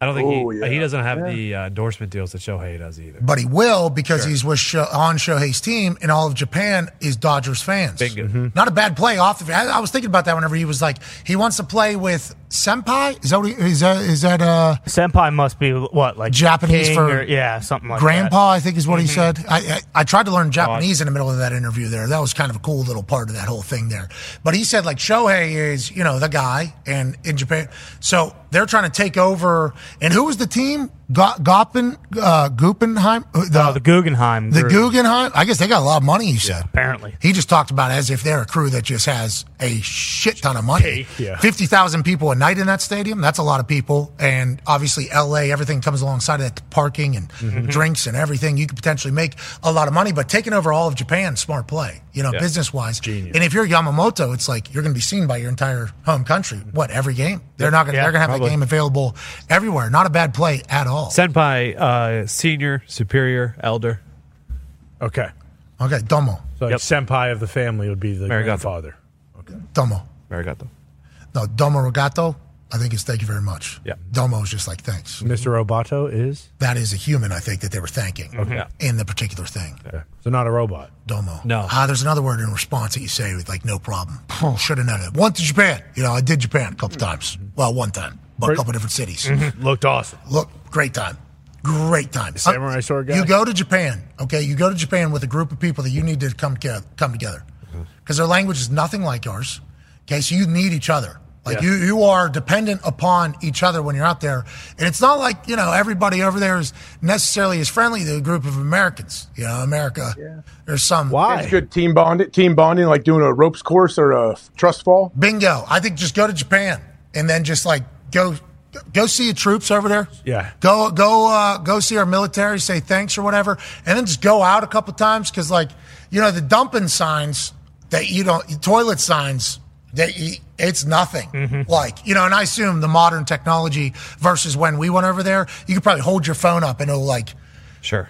I don't think Oh, he, yeah. he doesn't have Yeah. the uh, endorsement deals that Shohei does either. But he will because he's with Sho- on Shohei's team, and all of Japan is Dodgers fans. Bingo. Not a bad play off the. I, I was thinking about that whenever he was like he wants to play with Senpai. Is that what he, is that is that uh Senpai must be what like Japanese for or, yeah something like grandpa? I think is what he Mhm. said. I, I I tried to learn Japanese in the middle of that interview there. That was kind of a cool little part of that whole thing there. But he said like Shohei is you know the guy, and in Japan, so they're trying to take over. And who was the team? Go- Goppen, uh, Guggenheim, Uh, the. Oh, the Guggenheim. the group, Guggenheim. I guess they got a lot of money. He said. apparently. He just talked about it as if they're a crew that just has a shit ton of money. Yeah. 50,000 people a night in that stadium. That's a lot of people. And obviously, LA, everything comes alongside of that parking and Mm-hmm. drinks and everything. You could potentially make a lot of money, but taking over all of Japan, smart play, you know, Yeah. business wise. Genius. And if you're Yamamoto, it's like you're going to be seen by your entire home country. What, every game? They're not going to, Yeah, they're going to have probably. that game available everywhere. Not a bad play at all. Senpai, uh, senior, superior, elder. Okay. Okay, Domo. So like Yep. senpai of the family would be the Arigato. grandfather. Domo. Arigato. No, Domo Rogato, I think it's thank you very much. Yeah. Domo is just like thanks. Mr. Roboto is? That is a human, I think, that they were thanking Yeah. in the particular thing. Okay. So not a robot. Domo. No. Ah, there's another word in response that you say with like no problem. Should have known it. Went to Japan. You know, I did Japan a couple times. Well, one time, but a Great. couple different cities. Looked awesome. Look, great time. Great time. Samurai Uh, sword guy? You go to Japan, okay? You go to Japan with a group of people that you need to come together, come together, because their language is nothing like yours. Okay, so you need each other. Like Yeah. you, you are dependent upon each other when you're out there, and it's not like you know everybody over there is necessarily as friendly to a group of Americans. You know, America. There's some Why? It's good team bonding, team bonding, like doing a ropes course or a trust fall. bingo. I think just go to Japan and then just like go go see your troops over there. Yeah. Go go uh, go see our military, say thanks or whatever, and then just go out a couple times because like you know the dumping signs that you don't toilet signs that you, it's nothing like you know, and I assume the modern technology versus when we went over there, you could probably hold your phone up and it'll like Sure.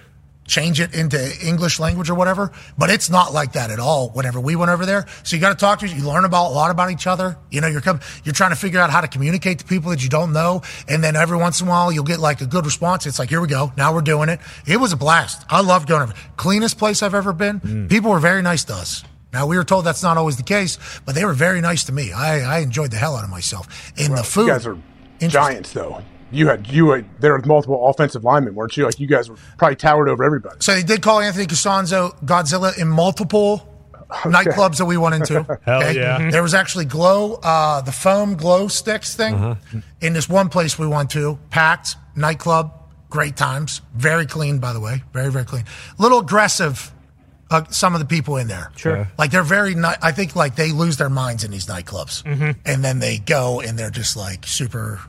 Change it into English language or whatever. But it's not like that at all. Whenever we went over there, so you got to talk to you learn about a lot about each other. You know, you're come, you're trying to figure out how to communicate to people that you don't know, and then every once in a while you'll get like a good response. It's like here we go, now we're doing it. It was a blast. I loved going over. Cleanest place I've ever been. Mm. People were very nice to us. Now we were told that's not always the case, but they were very nice to me. I, I enjoyed the hell out of myself. And the food, You guys are giants, though. You had you were there with multiple offensive linemen, weren't you? Like you guys were probably towered over everybody. So they did call Anthony Castonzo Godzilla in multiple nightclubs that we went into. Hell yeah. There was actually glow, uh, the foam glow sticks thing Uh-huh. in this one place we went to, packed nightclub, great times, very clean by the way, very very clean. A little aggressive. Uh, some of the people in there, Sure. like they're very. Ni- I think like they lose their minds in these nightclubs, and then they go and they're just like super.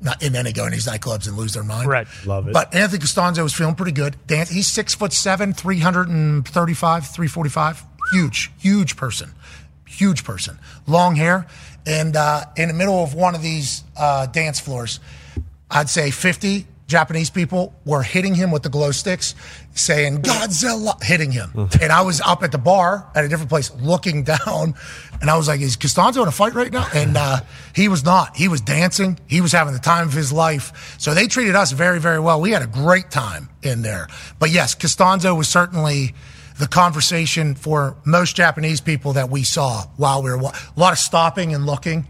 Not, and then they go in these nightclubs and lose their mind. Right. Love it. But Anthony Castonzo was feeling pretty good. Dan, he's six foot seven, 335, 345. Huge, huge person. Huge person. Long hair. And uh, in the middle of one of these uh, dance floors, I'd say 50 Japanese people were hitting him with the glow sticks, saying Godzilla, hitting him. and I was up at the bar at a different place looking down, and I was like, Is Castonzo in a fight right now? And uh, he was not. He was dancing, he was having the time of his life. So they treated us very, very well. We had a great time in there. But yes, Castonzo was certainly the conversation for most Japanese people that we saw while we were a lot of stopping and looking.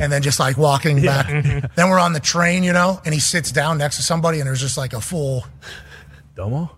And then just like walking back. Mm-hmm. then we're on the train, you know, and he sits down next to somebody, and there's just like a full Domo.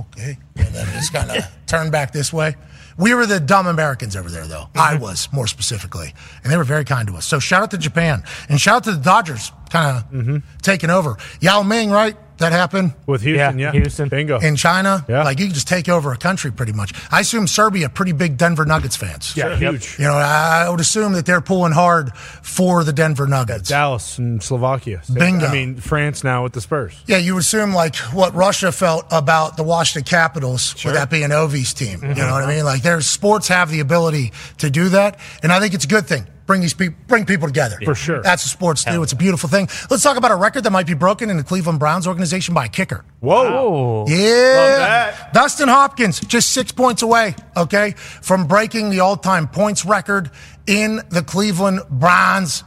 okay, and then just kind of turn back this way. We were the dumb Americans over there, though. I mm-hmm. was more specifically, and they were very kind to us. So shout out to Japan and shout out to the Dodgers, kind of mm-hmm. taking over. Yao Ming, right? That happened with Houston. Yeah, Houston. Bingo. in China. Yeah. Like you can just take over a country pretty much. I assume Serbia pretty big Denver Nuggets fans. Yeah, huge. You know, I would assume that they're pulling hard for the Denver Nuggets. Dallas and Slovakia. Bingo. I mean, France now with the Spurs. Yeah, you would assume like what Russia felt about the Washington Capitals with that being Ovi's team. You mm-hmm. know what I mean? Like their sports have the ability to do that, and I think it's a good thing. Bring these people, bring people together. For sure. That's what sports do. It's a beautiful thing. Let's talk about a record that might be broken in the Cleveland Browns organization by a kicker. Whoa. Yeah. Dustin Hopkins, just six points away, okay, from breaking the all time points record in the Cleveland Browns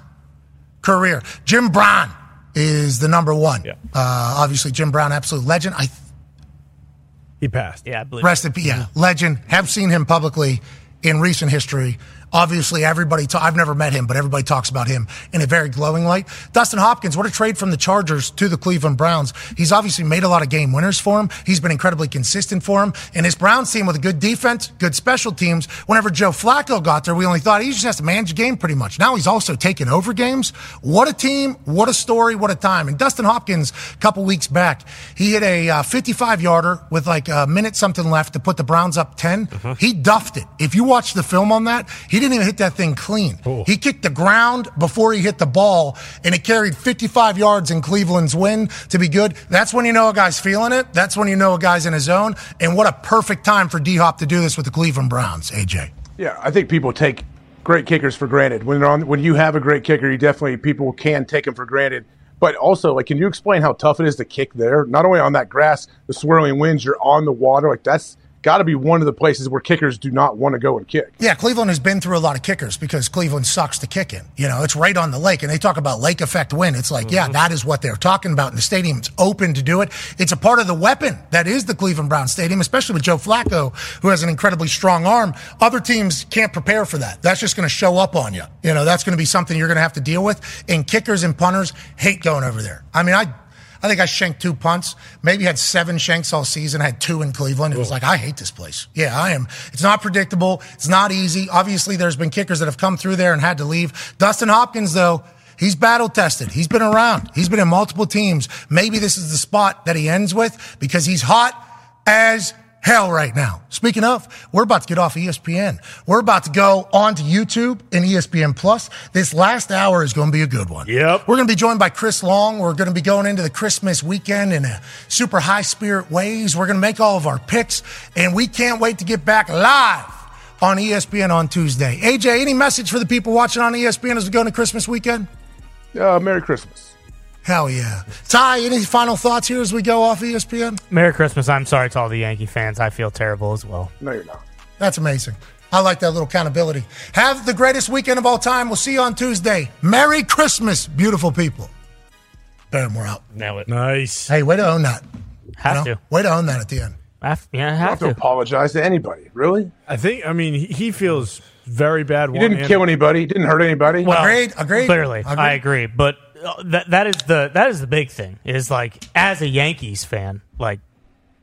career. Jim Brown is the number one. Uh, obviously, Jim Brown, absolute legend. I He passed. Yeah, I believe rest in peace. Yeah, legend. Have seen him publicly in recent history. Obviously, everybody. Ta- I've never met him, but everybody talks about him in a very glowing light. Dustin Hopkins, what a trade from the Chargers to the Cleveland Browns. He's obviously made a lot of game winners for him. He's been incredibly consistent for him. And his Browns team with a good defense, good special teams. Whenever Joe Flacco got there, we only thought he just has to manage a game pretty much. Now he's also taking over games. What a team! What a story! What a time! And Dustin Hopkins, a couple weeks back, he hit a uh, 55 yarder with like a minute something left to put the Browns up 10. He duffed it. If you watch the film on that, he didn't even hit that thing clean. He kicked the ground before he hit the ball, and it carried 55 yards in Cleveland's win to be good. That's when you know a guy's feeling it. That's when you know a guy's in his zone. And what a perfect time for D Hop to do this with the Cleveland Browns, AJ. Yeah, I think people take great kickers for granted. When they're on, when you have a great kicker, you definitely people can take them for granted. But also, like, can you explain how tough it is to kick there? Not only on that grass, the swirling winds, you're on the water. Like that's got to be one of the places where kickers do not want to go and kick. Yeah, Cleveland has been through a lot of kickers because Cleveland sucks to kick in. You know, it's right on the lake, and they talk about lake effect win. It's like, yeah, mm-hmm. that is what they're talking about, and the stadium's open to do it. It's a part of the weapon that is the Cleveland Brown Stadium, especially with Joe Flacco, who has an incredibly strong arm. Other teams can't prepare for that. That's just going to show up on you. You know, that's going to be something you're going to have to deal with. And kickers and punters hate going over there. I mean, I. I think I shanked two punts. Maybe had seven shanks all season. I had two in Cleveland. It was like I hate this place. Yeah, I am. It's not predictable. It's not easy. Obviously, there's been kickers that have come through there and had to leave. Dustin Hopkins, though, he's battle tested. He's been around. He's been in multiple teams. Maybe this is the spot that he ends with because he's hot as hell right now. Speaking of, we're about to get off ESPN. We're about to go on to YouTube and ESPN Plus. This last hour is going to be a good one. Yep. We're going to be joined by Chris Long. We're going to be going into the Christmas weekend in a super high spirit ways. We're going to make all of our picks, and we can't wait to get back live on ESPN on Tuesday. AJ, any message for the people watching on ESPN as we go into Christmas weekend? Uh, Merry Christmas. Hell yeah. Ty, any final thoughts here as we go off ESPN? Merry Christmas. I'm sorry to all the Yankee fans. I feel terrible as well. No, you're not. That's amazing. I like that little accountability. Have the greatest weekend of all time. We'll see you on Tuesday. Merry Christmas, beautiful people. Boom, we're out. Now it. Nice. Hey, way to own that. Have You know? to. Way to own that at the end. Have, yeah, You don't have have to to. apologize to anybody. Really? I think. I mean, he, he feels very bad. He didn't kill anybody. Didn't hurt anybody. Well, Agreed, agreed, Clearly, agreed. I agree. But that that is the that is the big thing. Is like as a Yankees fan, like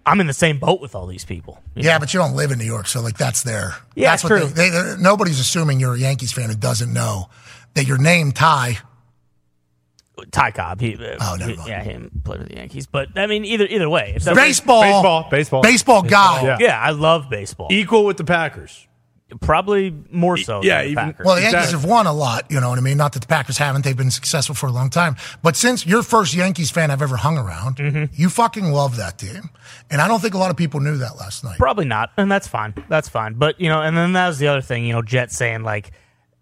I'm in the same boat with all these people. Yeah, know? but you don't live in New York, so like that's there. Yeah, that's true. They, they, nobody's assuming you're a Yankees fan who doesn't know that your name Ty. Ty Cobb. He, uh, Oh, never he- mind. yeah, him played with the Yankees. But I mean, either either way, if Baseball, Baseball. Baseball. baseball guy. Yeah. Yeah, I love baseball. Equal with the Packers. Probably more so. Yeah, than the even- Packers. Well, the Yankees Exactly. have won a lot, you know what I mean? Not that the Packers haven't. They've been successful for a long time. But since you're first Yankees fan I've ever hung around, Mm-hmm. you fucking love that team. And I don't think a lot of people knew that last night. Probably not, and that's fine. That's fine. But you know, and then that was the other thing. You know, Jet saying like,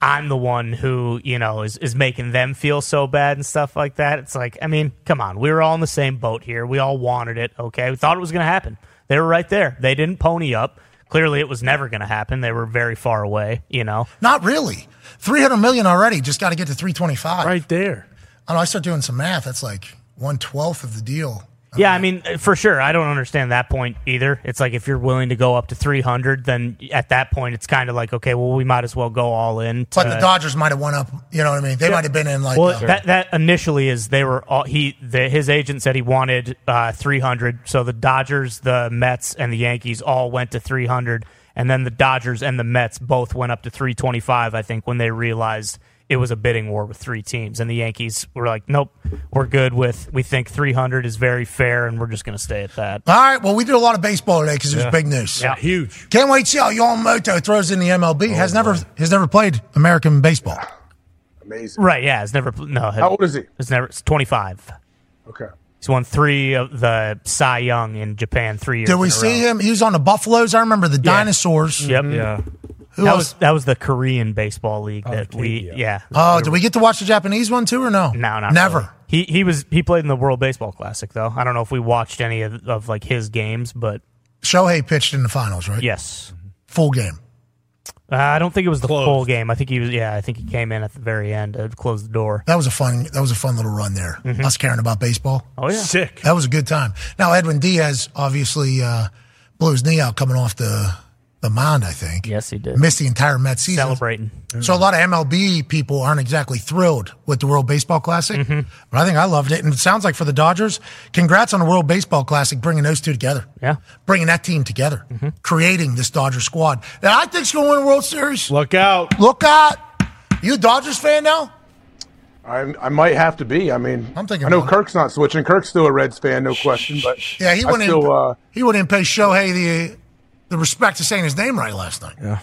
"I'm the one who you know is is making them feel so bad and stuff like that." It's like, I mean, come on, we were all in the same boat here. We all wanted it. Okay, we thought it was going to happen. They were right there. They didn't pony up. Clearly, it was never going to happen. They were very far away. You know, Not really. 300 million already. Just got to get to 325. Right there. I know. I start doing some math. That's like one twelfth of the deal. Yeah, I mean, for sure. I don't understand that point either. It's like if you're willing to go up to 300, then at that point, it's kind of like, okay, well, we might as well go all in. But the Dodgers might have went up. You know what I mean? They might have been in like. well, uh, that that initially is they were all he the, his agent said he wanted uh, 300. So the Dodgers, the Mets, and the Yankees all went to 300, and then the Dodgers and the Mets both went up to 325. I think when they realized it was a bidding war with three teams, and the Yankees were like, "Nope, we're good with. We think 300 is very fair, and we're just going to stay at that." all right. Well, we did a lot of baseball today because it was Yeah. big news. Yeah, huge. Can't wait to see how Yamamoto throws in the MLB. Oh, has never has never played American baseball. Amazing. Right? Yeah, it's never no. How old is he? It's never. It's 25. Okay. He's won three of the Cy Young in Japan three years. Did we in a see row. him? He was on the Buffaloes. I remember the dinosaurs. Yep. Mm-hmm. Yeah. Who that else? was that was the Korean baseball league oh, that we yeah. Oh, did we get to watch the Japanese one too, or no? No, not never. really. He he was he played in the World Baseball Classic though. I don't know if we watched any of, of like his games, but Shohei pitched in the finals, right? yes. Full game. Uh, I don't think it was the full game. I think he was yeah. I think he came in at the very end to close the door. That was a fun. That was a fun little run there. Us caring about baseball. Oh yeah, sick. That was a good time. Now Edwin Diaz obviously uh, blew his knee out coming off the the mound. I think. Yes, he did. Missed the entire Met season. Celebrating. So a lot of MLB people aren't exactly thrilled with the World Baseball Classic, Mm-hmm. but I think I loved it. And it sounds like for the Dodgers, congrats on the World Baseball Classic, bringing those two together. Yeah. Bringing that team together, Mm-hmm. creating this Dodger squad that I think's going to win a World Series. Look out. Look out. You a Dodgers fan now? I, I might have to be. I mean, I'm thinking I know about Kirk's not switching. Kirk's still a Reds fan, no question. But Yeah, he I wouldn't. still, even, uh, he wouldn't pay Shohei the the respect to saying his name right last night. Yeah.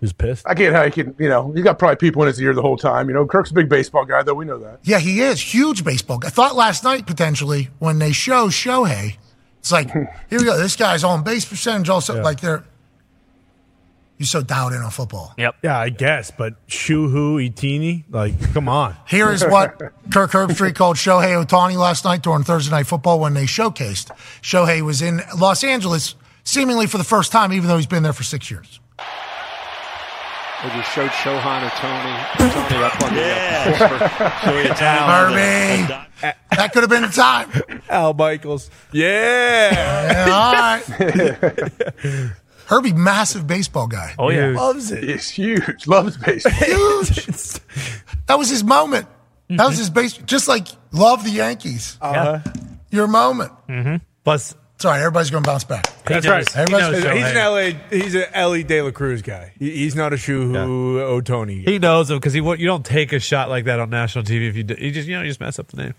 He's pissed. I get how he can. You know, he's got probably people in his ear the whole time. You know, Kirk's a big baseball guy, though. We know that. Yeah, he is huge baseball. guy. I thought last night potentially when they show Shohei, it's like here we go. This guy's on base percentage also like they're. You're so dialed in on football. Yep. Yeah, I guess, but Shuhu Itini, like, come on. Here is what Kirk Herbstreit called Shohei Ohtani last night during Thursday Night Football when they showcased. Shohei was in Los Angeles seemingly for the first time, even though he's been there for six years. They just showed Shohan or Tony, Tony up on the yeah, Herbie, that could have been the time. Al Michaels. Yeah. Yeah, all right. Herbie, massive baseball guy. Oh yeah. Loves it. He's huge. Loves baseball. Huge. that was his moment. That was his base. Just like love the Yankees. Uh-huh. Your moment. Mm-hmm. Plus, Sorry, everybody's going to bounce back. That's knows- right. he Everybody's knows He's an LA. He's an Elly De La Cruz guy. He- He's not a Shuhu Otoni. guy. He knows him because he you don't take a shot like that on national TV if you do, you just you know you just mess up the name.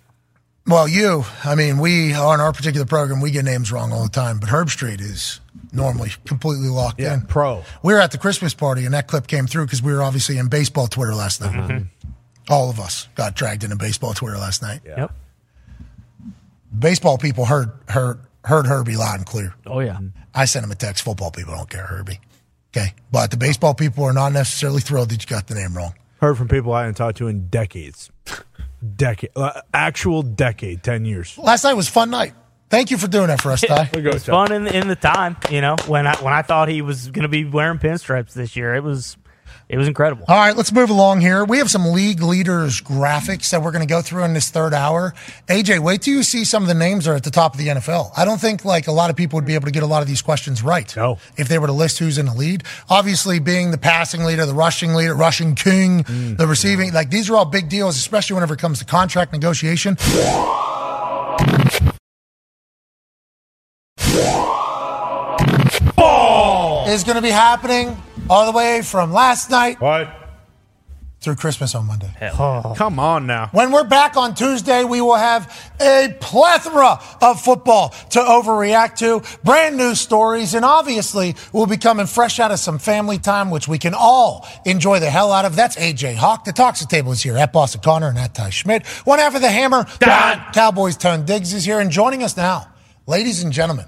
Well, you, I mean, we on our particular program, we get names wrong all the time, but Herbstreit is normally completely locked Yeah, in. pro. We were at the Christmas party, and that clip came through because we were obviously in baseball Twitter last night. Mm-hmm. All of us got dragged into baseball Twitter last night. Yep. Baseball people heard heard heard Herbie loud and clear. Oh yeah. I sent him a text. Football people don't care, Herbie. Okay, but the baseball people are not necessarily thrilled that you got the name wrong. Heard from people I haven't talked to in decades. Decade, uh, actual decade, ten years. Last night was a fun night. Thank you for doing that for us, Ty. It was fun in in the time, you know, when I when I thought he was going to be wearing pinstripes this year. It was it was incredible. All right, let's move along here. We have some league leaders graphics that we're going to go through in this third hour. AJ, wait till you see some of the names that are at the top of the NFL. I don't think like a lot of people would be able to get a lot of these questions right. No. If they were to list who's in the lead. Obviously, being the passing leader, the rushing leader, rushing king, mm. the receiving, like these are all big deals, especially whenever it comes to contract negotiation. Ball Is going to be happening all the way from last night What? through Christmas on Monday. Come on now. When we're back on Tuesday, we will have a plethora of football to overreact to, brand new stories, and obviously we'll be coming fresh out of some family time, which we can all enjoy the hell out of. That's AJ Hawk. The Toxic Table is here at Boston Connor and at Ty Schmidt. One half of the hammer, Don Cowboys Tone Diggs is here, and joining us now, ladies and gentlemen,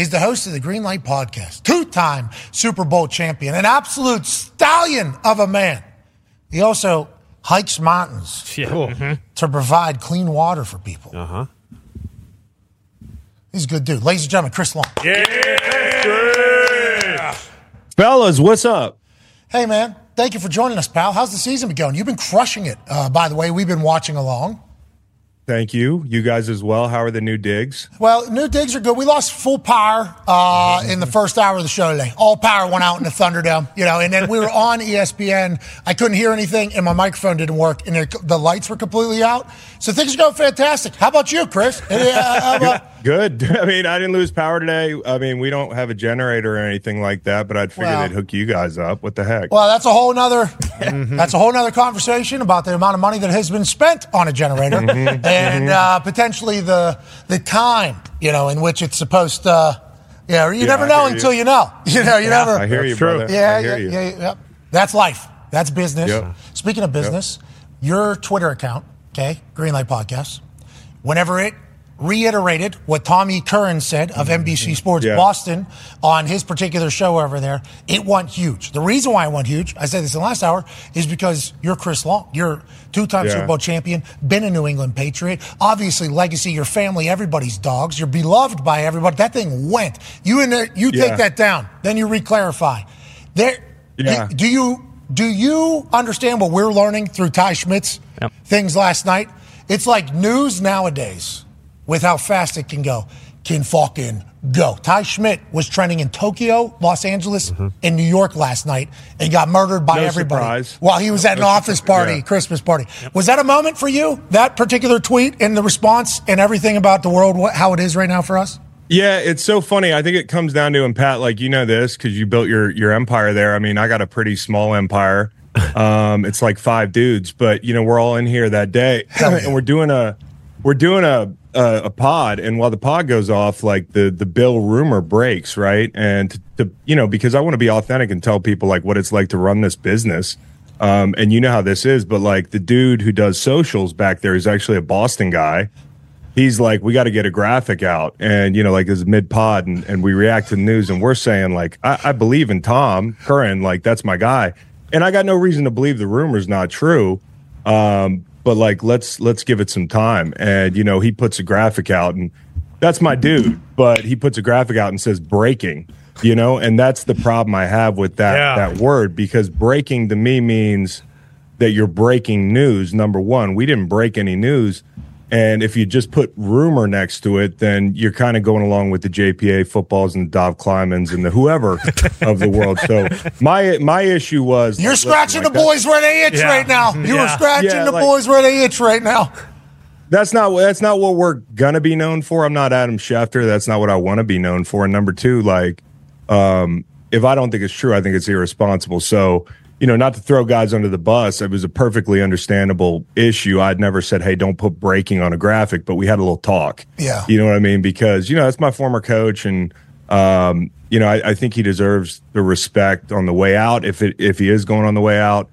is the host of the Green Light Podcast, two-time Super Bowl champion, an absolute stallion of a man. He also hikes mountains Yeah. to provide clean water for people. Uh huh. He's a good dude. Ladies and gentlemen, Chris Long. Yeah, fellas, what's up? Hey, man. Thank you for joining us, pal. How's the season been going? You've been crushing it. Uh, by the way, we've been watching along. Thank you. You guys as well. How are the new digs? Well, new digs are good. We lost full power uh, in the first hour of the show today. All power went out in the Thunderdome, you know, and then we were on ESPN. I couldn't hear anything, and my microphone didn't work, and it, the lights were completely out. So things are going fantastic. How about you, Chris? Uh, about- Good. I mean, I didn't lose power today. I mean, we don't have a generator or anything like that, but I'd figure Well- they'd hook you guys up. What the heck? Well, that's a whole nother that's a whole nother conversation about the amount of money that has been spent on a generator Mhm. And uh, potentially the the time you know in which it's supposed to. You know, you Yeah, never I know hear you. until you know. You know, you Yeah, never. I hear you, true. brother. Yeah, I hear yeah, you. yeah, yeah. That's life. That's business. Yep. Speaking of business, your Twitter account, okay, Greenlight Podcast, whenever it reiterated what Tommy Curran said of mm-hmm. NBC mm-hmm. Sports Yeah. Boston on his particular show over there, it went huge. The reason why it went huge, I said this in the last hour, is because you're Chris Long. You're two-time Yeah. Super Bowl champion, been a New England Patriot, obviously legacy, your family, everybody's dogs. You're beloved by everybody. That thing went. You in there, you Yeah. take that down, then you reclarify. There, Yeah. do, do you do you understand what we're learning through Ty Schmidt's things last night? It's like news nowadays with how fast it can go. Can fucking go. Ty Schmidt was trending in Tokyo, Los Angeles, and New York last night and got murdered by No everybody surprise. while he was at an No office surprise. party, Yeah. Christmas party. Was that a moment for you? That particular tweet and the response and everything about the world, what, how it is right now for us? Yeah, it's so funny. I think it comes down to, and Pat, like you know this because you built your your empire there. I mean, I got a pretty small empire. Um, it's like five dudes, but you know we're all in here that day, and we're doing a we're doing a, a pod. And while the pod goes off, like the the bill rumor breaks, right? And to, you know because I want to be authentic and tell people like what it's like to run this business. Um, and you know how this is, but like the dude who does socials back there is actually a Boston guy he's like, we got to get a graphic out. And, you know, like this mid pod and, and we react to the news and we're saying like, I, I believe in Tom Curran. Like that's my guy. And I got no reason to believe the rumor's not true. Um, but like, let's, let's give it some time. And, you know, he puts a graphic out and that's my dude, but he puts a graphic out and says breaking, you know, and that's the problem I have with that, Yeah. that word because breaking to me means that you're breaking news. Number one, we didn't break any news. And if you just put rumor next to it, then you're kind of going along with the JPA footballs and the Dov Kleimans and the whoever of the world. So my my issue was You're like, scratching listen, the like, boys where they itch Yeah. right now. You Yeah. are scratching Yeah, the like- boys where they itch right now. That's not that's not what we're gonna be known for. I'm not Adam Schefter. That's not what I want to be known for. And number two, like, um, if I don't think it's true, I think it's irresponsible. So, you know, not to throw guys under the bus, it was a perfectly understandable issue. I'd never said, "Hey, don't put breaking on a graphic," but we had a little talk. Yeah. You know what I mean? Because you know that's my former coach, and um, you know I, I think he deserves the respect on the way out. If it if he is going on the way out,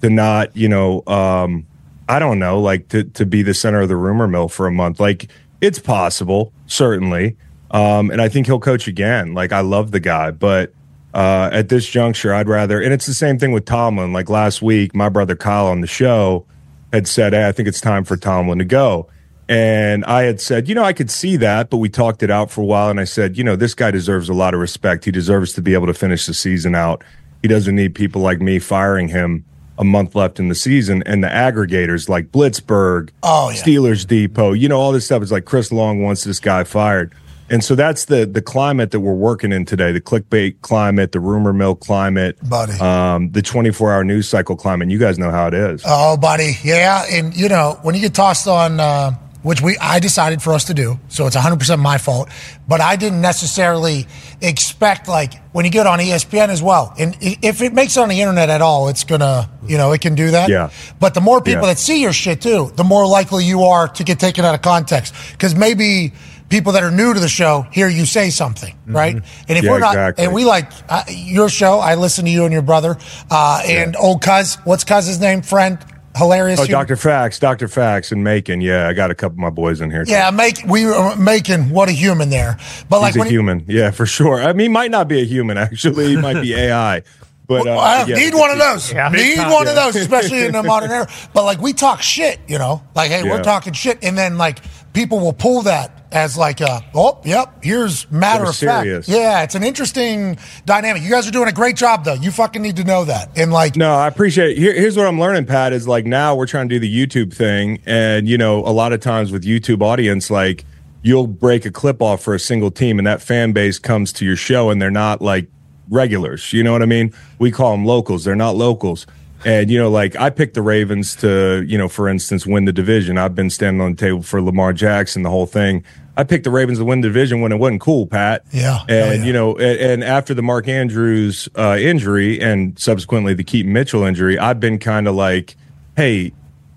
to not you know um, I don't know like to to be the center of the rumor mill for a month. Like it's possible, certainly, um, and I think he'll coach again. Like I love the guy, but. Uh, at this juncture, I'd rather, and it's the same thing with Tomlin. Like last week, my brother Kyle on the show had said, Hey, I think it's time for Tomlin to go. And I had said, you know, I could see that, but we talked it out for a while. And I said, you know, this guy deserves a lot of respect. He deserves to be able to finish the season out. He doesn't need people like me firing him a month left in the season. And the aggregators like Blitzberg, Oh, yeah. Steelers Depot, you know, all this stuff is like Chris Long wants this guy fired. And so that's the the climate that we're working in today, the clickbait climate, the rumor mill climate, Buddy. um, the 24 hour news cycle climate. You guys know how it is. Oh, buddy, yeah, and you know when you get tossed on, uh, which we I decided for us to do, so it's 100 percent my fault. But I didn't necessarily expect like when you get on ESPN as well, and if it makes it on the internet at all, it's gonna, you know, it can do that. Yeah. But the more people Yeah. that see your shit too, the more likely you are to get taken out of context because maybe. People that are new to the show hear you say something, right? And if Mm-hmm. Yeah, we're not, exactly. and we like uh, your show, I listen to you and your brother, uh, and old Cuz. What's Cuz's name? Friend, hilarious. Oh, Dr. Fax, Dr. Fax and Macon. Yeah, I got a couple of my boys in here. too. Yeah, make we were making what a human there, but like He's a when you- human. Yeah, for sure. I mean, he might not be a human, actually. He might be AI. But uh, I yeah, need one of those. Yeah. need Yeah. one of those, especially in the modern era. But like we talk shit, you know, like hey, we're talking shit, and then like people will pull that as like a oh yep here's matter of fact yeah it's an interesting dynamic you guys are doing a great job though you fucking need to know that and like No, I appreciate it. Here, here's what I'm learning, Pat, is like now we're trying to do the YouTube thing. And, you know, a lot of times with YouTube audience, like you'll break a clip off for a single team and that fan base comes to your show and they're not like regulars. You know what I mean? We call them locals. They're not locals. And, you know, like I picked the Ravens to, you know, for instance, win the division. I've been standing on the table for Lamar Jackson, the whole thing. I picked the Ravens to win the division when it wasn't cool, Pat. Yeah. And, you know, and, and after the Mark Andrews uh, injury and subsequently the Keaton Mitchell injury, I've been kind of like, hey,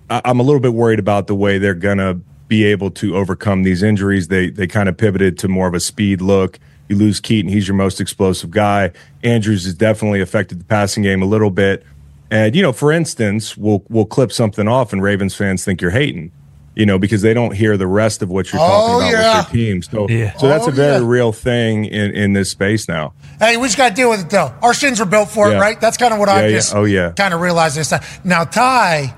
I- I'm a little bit worried about the way they're going to be able to overcome these injuries. They, they kind of pivoted to more of a speed look. You lose Keaton, he's your most explosive guy. Andrews has definitely affected the passing game a little bit. And, you know, for instance, we'll, we'll clip something off and Ravens fans think you're hating. You know, because they don't hear the rest of what you're Oh, talking about yeah. with your team. So, Yeah. so that's Oh, a very yeah. real thing in, in this space now. Hey, we just got to deal with it though. Our shins are built for it, right? That's kind of what Yeah, I yeah. just Oh, yeah. kind of realized this time. Now, Ty,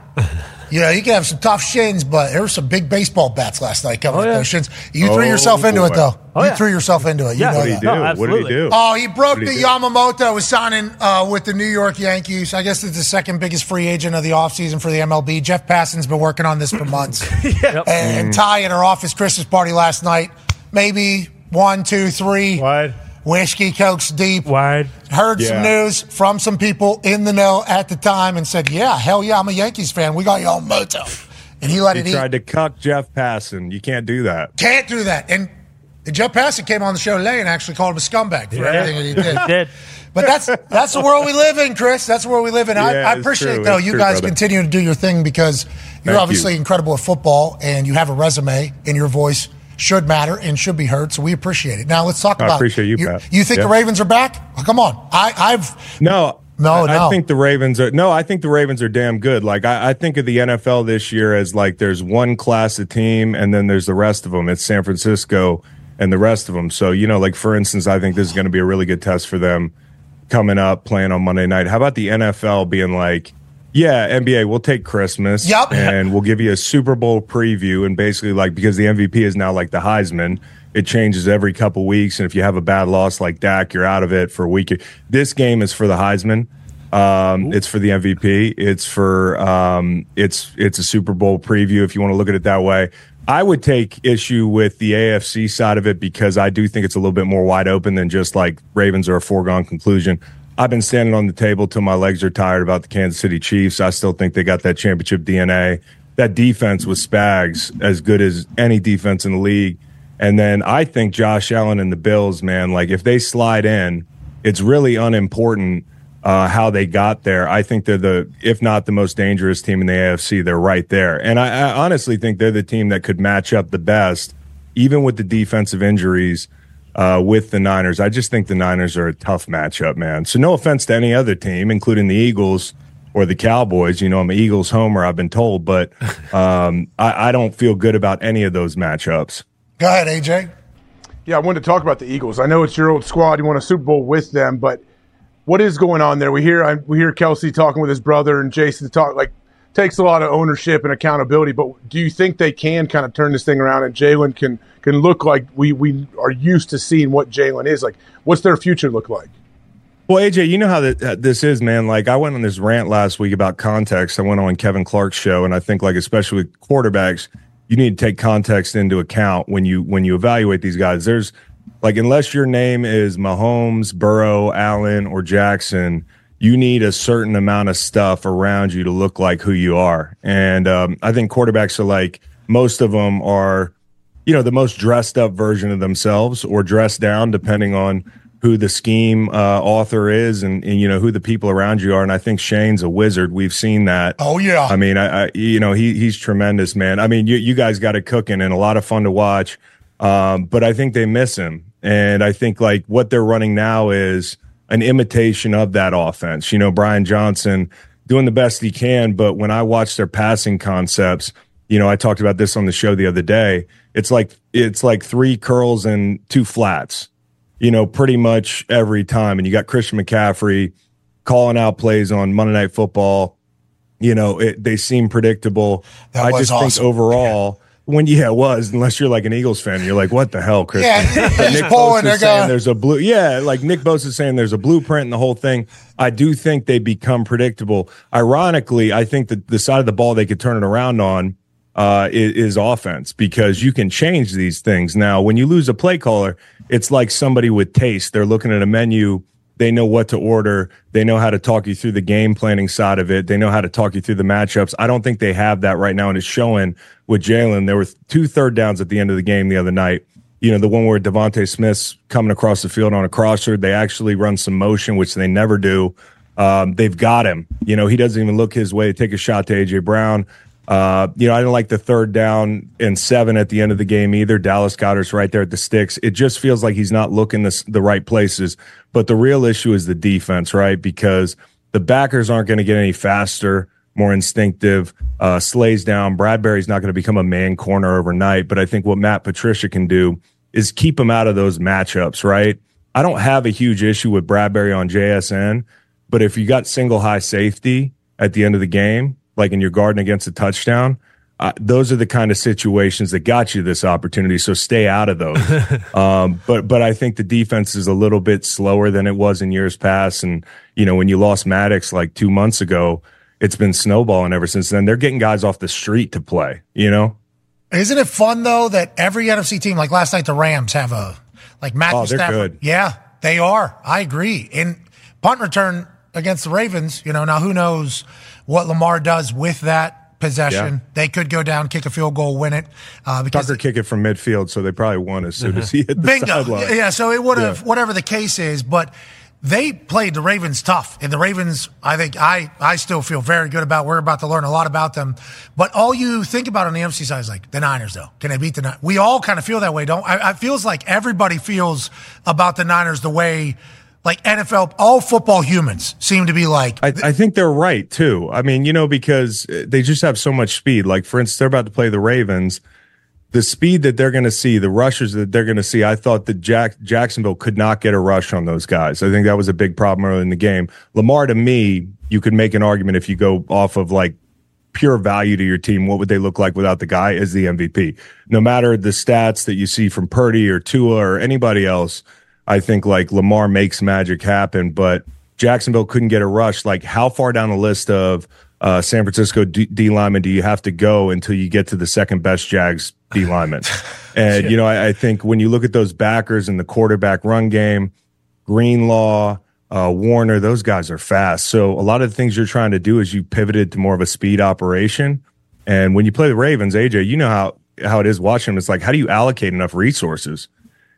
you know, you can have some tough shins, but there were some big baseball bats last night coming at those shins. You threw Oh, yourself into it though. Oh, you yeah. threw yourself into it. You Yeah. know What did he that. do? What did he do? Oh, he broke What the he do? Yamamoto was signing uh, with the New York Yankees. I guess it's the second biggest free agent of the offseason for the MLB. Jeff Passan's been working on this for months. And Mm. Ty at our office Christmas party last night, maybe one, two, three. Wide. Whiskey cokes deep. Wide. Heard some news from some people in the know at the time and said, yeah, hell yeah, I'm a Yankees fan. We got Yamamoto. And he let He it eat. He tried to cuck Jeff Passan. You can't do that. Can't do that. And Jeff Passan came on the show today and actually called him a scumbag for Yeah. everything that he did. He did. But that's that's the world we live in, Chris. That's the world we live in. I, Yeah, I it's appreciate true. though It's you true, guys brother. continue to do your thing because you're Thank obviously you. incredible at football and you have a resume and your voice should matter and should be heard. So we appreciate it. Now let's talk I about. appreciate you, Pat. You think the Ravens are back? Come on, I, I've No, No, I, no. I think the Ravens are no. I think the Ravens are damn good. Like I, I think of the NFL this year as like there's one class of team, and then there's the rest of them. It's San Francisco and the rest of them. So you know, like for instance, I think this is going to be a really good test for them coming up, playing on Monday night. How about the NFL being like? Yeah, NBA, we'll take Christmas. Yep. And we'll give you a Super Bowl preview. And basically, like, because the MVP is now like the Heisman, it changes every couple weeks. And if you have a bad loss like Dak, you're out of it for a week. This game is for the Heisman. Um, it's for the MVP. It's for um, it's it's a Super Bowl preview if you want to look at it that way. I would take issue with the AFC side of it because I do think it's a little bit more wide open than just like Ravens are a foregone conclusion. I've been standing on the table till my legs are tired about the Kansas City Chiefs. I still think they got that championship DNA. That defense with Spags as good as any defense in the league. And then I think Josh Allen and the Bills, man, like if they slide in, it's really unimportant uh, how they got there. I think they're the, if not the most dangerous team in the AFC, they're right there. And I, I honestly think they're the team that could match up the best, even with the defensive injuries uh, with the Niners. I just think the Niners are a tough matchup, man. So no offense to any other team, including the Eagles or the Cowboys. You know, I'm an Eagles homer, I've been told, but um, I, I don't feel good about any of those matchups. go ahead, AJ. Yeah, I wanted to talk about the Eagles. I know it's your old squad. You won a Super Bowl with them, but what is going on there? We hear I, we hear Kelce talking with his brother and Jason talk like takes a lot of ownership and accountability. But do you think they can kind of turn this thing around and Jalen can can look like we we are used to seeing what Jalen is like? What's their future look like? Well, AJ, you know how that uh, this is, man. Like I went on this rant last week about context. I went on Kevin Clark's show, and I think like especially with quarterbacks, you need to take context into account when you when you evaluate these guys. There's like unless your name is Mahomes, Burrow, Allen, or Jackson, you need a certain amount of stuff around you to look like who you are. And um, I think quarterbacks are like most of them are, you know, the most dressed up version of themselves or dressed down, depending on who the scheme uh, author is and, and you know who the people around you are. And I think Shane's a wizard. We've seen that. Oh yeah. I mean, I, I you know he he's tremendous, man. I mean, you you guys got it cooking and a lot of fun to watch. Um, but I think they miss him, and I think like what they're running now is an imitation of that offense. You know, Brian Johnson doing the best he can, but when I watch their passing concepts, you know, I talked about this on the show the other day. It's like it's like three curls and two flats. You know, pretty much every time, and you got Christian McCaffrey calling out plays on Monday Night Football. You know, it, they seem predictable. That I just awesome. think overall when yeah, it was. Unless you're like an Eagles fan, you're like, what the hell, Chris? Yeah, But Nick pulling, Bosa's saying there's a blue. Yeah, like Nick Bosa saying there's a blueprint and the whole thing. I do think they become predictable. Ironically, I think that the side of the ball they could turn it around on uh, is, is offense because you can change these things. Now, when you lose a play caller, it's like somebody with taste. They're looking at a menu. They know what to order. They know how to talk you through the game planning side of it. They know how to talk you through the matchups. I don't think they have that right now, and it's showing with Jalen. There were two third downs at the end of the game the other night. You know, the one where DeVonta Smith's coming across the field on a crosser. They actually run some motion, which they never do. Um, they've got him. You know, he doesn't even look his way to take a shot to AJ Brown. Uh, you know, I didn't like the third down and seven at the end of the game either. Dallas Goedert's right there at the sticks. It just feels like he's not looking the, the right places. But the real issue is the defense, right? Because the backers aren't going to get any faster, more instinctive. Uh, Slay's down. Bradberry's not going to become a man corner overnight. But I think what Matt Patricia can do is keep him out of those matchups, right? I don't have a huge issue with Bradbury on JSN, but if you got single high safety at the end of the game, like in your garden against a touchdown, uh, those are the kind of situations that got you this opportunity. So stay out of those. um, but but I think the defense is a little bit slower than it was in years past. And you know when you lost Maddox like two months ago, it's been snowballing ever since then. They're getting guys off the street to play. You know. Isn't it fun though that every NFC team, like last night, the Rams have a like Matthew Oh, they're Stafford. good. Yeah, they are. I agree. In punt return against the Ravens, you know, now who knows what Lamar does with that possession? Yeah. They could go down, kick a field goal, win it. Uh, because Tucker kick it from midfield, so they probably won as soon as he hit the Bingo. sideline. Yeah, so it would have, Yeah. whatever the case is, but they played the Ravens tough. And the Ravens, I think, I, I still feel very good about. We're about to learn a lot about them. But all you think about on the MC side is like the Niners, though. Can they beat the Niners? We all kind of feel that way, don't I? It feels like everybody feels about the Niners the way, like NFL, all football humans seem to be like. I, I think they're right too. I mean, you know, because uh, they just have so much speed. Like, for instance, they're about to play the Ravens. The speed that they're going to see, the rushers that they're going to see, I thought that Jack, Jacksonville could not get a rush on those guys. I think that was a big problem early in the game. Lamar, to me, you could make an argument if you go off of like pure value to your team. What would they look like without the guy as the MVP? No matter the stats that you see from Purdy or Tua or anybody else, I think like Lamar makes magic happen, but Jacksonville couldn't get a rush. Like, how far down the list of uh, San Francisco D-, D linemen do you have to go until you get to the second best Jags D lineman? and, you know, I, I think when you look at those backers and the quarterback run game, Greenlaw, uh, Warner, those guys are fast. So a lot of the things you're trying to do is you pivoted to more of a speed operation. And when you play the Ravens, AJ, you know how, how it is watching them. It's like, how do you allocate enough resources?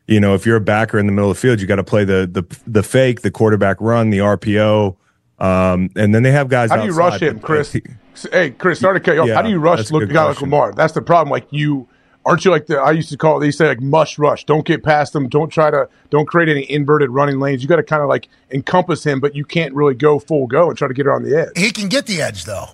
You know, if you're a backer in the middle of the field, you got to play the, the, the fake, the quarterback run, the RPO. Um, and then they have guys. How do you rush him, Chris? Hey, Chris, sorry to cut you off. Yeah, How do you rush a look good a guy like. Lamar? That's the problem. Like you, aren't you like the? I used to call. it, They say like must rush. Don't get past them. Don't try to. Don't create any inverted running lanes. You got to kind of like encompass him, but you can't really go full go and try to get her on the edge. He can get the edge, though.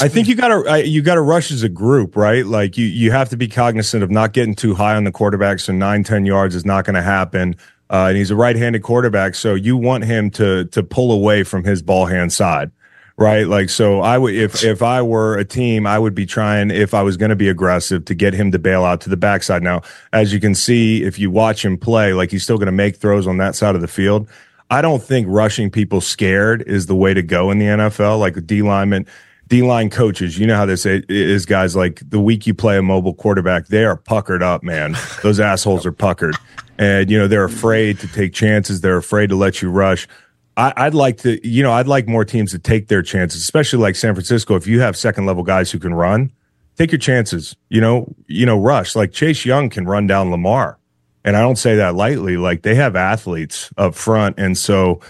I think you got to you got to rush as a group, right? Like you you have to be cognizant of not getting too high on the quarterback. So nine ten yards is not going to happen. Uh, and he's a right-handed quarterback, so you want him to to pull away from his ball hand side, right? Like so, I would if if I were a team, I would be trying if I was going to be aggressive to get him to bail out to the backside. Now, as you can see, if you watch him play, like he's still going to make throws on that side of the field. I don't think rushing people scared is the way to go in the NFL. Like D lineman, D line coaches, you know how this is, guys. Like the week you play a mobile quarterback, they are puckered up, man. Those assholes are puckered, and you know they're afraid to take chances. They're afraid to let you rush. I, I'd like to, you know, I'd like more teams to take their chances, especially like San Francisco. If you have second level guys who can run, take your chances. You know, you know, rush. Like Chase Young can run down Lamar, and I don't say that lightly. Like they have athletes up front, and so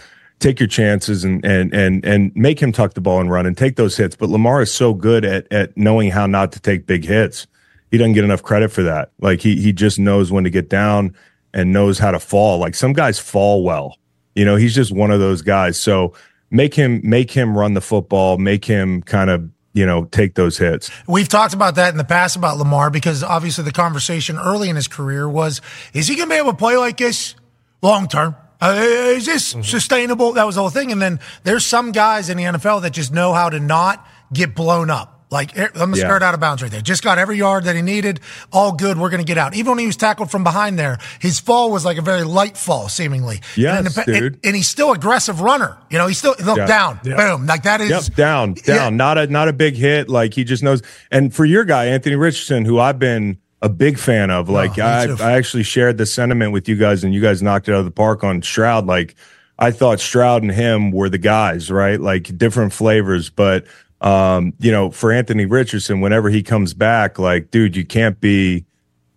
take your chances and and and and make him tuck the ball and run and take those hits. But Lamar is so good at at knowing how not to take big hits. He doesn't get enough credit for that. Like he he just knows when to get down and knows how to fall. Like some guys fall well. You know, he's just one of those guys. So make him make him run the football, make him kind of, you know, take those hits. We've talked about that in the past about Lamar because obviously the conversation early in his career was, is he going to be able to play like this long term? Uh, is this sustainable? That was the whole thing. And then there's some guys in the NFL that just know how to not get blown up. Like, eh, let me Yeah. skirt out of bounds right there. Just got every yard that he needed. All good. We're going to get out. Even when he was tackled from behind there, his fall was like a very light fall, seemingly. Yes, and, dude. And, he's still aggressive runner. You know, he's still look Yeah. down, Yeah. boom. Like that is Yep, down, down. Not a not a big hit. Like he just knows. And for your guy, Anthony Richardson, who I've been a big fan of, like me I. I actually shared the sentiment with you guys, and you guys knocked it out of the park on Stroud. Like I thought Stroud and him were the guys, right? Like different flavors, but um, you know, for Anthony Richardson, whenever he comes back, like, dude, you can't be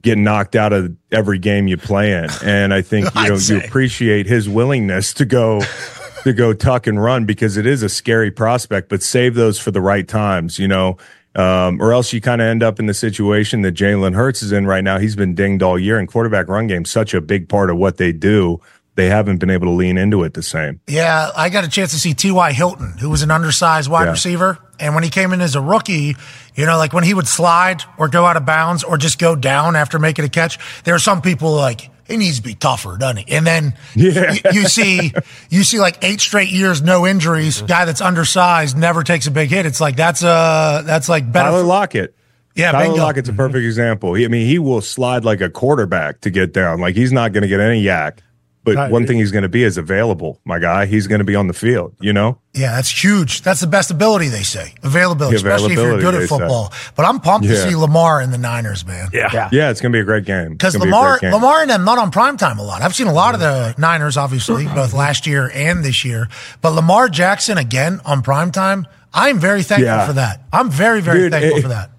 getting knocked out of every game you play in. And I think, you know, you appreciate his willingness to go to go tuck and run because it is a scary prospect, but save those for the right times, you know. Um, or else you kind of end up in the situation that Jalen Hurts is in right now. He's been dinged all year, and quarterback run game such a big part of what they do. They haven't been able to lean into it the same. Yeah, I got a chance to see T.Y. Hilton, who was an undersized wide Yeah. receiver. And when he came in as a rookie, you know, like when he would slide or go out of bounds or just go down after making a catch, there are some people like, he needs to be tougher, doesn't he? And then Yeah. you, you see, you see like eight straight years, no injuries, guy that's undersized, never takes a big hit. It's like, that's, uh, that's like better. Tyler Lockett. Yeah, Tyler bingo. Lockett's a perfect example. He, I mean, he will slide like a quarterback to get down. Like he's not going to get any yak. But Right. one thing he's going to be is available, my guy. He's going to be on the field, you know? Yeah, that's huge. That's the best ability, they say. Availability, especially if you're good at they say. football. But I'm pumped to see Lamar in the Niners, man. Yeah. Yeah, it's going to be a great game. Because gonna be Lamar, game. Lamar and them not on primetime a lot. I've seen a lot of the Niners, obviously, both last year and this year. But Lamar Jackson again on primetime, I'm very thankful Yeah. for that. I'm very, very Dude, thankful it- for that.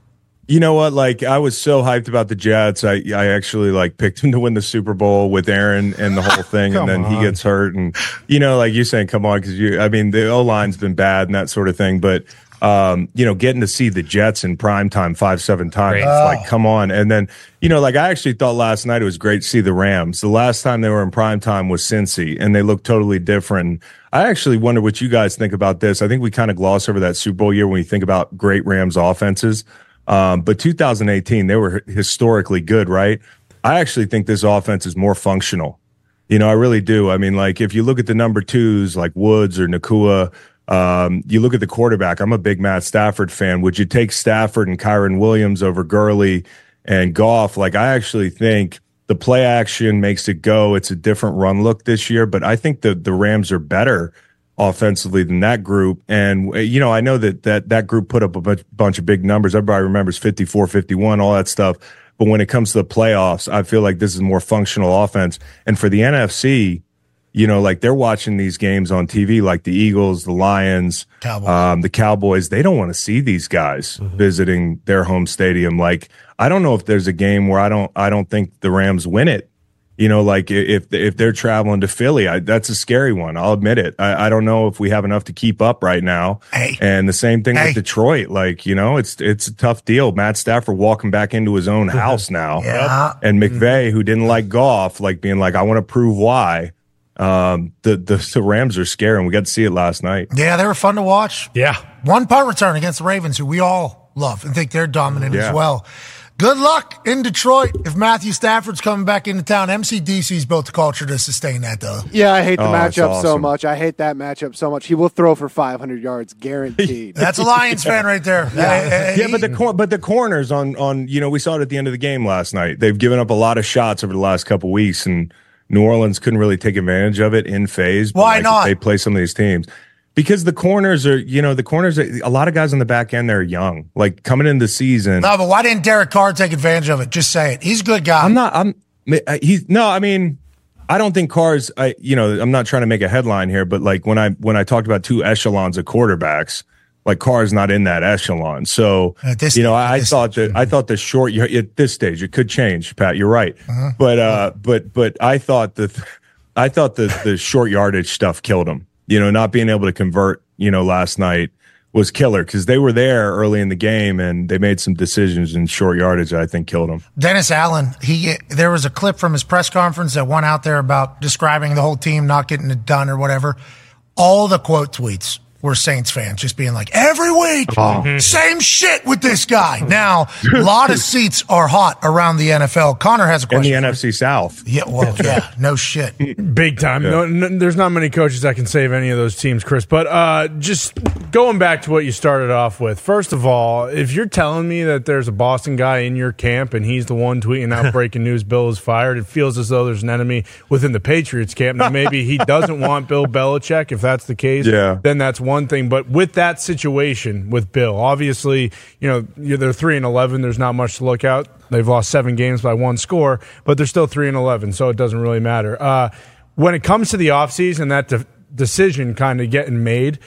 You know what? Like I was so hyped about the Jets. I I actually like picked him to win the Super Bowl with Aaron and the whole thing, and then he gets hurt, and you know, like you're saying, come on, because you. I mean, the O line's been bad and that sort of thing, but um, you know, getting to see the Jets in prime time five seven times, it's Oh. like come on, and then you know, like I actually thought last night it was great to see the Rams. The last time they were in prime time was Cincy, and they looked totally different. I actually wonder what you guys think about this. I think we kind of gloss over that Super Bowl year when we think about great Rams offenses. Um, but 2018, they were historically good, right? I actually think this offense is more functional. You know, I really do. I mean, like if you look at the number twos like Woods or Nacua, um, you look at the quarterback. I'm a big Matt Stafford fan. Would you take Stafford and Kyren Williams over Gurley and Goff? Like, I actually think the play action makes it go. It's a different run look this year, but I think the the Rams are better offensively than that group. And, uh, you know, I know that that, that group put up a bunch, bunch of big numbers. Everybody remembers 54, 51, all that stuff. But when it comes to the playoffs, I feel like this is more functional offense. And for the NFC, you know, like they're watching these games on TV, like the Eagles, the Lions, Cowboys. um, the Cowboys. They don't want to see these guys visiting their home stadium. Like, I don't know if there's a game where I don't, I don't think the Rams win it. You know, like if if they're traveling to Philly, I, that's a scary one. I'll admit it. I, I don't know if we have enough to keep up right now. Hey. And the same thing Hey. with Detroit. Like, you know, it's it's a tough deal. Matt Stafford walking back into his own house now. Yeah. And McVay, who didn't like golf, like being like, I want to prove why. Um, the, the the Rams are scary, and we got to see it last night. Yeah, they were fun to watch. Yeah. One punt return against the Ravens, who we all love and think they're dominant Yeah. as well. Good luck in Detroit if Matthew Stafford's coming back into town. MCDC's built the culture to sustain that, though. Yeah, I hate the Oh, that's matchup so much. I hate that matchup so much. He will throw for 500 yards, guaranteed. That's a Lions fan right there. Hey, hey, Yeah, but the cor- but the corners on on you know we saw it at the end of the game last night. They've given up a lot of shots over the last couple weeks, and New Orleans couldn't really take advantage of it in phase. Why like, not? They play some of these teams because the corners are you know the corners. Are, a lot of guys on the back end they're young, like coming into the season. No, but why didn't Derek Carr take advantage of it? Just say it. He's a good guy. I'm not. I'm. He's no. I mean, I don't think cars. I you know. I'm not trying to make a headline here, but like when I when I talked about two echelons of quarterbacks, like Carr's not in that echelon. So you know, I, I thought that I thought the short at this stage it could change. Pat, you're right. Uh-huh. But uh, but but I thought that I thought the the short yardage stuff killed him. You know, not being able to convert. You know, last night was killer because they were there early in the game and they made some decisions in short yardage that I think killed them. Dennis Allen, he there was a clip from his press conference that went out there about describing the whole team not getting it done or whatever. All the quote tweets were Saints fans, just being like, every week, Oh. same shit with this guy. Now, a lot of seats are hot around the NFL. Connor has a question. in the. NFC South. yeah, well, yeah, no shit. Big time. No, n- there's not many coaches that can save any of those teams, Chris. But uh, just going back to what you started off with. First of all, if you're telling me that there's a Boston guy in your camp and he's the one tweeting out breaking news, Bill is fired, it feels as though there's an enemy within the Patriots camp. Now, maybe he doesn't want Bill Belichick. If that's the case, Yeah. then that's one thing. But with that situation with Bill, obviously, you know, they're three and eleven. There's not much to look out. They've lost seven games by one score, but they're still three and eleven, so it doesn't really matter. Uh, when it comes to the offseason, that de- decision kind of getting made.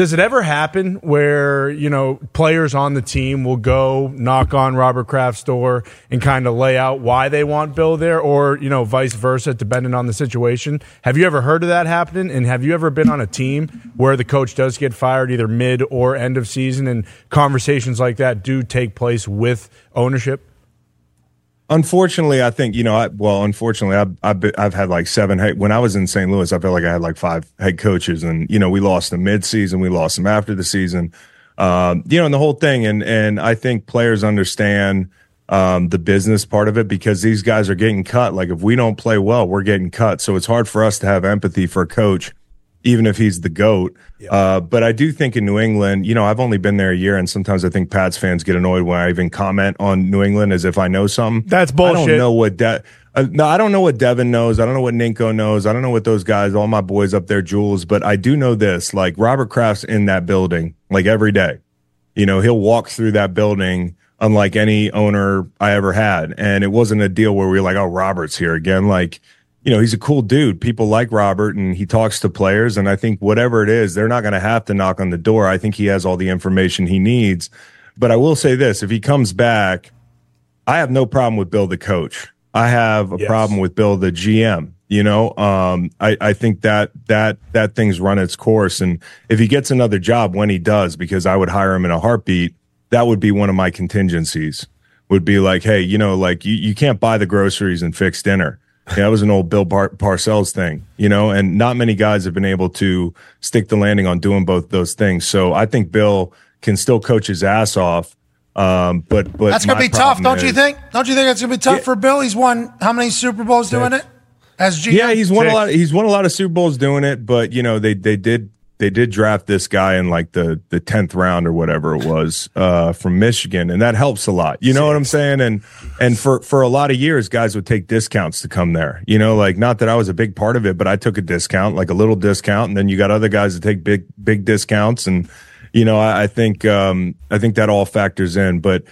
Does it ever happen where, you know, players on the team will go knock on Robert Kraft's door and kind of lay out why they want Bill there or, you know, vice versa, depending on the situation? Have you ever heard of that happening? And have you ever been on a team where the coach does get fired either mid or end of season and conversations like that do take place with ownership? Unfortunately, I think you know. I, well, unfortunately, I've, I've been- I've had like seven. Head, when I was in St. Louis, I felt like I had like five head coaches, and you know, we lost them mid-season, we lost them after the season, um, you know, and the whole thing. And and I think players understand um, the business part of it because these guys are getting cut. Like if we don't play well, we're getting cut. So it's hard for us to have empathy for a coach, even if he's the goat. Uh, but I do think in New England, you know, I've only been there a year, and sometimes I think Pats fans get annoyed when I even comment on New England as if I know something. That's bullshit. I don't know what De- uh, no, I don't know what Devin knows. I don't know what Ninko knows. I don't know what those guys, all my boys up there, Jules. But I do know this: like Robert Kraft's in that building, like every day. You know, he'll walk through that building unlike any owner I ever had. And it wasn't a deal where we were like, oh, Robert's here again. Like, you know, he's a cool dude. People like Robert and he talks to players. And I think whatever it is, they're not going to have to knock on the door. I think he has all the information he needs. But I will say this if he comes back, I have no problem with Bill the coach. I have a problem with Bill the GM. You know, um, I, I think that that that thing's run its course, and if he gets another job when he does, because I would hire him in a heartbeat, that would be one of my contingencies. Would be like, hey, you know, like you, you can't buy the groceries and fix dinner. Yeah, that was an old Bill Par- Parcells thing, you know, and not many guys have been able to stick the landing on doing both those things. So I think Bill can still coach his ass off. Um, but but That's gonna be tough, don't you think? Don't you think that's gonna be tough for Bill? He's won how many Super Bowls doing it as GM? Yeah, he's won a lot. He's won a lot of Super Bowls doing it, but you know they they did they did draft this guy in like the the tenth round or whatever it was uh, from Michigan, and that helps a lot. You know what I'm saying? And and for for a lot of years, guys would take discounts to come there. You know, like not that I was a big part of it, but I took a discount, like a little discount, and then you got other guys that take big big discounts, and you know I, I think um, I think that all factors in, but.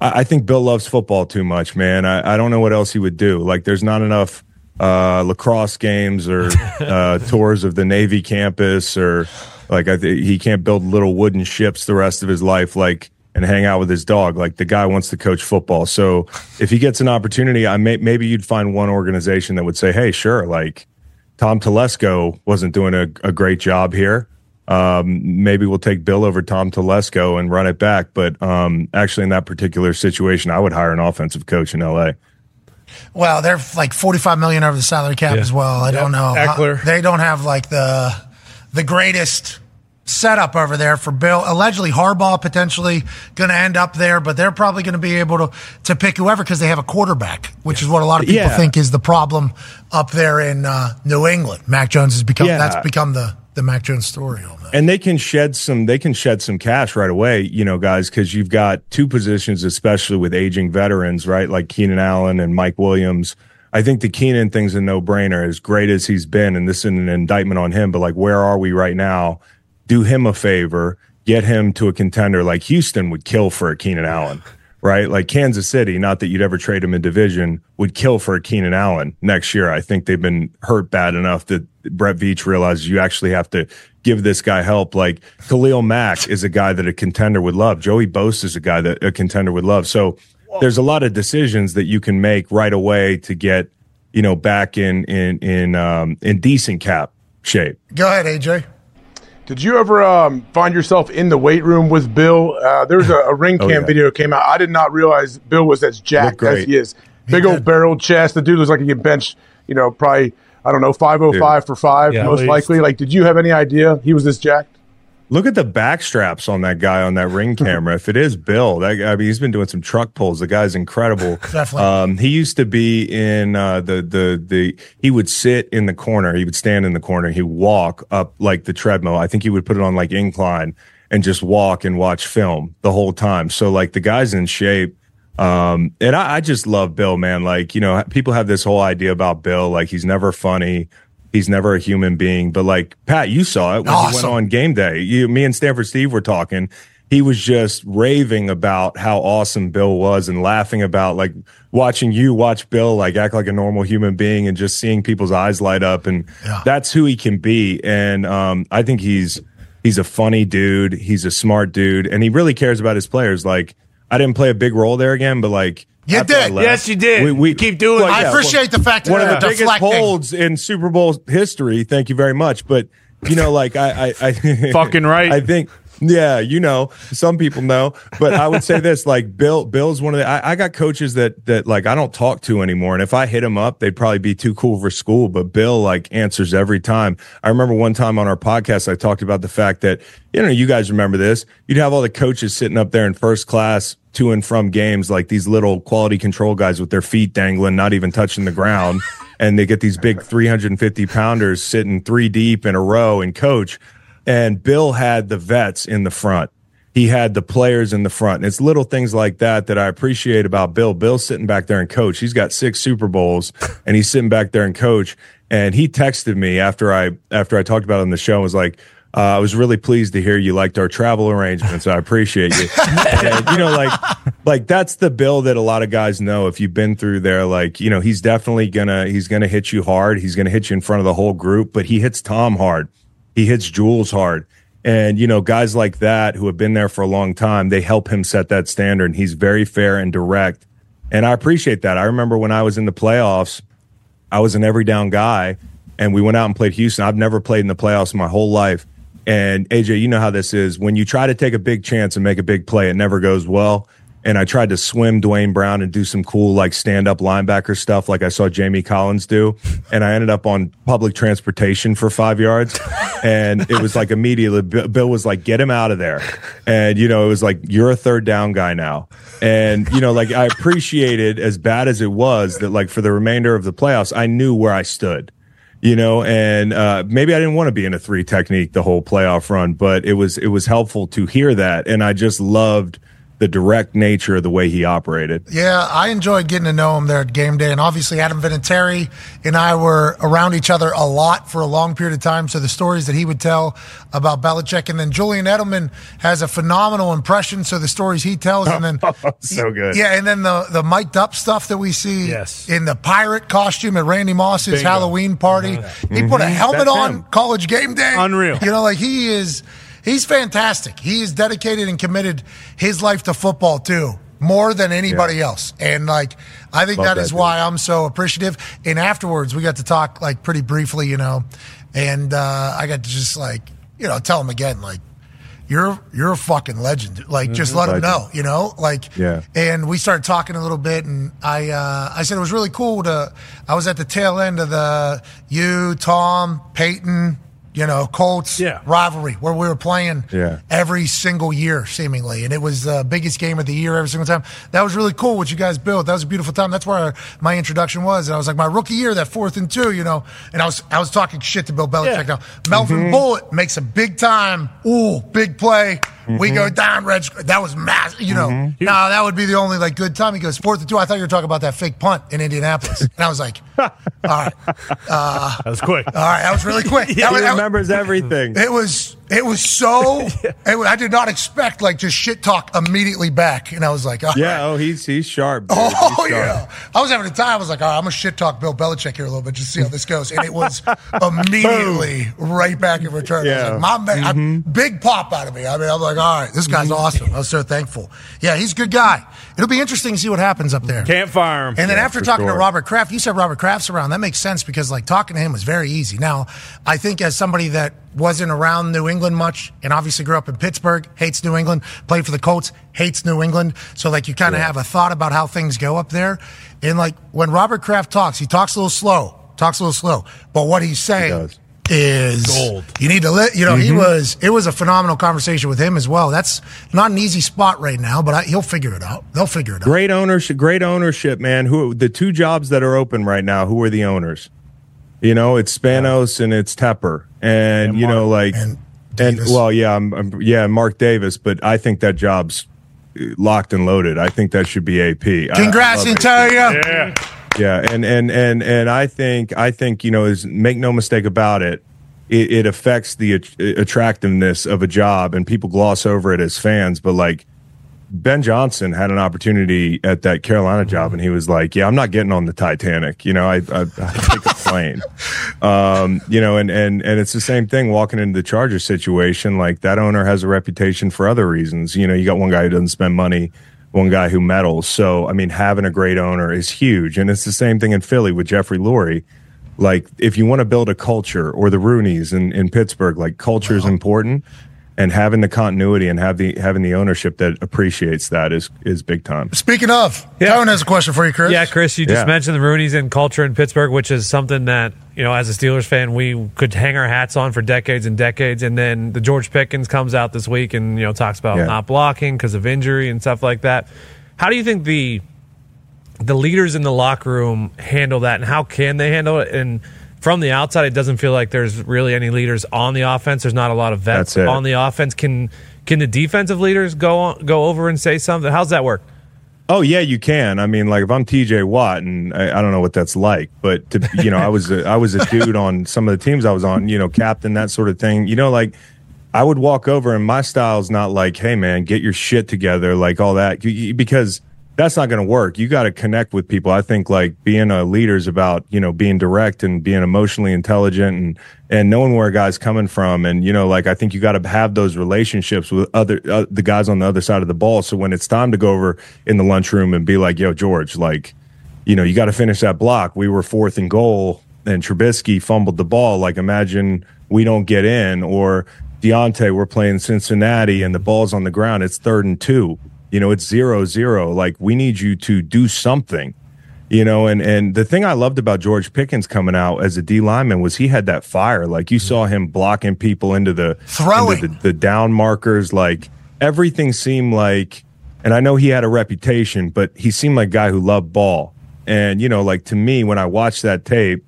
I I think Bill loves football too much, man. I, I don't know what else he would do. Like, there's not enough uh, lacrosse games or uh, tours of the Navy campus, or like I th- he can't build little wooden ships the rest of his life, like and hang out with his dog. Like the guy wants to coach football. So if he gets an opportunity, I may maybe you'd find one organization that would say, "Hey, sure." Like Tom Telesco wasn't doing a, a great job here. Um, maybe we'll take Bill over Tom Telesco and run it back. But um, actually, in that particular situation, I would hire an offensive coach in LA. Well, they're like forty-five million over the salary cap Yeah. as well. I don't know. Ekeler. they don't have like the the greatest setup over there for Bill. Allegedly, Harbaugh potentially going to end up there, but they're probably going to be able to to pick whoever because they have a quarterback, which is what a lot of people Yeah. think is the problem up there in uh, New England. Mac Jones has become Yeah. that's become the the Mac Jones story. On that. and they can shed some they can shed some cash right away you know guys because you've got two positions especially with aging veterans right like keenan allen and mike williams i think the keenan thing's a no-brainer as great as he's been and this isn't an indictment on him but like where are we right now do him a favor get him to a contender like houston would kill for a keenan allen right? Like Kansas City, not that you'd ever trade him in division, would kill for a Keenan Allen next year. I think they've been hurt bad enough that Brett Veach realizes you actually have to give this guy help. Like Khalil Mack is a guy that a contender would love. Joey Bosa is a guy that a contender would love. So there's a lot of decisions that you can make right away to get, you know, back in in in um in decent cap shape. Go ahead, AJ. Did you ever um, find yourself in the weight room with Bill? Uh, there's a, a ring Oh, cam yeah. video came out. I did not realize Bill was as jacked as he is. Big old barrel chest. The dude looks like he can bench, you know, probably I don't know, five oh five for five, Yeah, most likely. Like, did you have any idea he was this jacked? Look at the back straps on that guy on that ring camera. if it is Bill, that I mean, he's been doing some truck pulls. The guy's incredible. Definitely. Um, he used to be in uh, the the the. He would sit in the corner. He would stand in the corner. He would walk up like the treadmill. I think he would put it on like incline and just walk and watch film the whole time. So like the guy's in shape. Um, and I, I just love Bill, man. Like, you know, people have this whole idea about Bill, like he's never funny. He's never a human being. But like Pat, you saw it when he went on game day. You, me and Stanford Steve were talking. He was just raving about how awesome Bill was and laughing about like watching you watch Bill like act like a normal human being and just seeing people's eyes light up. And that's who he can be. And um, I think he's he's a funny dude. He's a smart dude, and he really cares about his players. Like I didn't play a big role there again, but like You did. left- Yes, you did. We, we Keep doing well, it. I yeah, appreciate the fact that one of you're the biggest holds in Super Bowl history. Thank you very much. But you know, like I, I, I Fucking right. I think. Yeah, you know, some people know, but I would say this: like Bill, Bill's one of the. I, I got coaches that that like I don't talk to anymore, and if I hit him up, they'd probably be too cool for school. But Bill like answers every time. I remember one time on our podcast, I talked about the fact that you know you guys remember this. You'd have all the coaches sitting up there in first class to and from games, like these little quality control guys with their feet dangling, not even touching the ground, and they get these big 350 pounders sitting three deep in a row and coach. And Bill had the vets in the front. He had the players in the front. And it's little things like that that I appreciate about Bill. Bill's sitting back there and coach. He's got six Super Bowls and he's sitting back there and coach. And he texted me after I after I talked about it on the show and was like, uh, I was really pleased to hear you liked our travel arrangements. I appreciate you. and, you know, like, like that's the bill that a lot of guys know. If you've been through there, like, you know, he's definitely gonna he's gonna hit you hard. He's gonna hit you in front of the whole group, but he hits Tom hard. He hits Jules hard. And, you know, guys like that who have been there for a long time, they help him set that standard. And he's very fair and direct. And I appreciate that. I remember when I was in the playoffs, I was an every down guy and we went out and played Houston. I've never played in the playoffs my whole life. And AJ, you know how this is. When you try to take a big chance and make a big play, it never goes well. And I tried to swim Duane Brown and do some cool like stand up linebacker stuff like I saw Jamie Collins do. And I ended up on public transportation for five yards. And it was like immediately Bill was like, get him out of there. And, you know, it was like, you're a third down guy now. And, you know, like I appreciated as bad as it was that like for the remainder of the playoffs, I knew where I stood you know and uh, maybe i didn't want to be in a three technique the whole playoff run but it was it was helpful to hear that and i just loved the direct nature of the way he operated Yeah, I enjoyed getting to know him there at game day. And obviously, Adam Vinatieri and I were around each other a lot for a long period of time. So the stories that he would tell about Belichick. And then Julian Edelman has a phenomenal impression. So the stories he tells. And then, so good yeah, and then the, the mic'd up stuff that we see Yes. in the pirate costume at Randy Moss's Bingo. Halloween party. He put a Mhm. helmet That's on him. college game day. Unreal. You know, like he is, he's fantastic. He is dedicated and committed his life to football too, more than anybody else. And like, I think Love that is that why I'm so appreciative. And afterwards, we got to talk like pretty briefly, you know, and uh, I got to just like, you know, tell him again, like, you're you're a fucking legend. Like, just let him know, you know, like. Yeah. And we started talking a little bit, and I uh, I said it was really cool to. I was at the tail end of the you, Tom, Peyton, you know, Colts Yeah. rivalry where we were playing Yeah. every single year, seemingly, and it was the biggest game of the year every single time. That was really cool what you guys built. That was a beautiful time. That's where my introduction was, and I was like, my rookie year, that fourth and two, you know, and I was I was talking shit to Bill Belichick. Yeah. Now, Melvin mm-hmm. Bullitt makes a big time, ooh, big play. We go mm-hmm. down, red. sc- That was massive, you know. Mm-hmm. Now that would be the only like good time. He goes fourth and two. I thought you were talking about that fake punt in Indianapolis, and I was like, all right, uh, That was quick. all right, that was really quick. he That was- that was- remembers everything. It was it was so. it I did not expect like just shit talk immediately back, and I was like, all yeah right. oh he's he's sharp dude. Oh He's sharp. yeah, I was having a time. I was like, all right, I'm gonna shit talk Bill Belichick here a little bit, just see how this goes. And it was immediately right back in return. I was Yeah. like, my man, I- mm-hmm. big pop out of me. I mean, I'm like, all right, this guy's mm-hmm. awesome. I was so thankful. Yeah, he's a good guy. It'll be interesting to see what happens up there. Can't fire him. And then Yeah, after talking to. Robert Kraft, you said Robert Kraft's around. That makes sense because like talking to him was very easy. Now, I think as somebody that wasn't around New England much and obviously grew up in Pittsburgh, hates New England, played for the Colts, hates New England. So like you kind of have a thought about how things go up there. And like when Robert Kraft talks, he talks a little slow, talks a little slow, but what he's saying does. is Gold. You need to let you know he Mhm. was. It was a phenomenal conversation with him as well. That's not an easy spot right now, but I, he'll figure it out. They'll figure it out. Great ownership, great ownership, man. Who the two jobs that are open right now? Who are the owners? You know, it's Spanos and it's Tepper, and, you know, like and, well, yeah, I'm, I'm- yeah, Mark Davis, but I think that job's uh, locked and loaded. I think that should be AP. I- I Congrats, love AP. Antonio. Yeah. Yeah, and and and and I think I think you know is make no mistake about it. It, it affects the att- attractiveness of a job, and people gloss over it as fans. But like Ben Johnson had an opportunity at that Carolina job, and he was like, "Yeah, I'm not getting on the Titanic. You know, I, I, I take a plane. Um, you know, and and and it's the same thing walking into the Chargers situation. Like that owner has a reputation for other reasons. You know, you got one guy who doesn't spend money, one guy who meddles. So, I mean, having a great owner is huge, and it's the same thing in Philly with Jeffrey Lurie. Like, if you want to build a culture, or the Rooneys in, in Pittsburgh, like culture is important, and having the continuity and have the having the ownership that appreciates that is is big time. Speaking of, Tone has a question for you, Chris. Yeah, Chris, you just Yeah. mentioned the Rooney's and culture in Pittsburgh, which is something that, you know, as a Steelers fan, we could hang our hats on for decades and decades. And then the George Pickens comes out this week and, you know, talks about Yeah. not blocking because of injury and stuff like that. How do you think the the leaders in the locker room handle that and how can they handle it? And from the outside, it doesn't feel like there's really any leaders on the offense. There's not a lot of vets on the offense. Can can the defensive leaders go on, go over and say something? How's that work? Oh yeah, you can. I mean, like if I'm T.J. Watt, and I, I don't know what that's like, but to, you know, I was a, I was a dude on some of the teams I was on, you know, captain that sort of thing. You know, like I would walk over, and my style's not like, hey man, get your shit together, like all that, because that's not going to work. You got to connect with people. I think like being a leader is about you know being direct and being emotionally intelligent and and knowing where a guy's coming from. And you know, like I think you got to have those relationships with other uh, the guys on the other side of the ball. So when it's time to go over in the lunchroom and be like, "Yo, George, like." you know, you got to finish that block. We were fourth and goal, and Trubisky fumbled the ball. Like, imagine we don't get in, or Diontae, we're playing Cincinnati, and the ball's on the ground. It's third and two. You know, it's zero zero. Like, we need you to do something. You know, and and the thing I loved about George Pickens coming out as a D lineman was he had that fire. Like you mm-hmm. saw him blocking people into the Throwing. into the, the down markers. Like everything seemed like, and I know he had a reputation, but he seemed like a guy who loved ball. And you know, like to me, when I watch that tape,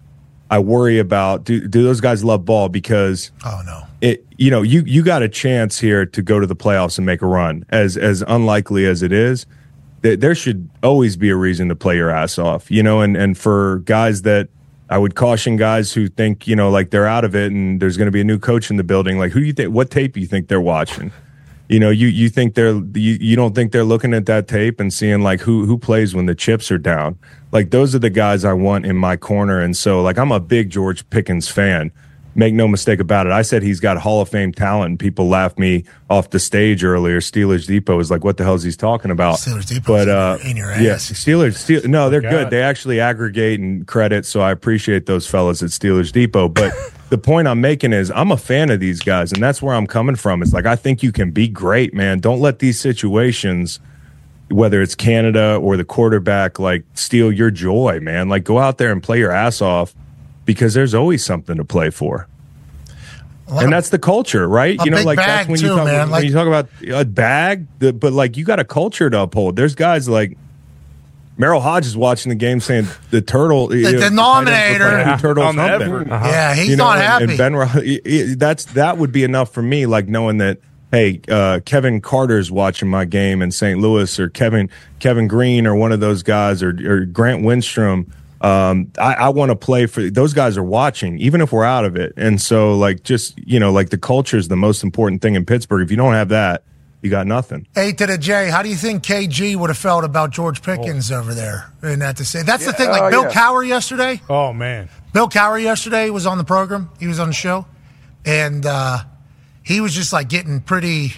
I worry about do do those guys love ball because oh no, it you know you you got a chance here to go to the playoffs and make a run. As as unlikely as it is th- there should always be a reason to play your ass off you know and and for guys that I would caution guys who think you know like they're out of it and there's going to be a new coach in the building like who do you think what tape do you think they're watching? You know you you think they're you, you don't think they're looking at that tape and seeing like who who plays when the chips are down. Like those are the guys I want in my corner. And so like I'm a big George Pickens fan make no mistake about it. I said he's got Hall of Fame talent and people laughed me off the stage earlier. Steelers Depot was like what the hell is he talking about? Steelers Depot's but uh in your yeah ass. Steelers Steel, no they're God. good. They actually aggregate and credit so I appreciate those fellas at Steelers Depot. But the point I'm making is I'm a fan of these guys and that's where I'm coming from. It's like I think you can be great man. Don't let these situations whether it's Canada or the quarterback, like steal your joy, man. Like go out there and play your ass off because there's always something to play for. And that's the culture, right? A you know, big like bag, that's when you talk man. when Like- you talk about a bag, the, but like you got a culture to uphold. There's guys like Merril Hoge watching the game saying the turtle, you know, tight ends look denominator. like two turtles On the humping. Everett. Uh-huh. Yeah, he's not and- happy. And Ben, Ro- i- i- that's that would be enough for me. Like knowing that, hey, uh, Kevin Carter's watching my game in St. Louis, or Kevin Kevin Greene, or one of those guys, or, or Grant Wistrom. Um, I, I want to play for those guys are watching, even if we're out of it. And so, like, just you know, like the culture is the most important thing in Pittsburgh. If you don't have that, you got nothing. A to the J. How do you think KG would have felt about George Pickens over there in that to say? That's the thing. Like oh, Bill yeah. Cowher yesterday. Oh man, Bill Cowher yesterday was on the program. He was on the show, and uh, he was just like getting pretty.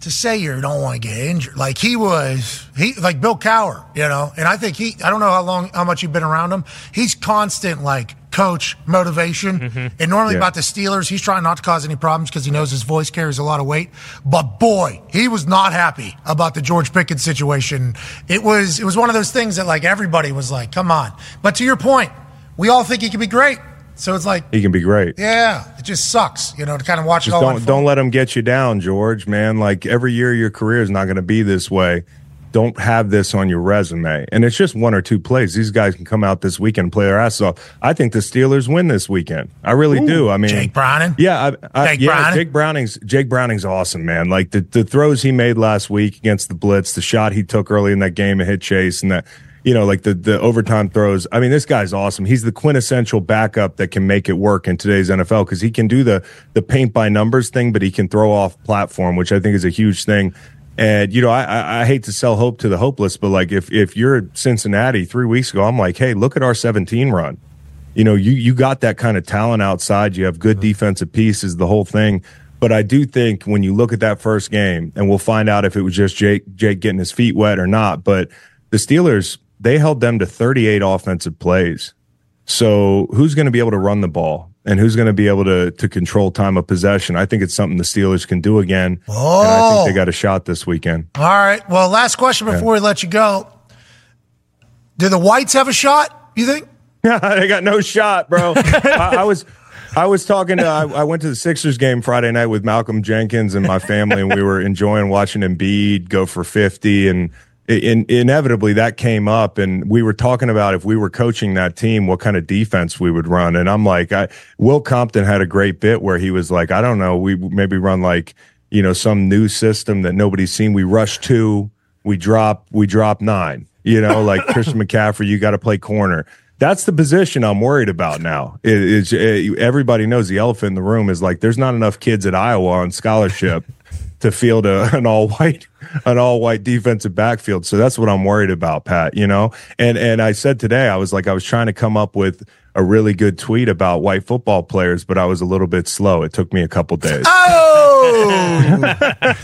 To say you don't want to get injured, like he was, he like Bill Cowher, you know, and I think he, I don't know how long, how much you've been around him. He's constant like coach motivation, mm-hmm. and normally Yeah. about the Steelers, he's trying not to cause any problems because he knows his voice carries a lot of weight. But boy, he was not happy about the George Pickens situation. It was, it was one of those things that like everybody was like, "Come on!" But to your point, we all think he could be great. So it's like, he can be great. yeah, it just sucks, you know, to kind of watch it all don't unfold. don't let them get you down, George. Man, like every year your career is not going to be this way. Don't have this on your resume. And it's just one or two plays. These guys can come out this weekend and play their ass off. I think the Steelers win this weekend. I really do. I mean, Jake Browning? Yeah, I, I, Jake yeah. Browning? Jake Browning's Jake Browning's awesome, man. Like the the throws he made last week against the blitz, the shot he took early in that game and hit Chase, and that you know, like the the overtime throws. I mean, this guy's awesome. He's the quintessential backup that can make it work in today's NFL because he can do the the paint by numbers thing, but he can throw off platform, which I think is a huge thing. And you know, I, I, I hate to sell hope to the hopeless, but like if if you're Cincinnati three weeks ago, I'm like, hey, look at our 17 run. You know, you you got that kind of talent outside. You have good uh-huh. defensive pieces, the whole thing. But I do think when you look at that first game, and we'll find out if it was just Jake Jake getting his feet wet or not. But the Steelers they held them to 38 offensive plays. So who's going to be able to run the ball and who's going to be able to to control time of possession? I think it's something the Steelers can do again. And I Oh. think they oh. got a shot this weekend. All right. Well, last question before we let you go. Do the Whites have a shot, you think? they got no shot, bro. I, I was. I was talking to, I, I went to the Sixers game Friday night with Malcolm Jenkins and my family, and we were enjoying watching Embiid go for 50. And in, inevitably that came up, and we were talking about if we were coaching that team, what kind of defense we would run. And I'm like, I, Will Compton had a great bit where he was like, I don't know, we maybe run like, you know, some new system that nobody's seen. We rush two, we drop, we drop nine, you know, like Christian McCaffrey, you got to play corner. That's the position I'm worried about now. It it, eh, everybody knows the elephant in the room is like there's not enough kids at Iowa on scholarship to field a, an all white an all white defensive backfield. So that's what I'm worried about, Pat. You know, and and I said today I was like I was trying to come up with a really good tweet about white football players, but I was a little bit slow. It took me a couple days. Oh,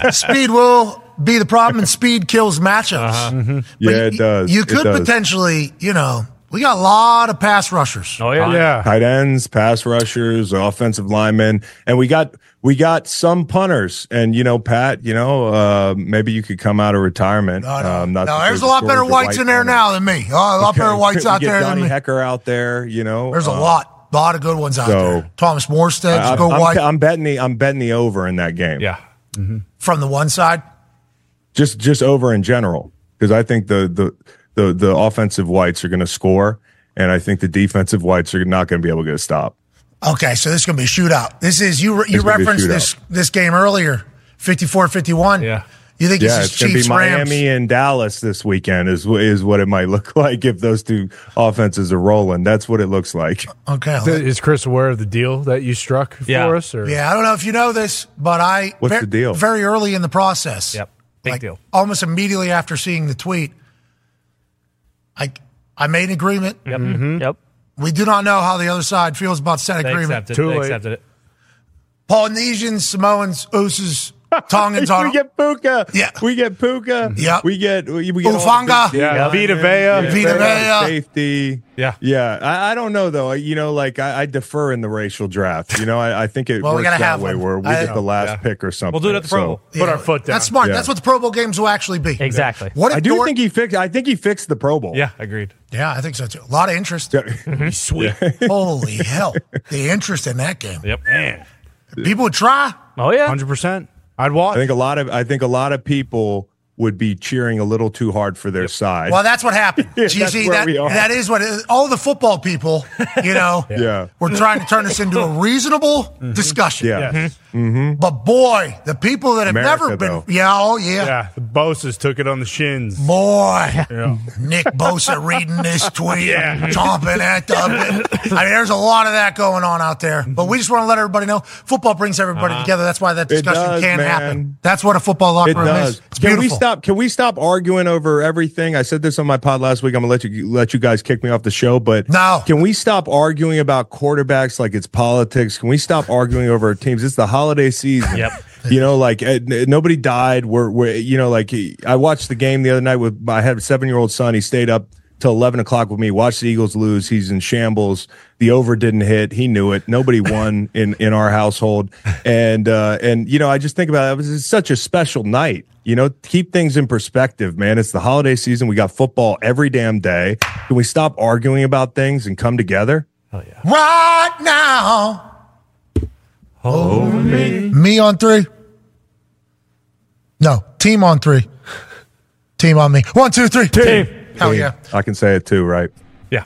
speed will be the problem, and speed kills matchups. Uh-huh. Mm-hmm. Yeah, it does. You It could does. potentially, you know, we got a lot of pass rushers. Oh yeah, tight ends, pass rushers, offensive linemen, and we got we got some punters. And you know, Pat, you know, uh, maybe you could come out of retirement. No, no. Um, not No, that there's a a lot better whites white in there punters. now than me. Oh, a lot better whites We out get there Johnny than me. Hekker out there, you know. There's a uh, lot, lot of good ones out so- there. Thomas Morstead, I, go I'm, white I'm betting the I'm betting the over in that game. Yeah. from the one side. just just over in general because I think the the the the offensive whites are going to score, and I think the defensive whites are not going to be able to get a stop. Okay, so this is going to be a shootout. This is you. You It's gonna be a referenced this this game earlier, 54-51. Yeah. You think yeah, this it's going to Chiefs be Rams? Miami and Dallas this weekend. Is is what it might look like if those two offenses are rolling. That's what it looks like. Okay. Is Chris aware of the deal that you struck Yeah. for us? Or? Yeah, I don't know if you know this, but I What's ver- the deal? Very early in the process. Yep. Big like, deal. Almost immediately after seeing the tweet, I I made an agreement. Yep. Mm-hmm. Mm-hmm. Yep. We do not know how the other side feels about said They agreement. accepted. Too They late. accepted it. Polynesians, Samoans, Ooses, Tongans on we get Puka. Yeah. we get Puka. Yeah. we get we, we get all the Ufanga. big- Yeah, Vita Vea. Vita Vea. safety. Yeah. yeah. I, I don't know though. You know, like I, I defer in the racial draft. You know, I, I think it Well, we works gotta that have way one. where we I- get the last Yeah. pick or something. We'll do it at the Pro So- Bowl. Put our foot down. That's smart. Yeah. That's what the Pro Bowl games will actually be. Exactly. What if I do Dort- think he fixed. I think he fixed the Pro Bowl. Yeah, agreed. Yeah, I think so too. A lot of interest. Mm-hmm. Sweet. Holy hell. The interest in that game. Yep. Man. People would try. Oh yeah. 100%. I'd watch. I think a lot of. I think a lot of people would be cheering a little too hard for their side. Well, that's what happened. Yeah, you that's see, where that, we are. that is what all the football people, you know, Yeah. we're trying to turn this into a reasonable discussion. yeah. Yes. But boy, the people that have America, never been, though. yeah, oh yeah, Yeah, the Bosa's took it on the shins. boy, Yeah. Nick Bosa reading this tweet, chomping at the bit. I mean, there's a lot of that going on out there. But we just want to let everybody know football brings everybody together. That's why that Uh-huh. Discussion does, can man. happen. That's what a football locker It room does. is. It's Can we beautiful. Stop? Can we stop arguing over everything? I said this on my pod last week. I'm gonna let you let you guys kick me off the show, but No. Can we stop arguing about quarterbacks like it's politics? Can we stop arguing over our teams? It's the holiday season. Yep. You know, like uh, nobody died. We're, we're you know, like I watched the game the other night with I had a seven year old son. He stayed up till eleven o'clock with me. Watch the Eagles lose. He's in shambles. The over didn't hit. He knew it. Nobody won in in our household. And uh, and you know, I just think about it. It was such a special night. You know, keep things in perspective, man. It's the holiday season. We got football every damn day. Can we stop arguing about things and come together? Oh yeah. Right now. Over me. Me on three. No, team on three. Team on me. One, two, three. Team. Hell yeah. I can say it too, right? Yeah.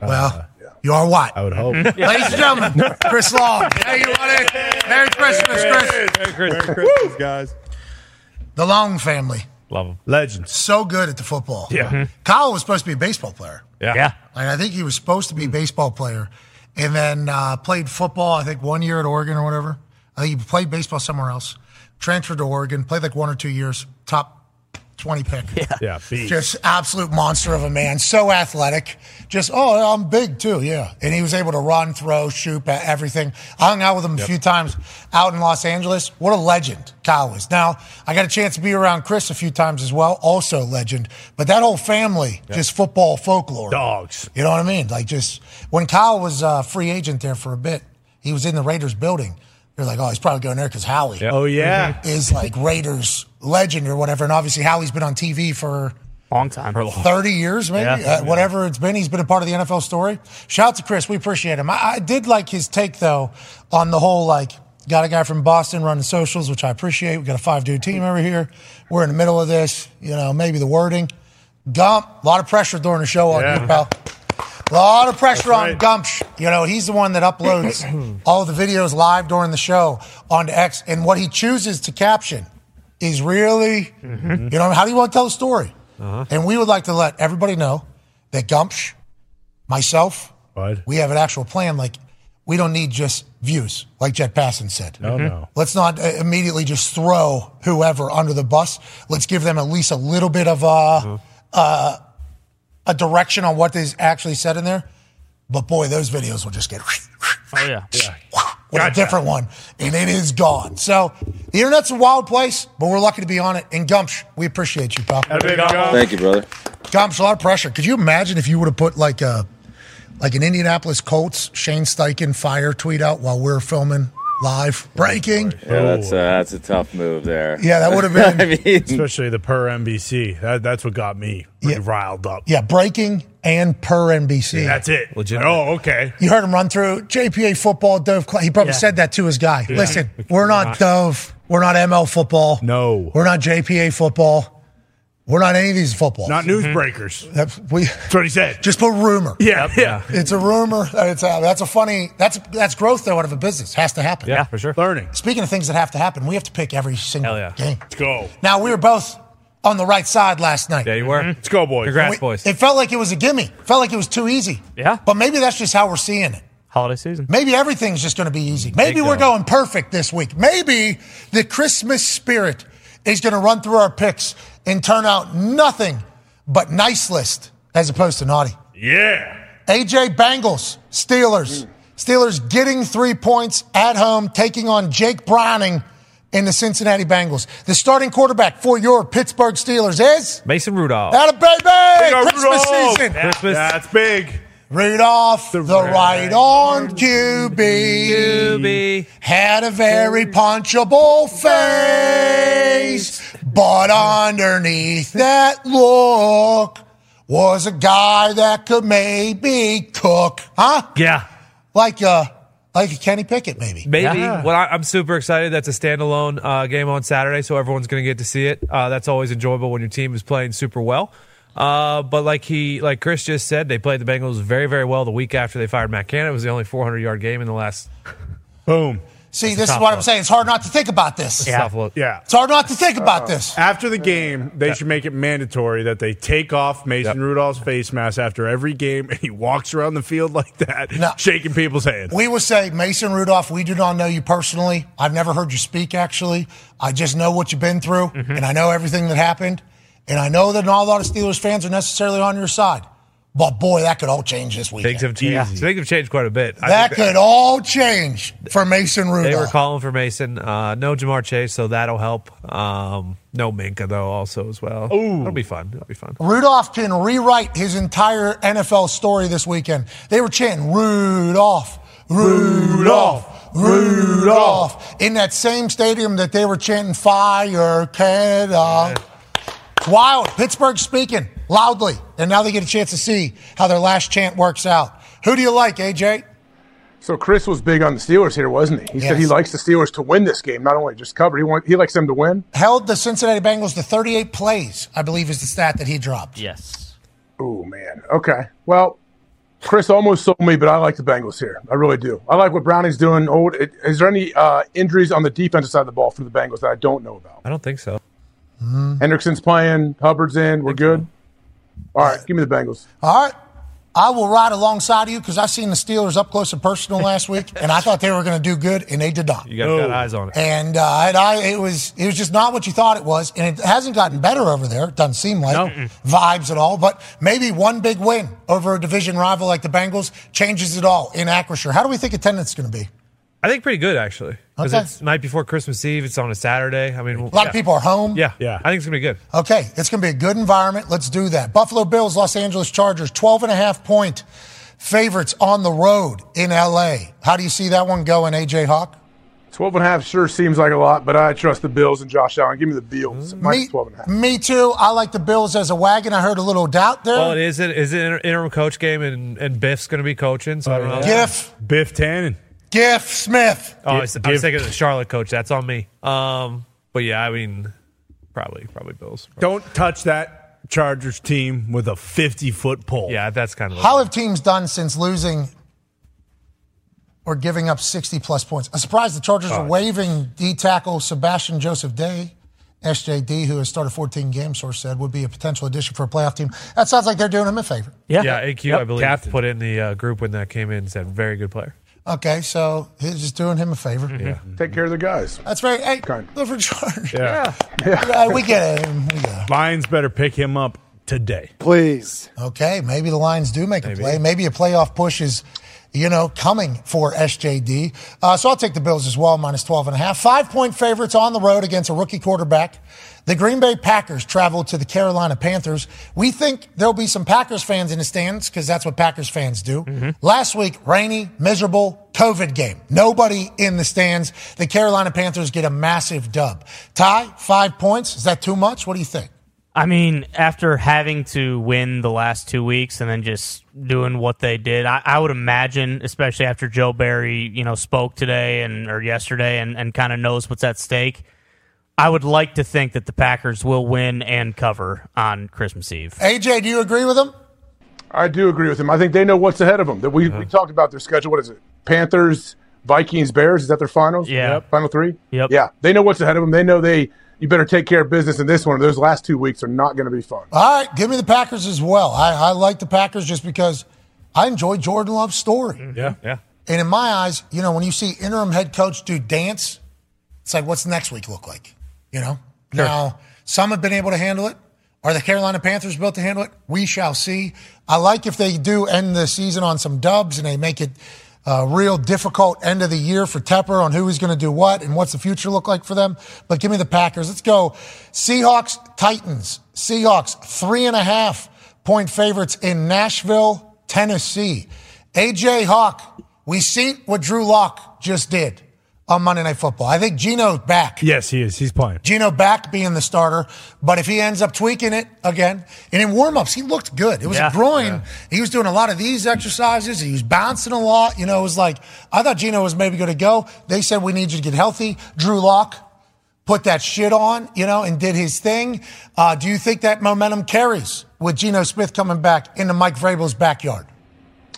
Well, you are what? I would hope. Ladies and gentlemen, Chris Long. Hey, you want it? Merry Christmas, Chris. Merry Christmas, guys. The Long family. Love him. Legends. So good at the football. Yeah. Kyle was supposed to be a baseball player. Yeah. Yeah. Like, I think he was supposed to be a baseball player and then uh, played football, I think, one year at Oregon or whatever. I think he played baseball somewhere else. Transferred to Oregon, played like one or two years, top 20 pick. Yeah. Yeah, beast. Just absolute monster of a man. So athletic. Just, oh, I'm big too. Yeah. And he was able to run, throw, shoot, uh, everything. I hung out with him a few times out in Los Angeles. What a legend Kyle is. Now, I got a chance to be around Chris a few times as well. Also legend. But that whole family, just football folklore. Dogs. You know what I mean? Like just when Kyle was a free agent there for a bit, he was in the Raiders building. They're like, oh, he's probably going there because Howie Oh, yeah. is like Raiders legend or whatever. And obviously, Howie's been on TV for Long time. 30 years, maybe, Yeah. uh, whatever it's been. He's been a part of the NFL story. Shout out to Chris. We appreciate him. I, I did like his take, though, on the whole, like, got a guy from Boston running socials, which I appreciate. We got a five dude team over here. We're in the middle of this, you know, maybe the wording. Gump, a lot of pressure during the show on Yeah. you, pal. A lot of pressure on right. Gump. You know, he's the one that uploads all the videos live during the show onto X. And what he chooses to caption is really, you know, how do you want to tell the story? And we would like to let everybody know that Gumpsh, myself, Bud. we have an actual plan. Like, we don't need just views, like Jet Passan said. No, no. Let's not uh, immediately just throw whoever under the bus. Let's give them at least a little bit of uh, uh, a direction on what is actually said in there. But boy, those videos will just get Oh yeah. yeah. with a different one, and it is gone. So the internet's a wild place, but we're lucky to be on it. And Gumpsh, we appreciate you, pal. Thank you, brother. Gumpsh, a lot of pressure. Could you imagine if you would have put like a like an Indianapolis Colts Shane Steichen fire tweet out while we're filming live breaking? Yeah, that's a, that's a tough move there. Yeah, that would have been. I mean, Especially the per NBC. That, that's what got me really riled up. Yeah, breaking and per NBC. That's it. Legitimate. Oh, okay. You heard him run through JPA football, Dov. Cl- He probably Yeah. said that to his guy. Listen, we're not Dov. We're not ML football. No. We're not JPA football. We're not any of these footballs. Not mm-hmm. newsbreakers. That's, we That's what he said. just put rumor. Yeah, yeah. It's a rumor. That It's a, that's a funny. That's that's growth though out of a business. Has to happen. Yeah, for sure. Learning. Speaking of things that have to happen, we have to pick every single Hell yeah. game. Let's go. Now we were both on the right side last night. Yeah, you were. Mm-hmm. Let's go, boys. Congrats, We- boys. It felt like it was a gimme. Felt like it was too easy. Yeah. But maybe that's just how we're seeing it. Holiday season. Maybe everything's just going to be easy. Maybe we're go. going perfect this week. Maybe the Christmas spirit is going to run through our picks and turn out nothing but nice list as opposed to naughty. Yeah. AJ Bengals, Steelers. Hmm. Steelers getting three points at home, taking on Jake Browning in the Cincinnati Bengals. The starting quarterback for your Pittsburgh Steelers is Mason Rudolph. out of baby Go, Christmas Rudolph. season. Christmas. That's big. Rudolph, the, right on QB, QB. had a very punchable face, but underneath that look was a guy that could maybe cook, huh? Yeah. Like a like a Kenny Pickett, maybe. Maybe. Yeah. Well, I, I'm super excited. That's a standalone uh, game on Saturday, so everyone's going to get to see it. Uh, that's always enjoyable when your team is playing super well. Uh, but like he, like Chris just said, they played the Bengals very, very well the week after they fired Matt Canada. It was the only 400 yard game in the last. Boom. See, a this is tough what I'm saying. It's hard not to think about this. Yeah. Yeah. It's hard not to think about this. After the game, they should make it mandatory that they take off Mason Yep. Rudolph's face mask after every game, and he walks around the field like that, No. shaking people's hands. We will say, Mason Rudolph, we do not know you personally. I've never heard you speak, actually. I just know what you've been through, mm-hmm. and I know everything that happened. And I know that not a lot of Steelers fans are necessarily on your side. But boy, that could all change this week. Things have changed. Things have changed quite a bit. That think could all change for Mason Rudolph. They were calling for Mason. Uh, no Ja'Marr Chase, so that'll help. Um, no Minkah though, also as well. Ooh. it'll be fun. It'll be fun. Rudolph can rewrite his entire NFL story this weekend. They were chanting Rudolph, Rudolph, Rudolph in that same stadium that they were chanting Fire Canada. It's wild. Pittsburgh speaking loudly, and now they get a chance to see how their last chant works out. Who do you like, AJ? So Chris was big on the Steelers here, wasn't he? He said he likes the Steelers to win this game, not only just cover. He want, he likes them to win. Held the Cincinnati Bengals to 38 plays, I believe is the stat that he dropped. Yes. Oh man. Okay. Well, Chris almost sold me, but I like the Bengals here. I really do. I like what Browning's doing. Old. Is there any uh, injuries on the defensive side of the ball for the Bengals that I don't know about? I don't think so. Hendrickson's playing. Hubbard's in. We're good. All right. Give me the Bengals. All right. I will ride alongside you because I've seen the Steelers up close and personal last week, and I thought they were going to do good, and they did not. You guys got eyes on it. And uh, and I, it was it was just not what you thought it was, and it hasn't gotten better over there. It doesn't seem like vibes at all. But maybe one big win over a division rival like the Bengals changes it all in Acrisure. How do we think attendance is going to be? I think pretty good actually. Because Okay. it's night before Christmas Eve. It's on a Saturday. I mean, A lot of people are home. Yeah, yeah. I think it's gonna be good. Okay, it's going to be a good environment. Let's do that. Buffalo Bills, Los Angeles Chargers, 12 and a half point favorites on the road in LA. How do you see that one going, AJ Hawk? 12 and a half sure seems like a lot, but I trust the Bills and Josh Allen. Give me the Bills. Mm-hmm. Minus Me, 12 and a half. me too. I like the Bills as a wagon. I heard a little doubt there. Well, it is it is it inter- interim coach game and and Biff's gonna be coaching. So I don't know. Giff, Biff Tannen. Giff Smith. Oh, I was, I was thinking of the Charlotte coach. That's on me. Um, but yeah, I mean, probably probably Bills. Don't touch that Chargers team with a 50 foot pole. Yeah, that's kind of. How have teams done since losing or giving up 60 plus points? I'm surprised the Chargers are waiving D tackle Sebastian Joseph Day, SJD, who has started 14 games, source said, would be a potential addition for a playoff team. That sounds like they're doing him a favor. Yeah, yeah. AQ, I Yep, believe, captain. put in the uh, group when that came in and said very good player. Okay, so he's just doing him a favor. Yeah. Take care of the guys. That's very, hey, Kind. good for Chargers. Yeah. Yeah, we get it. We get it. Lions better pick him up today. Please. Okay, maybe the Lions do make a play. Maybe a playoff push is, you know, coming for SJD. Uh, so I'll take the Bills as well, minus 12 and a half. Five point favorites on the road against a rookie quarterback. The Green Bay Packers travel to the Carolina Panthers. We think there'll be some Packers fans in the stands because that's what Packers fans do. Mm-hmm. Last week, rainy, miserable, COVID game. Nobody in the stands. The Carolina Panthers get a massive dub. Ty, five points. Is that too much? What do you think? I mean, after having to win the last two weeks and then just doing what they did, I, I would imagine, especially after Joe Barry, you know, spoke today and or yesterday and, and kind of knows what's at stake. I would like to think that the Packers will win and cover on Christmas Eve. AJ, do you agree with him? I do agree with him. I think they know what's ahead of them. That we, we talked about their schedule. What is it? Panthers, Vikings, Bears. Is that their finals? Yeah. Yep. Final three. Yep. Yeah. They know what's ahead of them. They know they. You better take care of business in this one. Those last two weeks are not going to be fun. All right, give me the Packers as well. I, I like the Packers just because I enjoy Jordan Love's story. Mm-hmm. Yeah. Yeah. And in my eyes, you know, when you see interim head coach do dance, it's like, what's next week look like? You know? Now, some have been able to handle it. Are the Carolina Panthers built to handle it? We shall see. I like if they do end the season on some dubs and they make it a real difficult end of the year for Tepper on who he's going to do what and what's the future look like for them. But give me the Packers. Let's go. Seahawks, Titans. Seahawks, three and a half point favorites in Nashville, Tennessee. AJ Hawk, we see what Drew Lock just did on Monday Night Football. I think Geno's back. Yes, he is. He's playing. Geno back being the starter, but if he ends up tweaking it again, and in warmups he looked good. It was Yeah. a groin. He was doing a lot of these exercises. He was bouncing a lot. You know, it was like I thought Geno was maybe going to go. They said we need you to get healthy. Drew Lock put that shit on, you know, and did his thing. Uh, do you think that momentum carries with Geno Smith coming back into Mike Vrabel's backyard?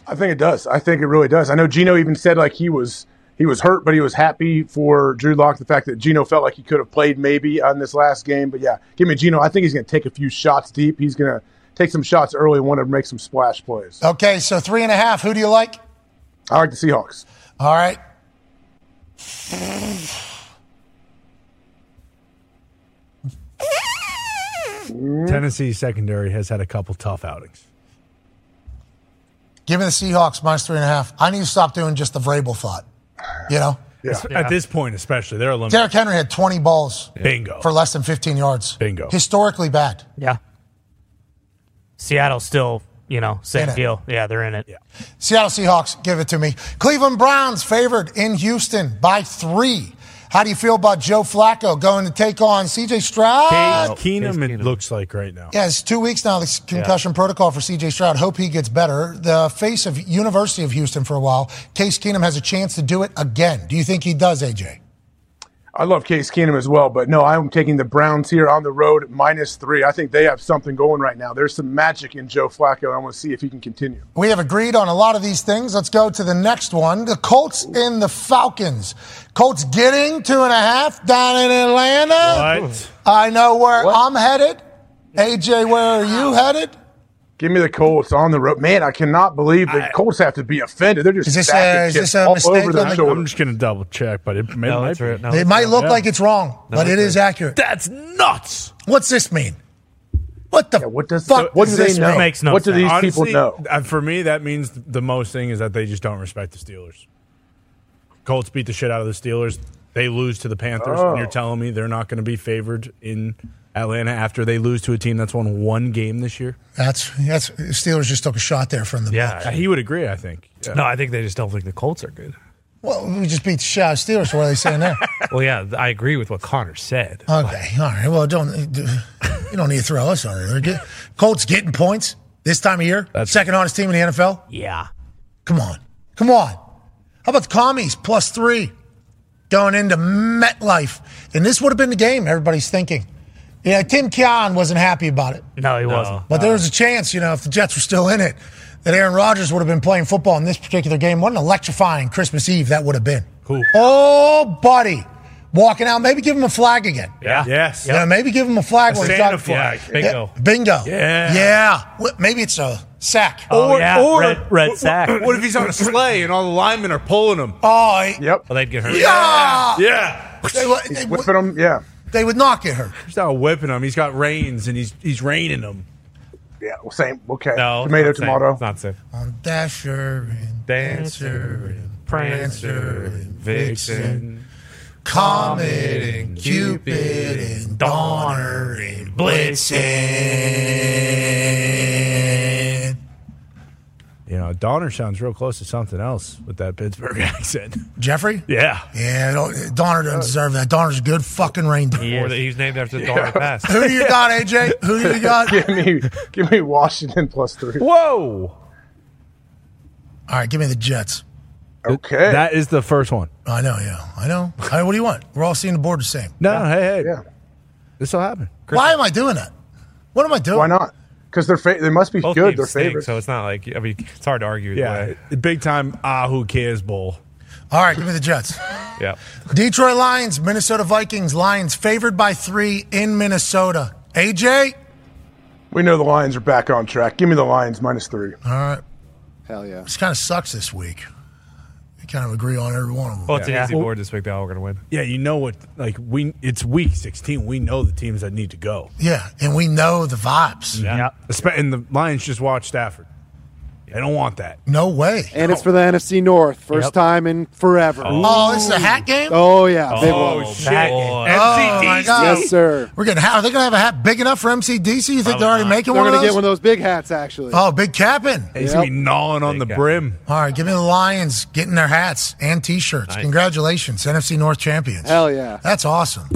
I think it does. I think it really does. I know Geno even said like he was he was hurt, but he was happy for Drew Lock. The fact that Geno felt like he could have played maybe on this last game. But yeah, give me Geno. I think he's going to take a few shots deep. He's going to take some shots early and want to make some splash plays. Okay, so three and a half. Who do you like? I like the Seahawks. All right. Tennessee secondary has had a couple tough outings. Give me the Seahawks minus three and a half. I need to stop doing just the Vrabel thought. You know? At this point, especially, they're eliminated. Derrick Henry had 20 balls Bingo. for less than 15 yards. Bingo. Historically bad. Yeah. Seattle still, you know, same In it. deal. Yeah, they're in it. Seattle Seahawks, give it to me. Cleveland Browns favored in Houston by three How do you feel about Joe Flacco going to take on CJ Stroud? Case Keenum, it looks like right now. Yeah, it's two weeks now, the concussion protocol for CJ Stroud. Hope he gets better. The face of University of Houston for a while, Case Keenum has a chance to do it again. Do you think he does, AJ? I love Case Keenum as well, but no, I'm taking the Browns here on the road minus three. I think they have something going right now. There's some magic in Joe Flacco, and I want to see if he can continue. We have agreed on a lot of these things. Let's go to the next one. The Colts in the Falcons. Colts getting two and a half down in Atlanta. What? I know where I'm headed. AJ, where are you ah. headed? Give me the Colts on the road. Man, I cannot believe the Colts have to be offended. They're just Is this a- is chips this a mistake over their the- I'm just going to double check, but it, No, might right. No, it might look Yeah. like it's wrong, but it is accurate. That's nuts. What's this mean? What the what does fuck what does do they this know? mean? Makes no what do these Honestly, people know? uh, For me, that means the most thing is that they just don't respect the Steelers. Colts beat the shit out of the Steelers. They lose to the Panthers, Oh. and you're telling me they're not going to be favored in Atlanta after they lose to a team that's won one game this year? That's that's Steelers just took a shot there from the Yeah. He would agree, I think. Yeah. No, I think they just don't think the Colts are good. Well, we just beat the shit out of Steelers. So what are they saying there? Well, yeah, I agree with what Connor said. Okay, all right. Well, don't you don't need to throw us under there. Colts getting points this time of year. Second hottest team in the NFL. Yeah. Come on, come on. How about the commies plus three going into MetLife? And this would have been the game. Everybody's thinking. Yeah, Tim Keon wasn't happy about it, No, he wasn't. but there was a chance, you know, if the Jets were still in it, that Aaron Rodgers would have been playing football in this particular game. What an electrifying Christmas Eve that would have been. Who? Oh, buddy. Walking out, maybe give him a flag again. Yeah. Yes. Yeah, maybe give him a flag A when he's Santa got- flag. Yeah, bingo. Yeah, bingo. Yeah. Yeah. Well, Maybe it's a sack. Oh, yeah. red, red sack. What if he's on a sleigh and all the linemen are pulling him? Oh, Yep. Well, they'd get hurt. yeah. Yeah. They, would- they, would- Whipping them, yeah. They would knock get her. He's not whipping him. He's got reins and he's he's reining them. Yeah, well, same. Okay. No, tomato, it's not tomato. safe. It's not safe. On Dasher and Dancer and Prancer and Vixen. Comet and Cupid and Donner and Blitzen. You know, Donner sounds real close to something else with that Pittsburgh accent. Jeffrey? Yeah. Yeah, don't- Donner doesn't deserve that. Donner's a good fucking reindeer. Or that he's named after the Donner Pass. Who do you got, AJ? Who do you got? give me, give me Washington plus three. Whoa. All right, give me the Jets. Okay. That is the first one. I know, yeah. I know. All right, what do you want? We're all seeing the board the same. No, hey, hey. yeah. This will happen. Why am I doing that? What am I doing? Why not? Because they're fa- they must be Both good. They're stink, favorites. so it's not like I mean it's hard to argue. either Yeah. way. The big time Ahu Cares Bowl. All right, give me the Jets. yeah. Detroit Lions, Minnesota Vikings. Lions favored by three in Minnesota. AJ? we know the Lions are back on track. Give me the Lions minus three. All right. Hell yeah. This kind of sucks this week. We kind of agree on every one of them. Well, it's Yeah. an easy Well- board this week. They're all going to win. Yeah, you know what? Like we, it's week sixteen. We know the teams that need to go. Yeah, and we know the vibes. Yeah. Espe- And the Lions just watched Stafford. They don't want that. No way. And it's for the NFC North. First Yep. time in forever. Oh, oh, this is a hat game? Oh, yeah. Oh, big one. shit! Back in. Oh, my God. Yes, sir. We're getting hat. Are they going to have a hat big enough for MCDC? You think they're already making They're one going of to those? get one of those big hats, actually. Oh, big capping. He's gonna be gnawing on the Big guy. brim. All right, give me the Lions getting their hats and T-shirts. Congratulations, NFC North champions. Hell yeah. That's awesome.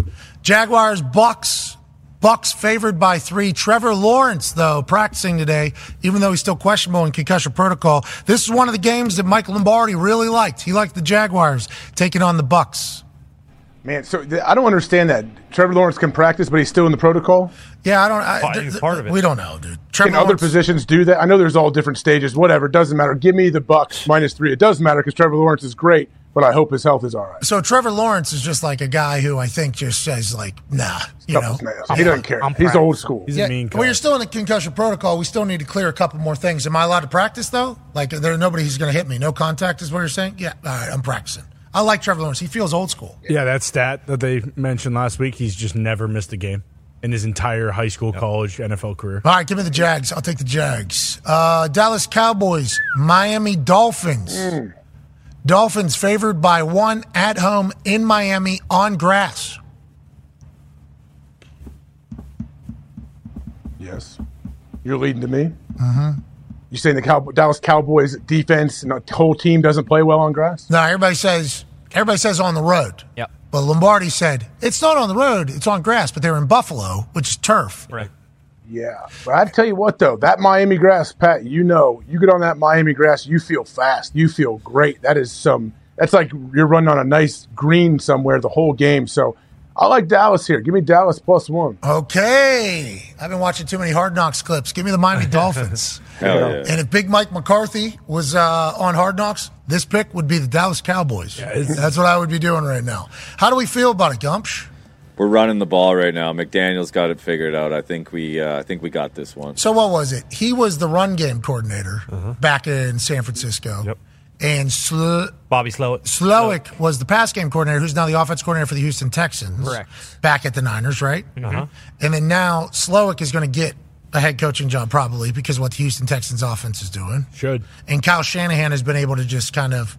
Jaguars, Bucks. Bucks favored by three. Trevor Lawrence, though, practicing today, even though he's still questionable in concussion protocol. This is one of the games that Mike Lombardi really liked. He liked the Jaguars taking on the Bucks. Man, so th- I don't understand that. Trevor Lawrence can practice, but he's still in the protocol. Yeah, I don't. I, Part- th- he's th- part of it. We don't know, dude. Trevor Can other positions do that? I know there's all different stages. Whatever, it doesn't matter. Give me the Bucks minus three. It doesn't matter because Trevor Lawrence is great, but I hope his health is all right. So Trevor Lawrence is just like a guy who I think just says like, nah, you Couple know. snails. I'm He doesn't care. I'm He's proud. old school. He's Yeah, a mean. well, you're still in the concussion protocol. We still need to clear a couple more things. Am I allowed to practice though? Like, there nobody who's going to hit me. No contact is what you're saying. Yeah, all right, I'm practicing. I like Trevor Lawrence. He feels old school. Yeah, that stat that they mentioned last week, he's just never missed a game in his entire high school, college, NFL career. All right, give me the Jags. I'll take the Jags. Uh, Dallas Cowboys, Miami Dolphins. Dolphins favored by one at home in Miami on grass. Yes. You're leading to me. Mm-hmm. You saying the Cow- Dallas Cowboys defense and the whole team doesn't play well on grass? No, everybody says everybody says on the road. Yep. But Lombardi said, it's not on the road, it's on grass, but they're in Buffalo, which is turf. Right. Yeah, but I tell you what though, that Miami grass, Pat, you know, you get on that Miami grass, you feel fast, you feel great. That is some. That's like you're running on a nice green somewhere the whole game. So I like Dallas here. Give me Dallas plus one. Okay. I've been watching too many Hard Knocks clips. Give me the Miami Dolphins. Hell yeah. And if Big Mike McCarthy was uh, on Hard Knocks, this pick would be the Dallas Cowboys. That's what I would be doing right now. How do we feel about it, Gumpsh? We're running the ball right now. McDaniel's got it figured out. I think we, uh, I think we got this one. So what was it? He was the run game coordinator back in San Francisco. Yep. And Sl- Bobby Slowik. Slowik was the pass game coordinator, who's now the offense coordinator for the Houston Texans. Correct. Back at the Niners, right? Uh-huh. And then now Slowik is going to get a head coaching job probably because of what the Houston Texans offense is doing. Should. And Kyle Shanahan has been able to just kind of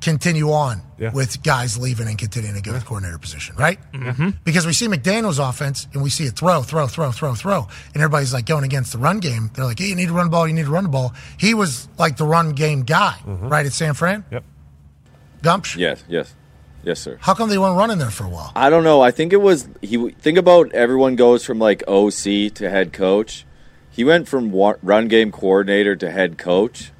continue on Yeah. with guys leaving and continuing to go to the coordinator position, right? Mm-hmm. Because we see McDaniel's offense and we see it throw, throw, throw, throw, throw. And everybody's like going against the run game. They're like, hey, you need to run the ball, you need to run the ball. He was like the run game guy, right, at San Fran? Yep. Gumpsh? Yes, yes, yes, sir. How come they weren't running there for a while? I don't know. I think it was he. Think about everyone goes from like OC to head coach. He went from run game coordinator to head coach,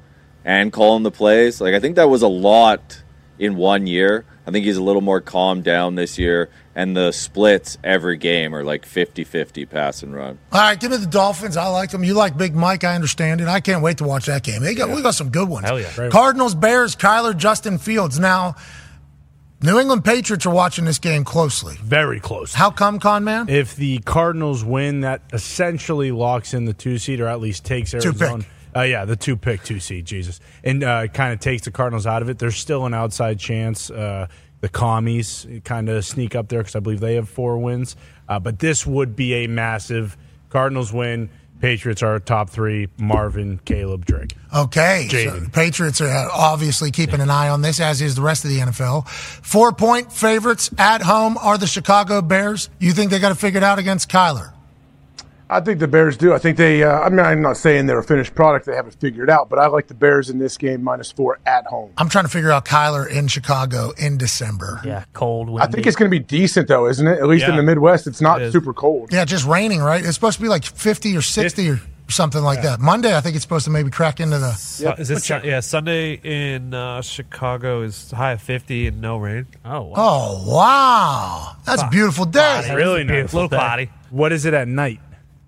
and calling the plays. Like I think that was a lot in one year. I think he's a little more calmed down this year, and the splits every game are like 50-50 pass and run. All right, give me the Dolphins. I like them. You like Big Mike. I understand it. I can't wait to watch that game. They got we got some good ones. Hell yeah. Right. Cardinals, Bears, Kyler, Justin Fields. Now, New England Patriots are watching this game closely. Very close. How come, Con Man? If the Cardinals win, that essentially locks in the two seed, or at least takes Two Arizona. Uh, yeah, the two pick two seed, Jesus, and uh, kind of takes the Cardinals out of it. There's still an outside chance. Uh, the commies kind of sneak up there because I believe they have four wins. Uh, but this would be a massive Cardinals win. Patriots are top three. Marvin, Caleb, Drake. Okay, so Patriots are obviously keeping an eye on this, as is the rest of the NFL. Four point favorites at home are the Chicago Bears. You think they got to figure it out against Kyler? I think the Bears do. I think they. Uh, I mean, I'm not saying they're a finished product; they haven't figured out. But I like the Bears in this game minus four at home. I'm trying to figure out Kyler in Chicago in December. Yeah, cold. I think it's going to be decent though, isn't it? At least in the Midwest, it's not It is. super cold. Yeah, just raining, right? It's supposed to be like 50 or 60 or something like that. Monday, I think it's supposed to maybe crack into the. Su- Is this Sun- yeah? Sunday in uh, Chicago is high of fifty and no rain. Oh, Oh, wow. That's a beautiful day. really nice. little cloudy. What is it at night?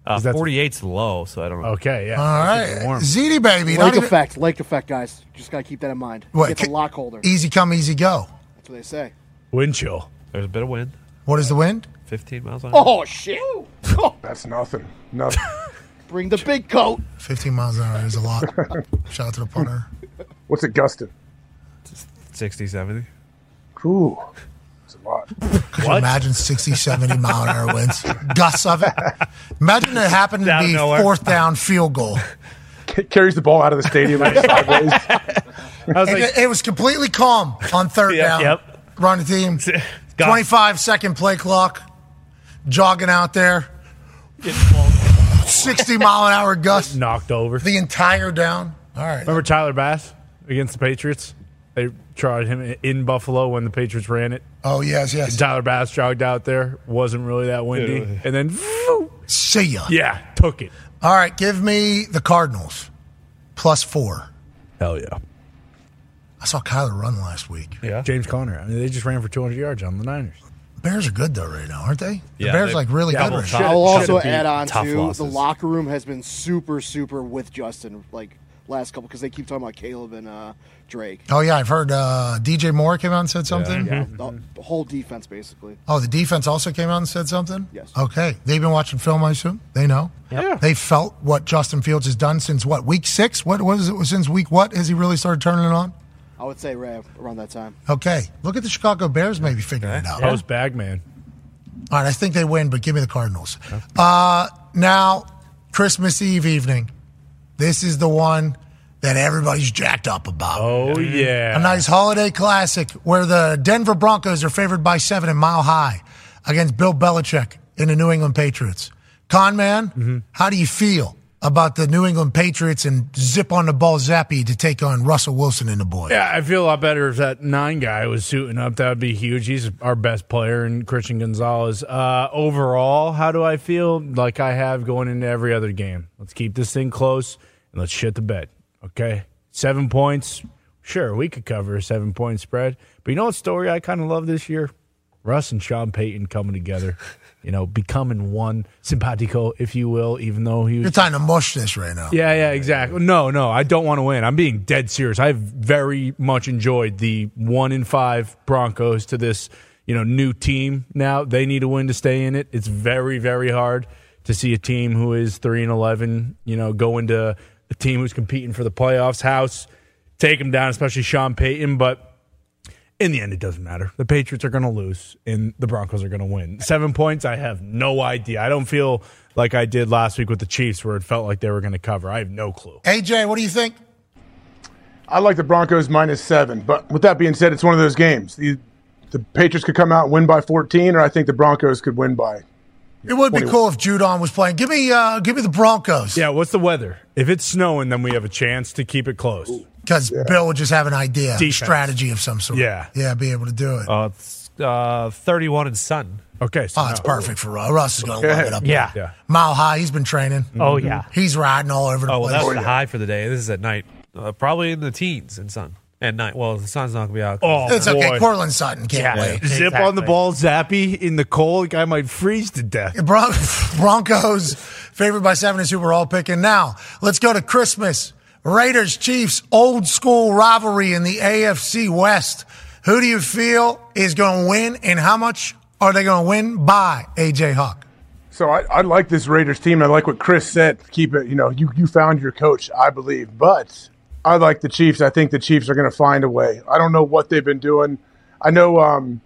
Uh, 'Cause that's- 48's low, so I don't know. Okay, yeah. All right. ZD, baby. not Lake even- effect, lake effect, guys. Just gotta keep that in mind. What, Get the ca- lock holder. Easy come, easy go. That's what they say. Wind chill. There's a bit of wind. What is the wind? 15 miles an hour. Oh shit! That's nothing. Nothing. Bring the big coat. 15 miles an hour is a lot. Shout out to the punter. What's it gusting? 60, 70. Ooh, it's a lot. Could you imagine 60, 70 mile an hour winds? Gusts of it. Imagine it happened to Out of be nowhere. fourth down field goal. Carries the ball out of the stadium like sideways. And it, it was completely calm on third Yep. down. Yep. Run the team. 25 second play clock. Jogging out there. 60 mile an hour gust. Knocked over. The entire down. All right. Remember Tyler Bass against the Patriots? They tried him in Buffalo when the Patriots ran it. Oh, yes, yes. And Tyler Bass jogged out there. Wasn't really that windy. Yeah. And then, see ya. Yeah, took it. All right. Give me the Cardinals. Plus four. Hell yeah. I saw Kyler run last week. Yeah. James Conner. I mean, they just ran for 200 yards on the Niners. Bears are good though right now, aren't they? The Yeah, Bears like really yeah, good right I'll also add on to losses. the locker room has been super, super with Justin like last couple because they keep talking about Caleb and uh, Drake. Oh yeah, I've heard uh, DJ Moore came out and said something. Yeah, the, the whole defense basically. Oh, the defense also came out and said something. Yes. Okay, they've been watching film. I assume they know. Yeah. They felt what Justin Fields has done since what week six? What was it? Since week what has he really started turning it on? I would say right around that time. Okay, look at the Chicago Bears maybe figuring it out. Post bag man. All right, I think they win, but give me the Cardinals. Uh, now, Christmas Eve evening. This is the one that everybody's jacked up about. Oh, yeah. A nice holiday classic where the Denver Broncos are favored by seven in Mile High against Bill Belichick and the New England Patriots. Con man, how do you feel about the New England Patriots and zip on the ball Zappe to take on Russell Wilson and the boys. Yeah, I feel a lot better if that nine guy was suiting up. That would be huge. He's our best player, and Christian Gonzalez. Uh, overall, how do I feel? Like I have going into every other game. Let's keep this thing close and let's shit the bed. Okay, seven points. Sure, we could cover a seven point spread. But you know what story I kind of love this year? Russ and Sean Payton coming together. You know, becoming one simpatico, if you will, even though he was You're trying to mush this right now. yeah, yeah, exactly. No, no, I don't want to win. I'm being dead serious. I've very much enjoyed the one in five Broncos to this, you know, new team. Now they need a win to stay in it. It's very, very hard to see a team who is three and eleven, you know, go into a team who's competing for the playoffs house, take them down, especially Sean Payton. But in the end, it doesn't matter. The Patriots are going to lose, and the Broncos are going to win. Seven points, I have no idea. I don't feel like I did last week with the Chiefs, where it felt like they were going to cover. I have no clue. AJ, what do you think? I like the Broncos minus seven, but with that being said, it's one of those games. The, the Patriots could come out and win by 14, or I think the Broncos could win by. It would be cool if Judon was playing. Give me, uh, give me the Broncos. Yeah, what's the weather? If it's snowing, then we have a chance to keep it close. Because Bill would just have an idea, Defense. strategy of some sort. Yeah. yeah, be able to do it. Uh, it's uh, 31 and sun. Okay, oh, it's perfect for Russ. Russ is going to love it up Yeah. there. Mile high, he's been training. Oh, yeah. He's riding all over the place. Oh, well, place. that's the high for the day. This is at night. Uh, probably in the teens and sun. At night. Well, the sun's not going to be out. Oh, It's okay. Courtland Sutton can't wait. Zip on the ball, Zappe in the cold. Guy might freeze to death. Bron- Broncos favored by seven is who we're all picking. Now, let's go to Christmas. Raiders Chiefs, old school rivalry in the AFC West. Who do you feel is going to win and how much are they going to win by, AJ Hawk? So I, I like this Raiders team. I like what Chris said. Keep it, you know, you, you found your coach, I believe. But I like the Chiefs. I think the Chiefs are going to find a way. I don't know what they've been doing. I know um,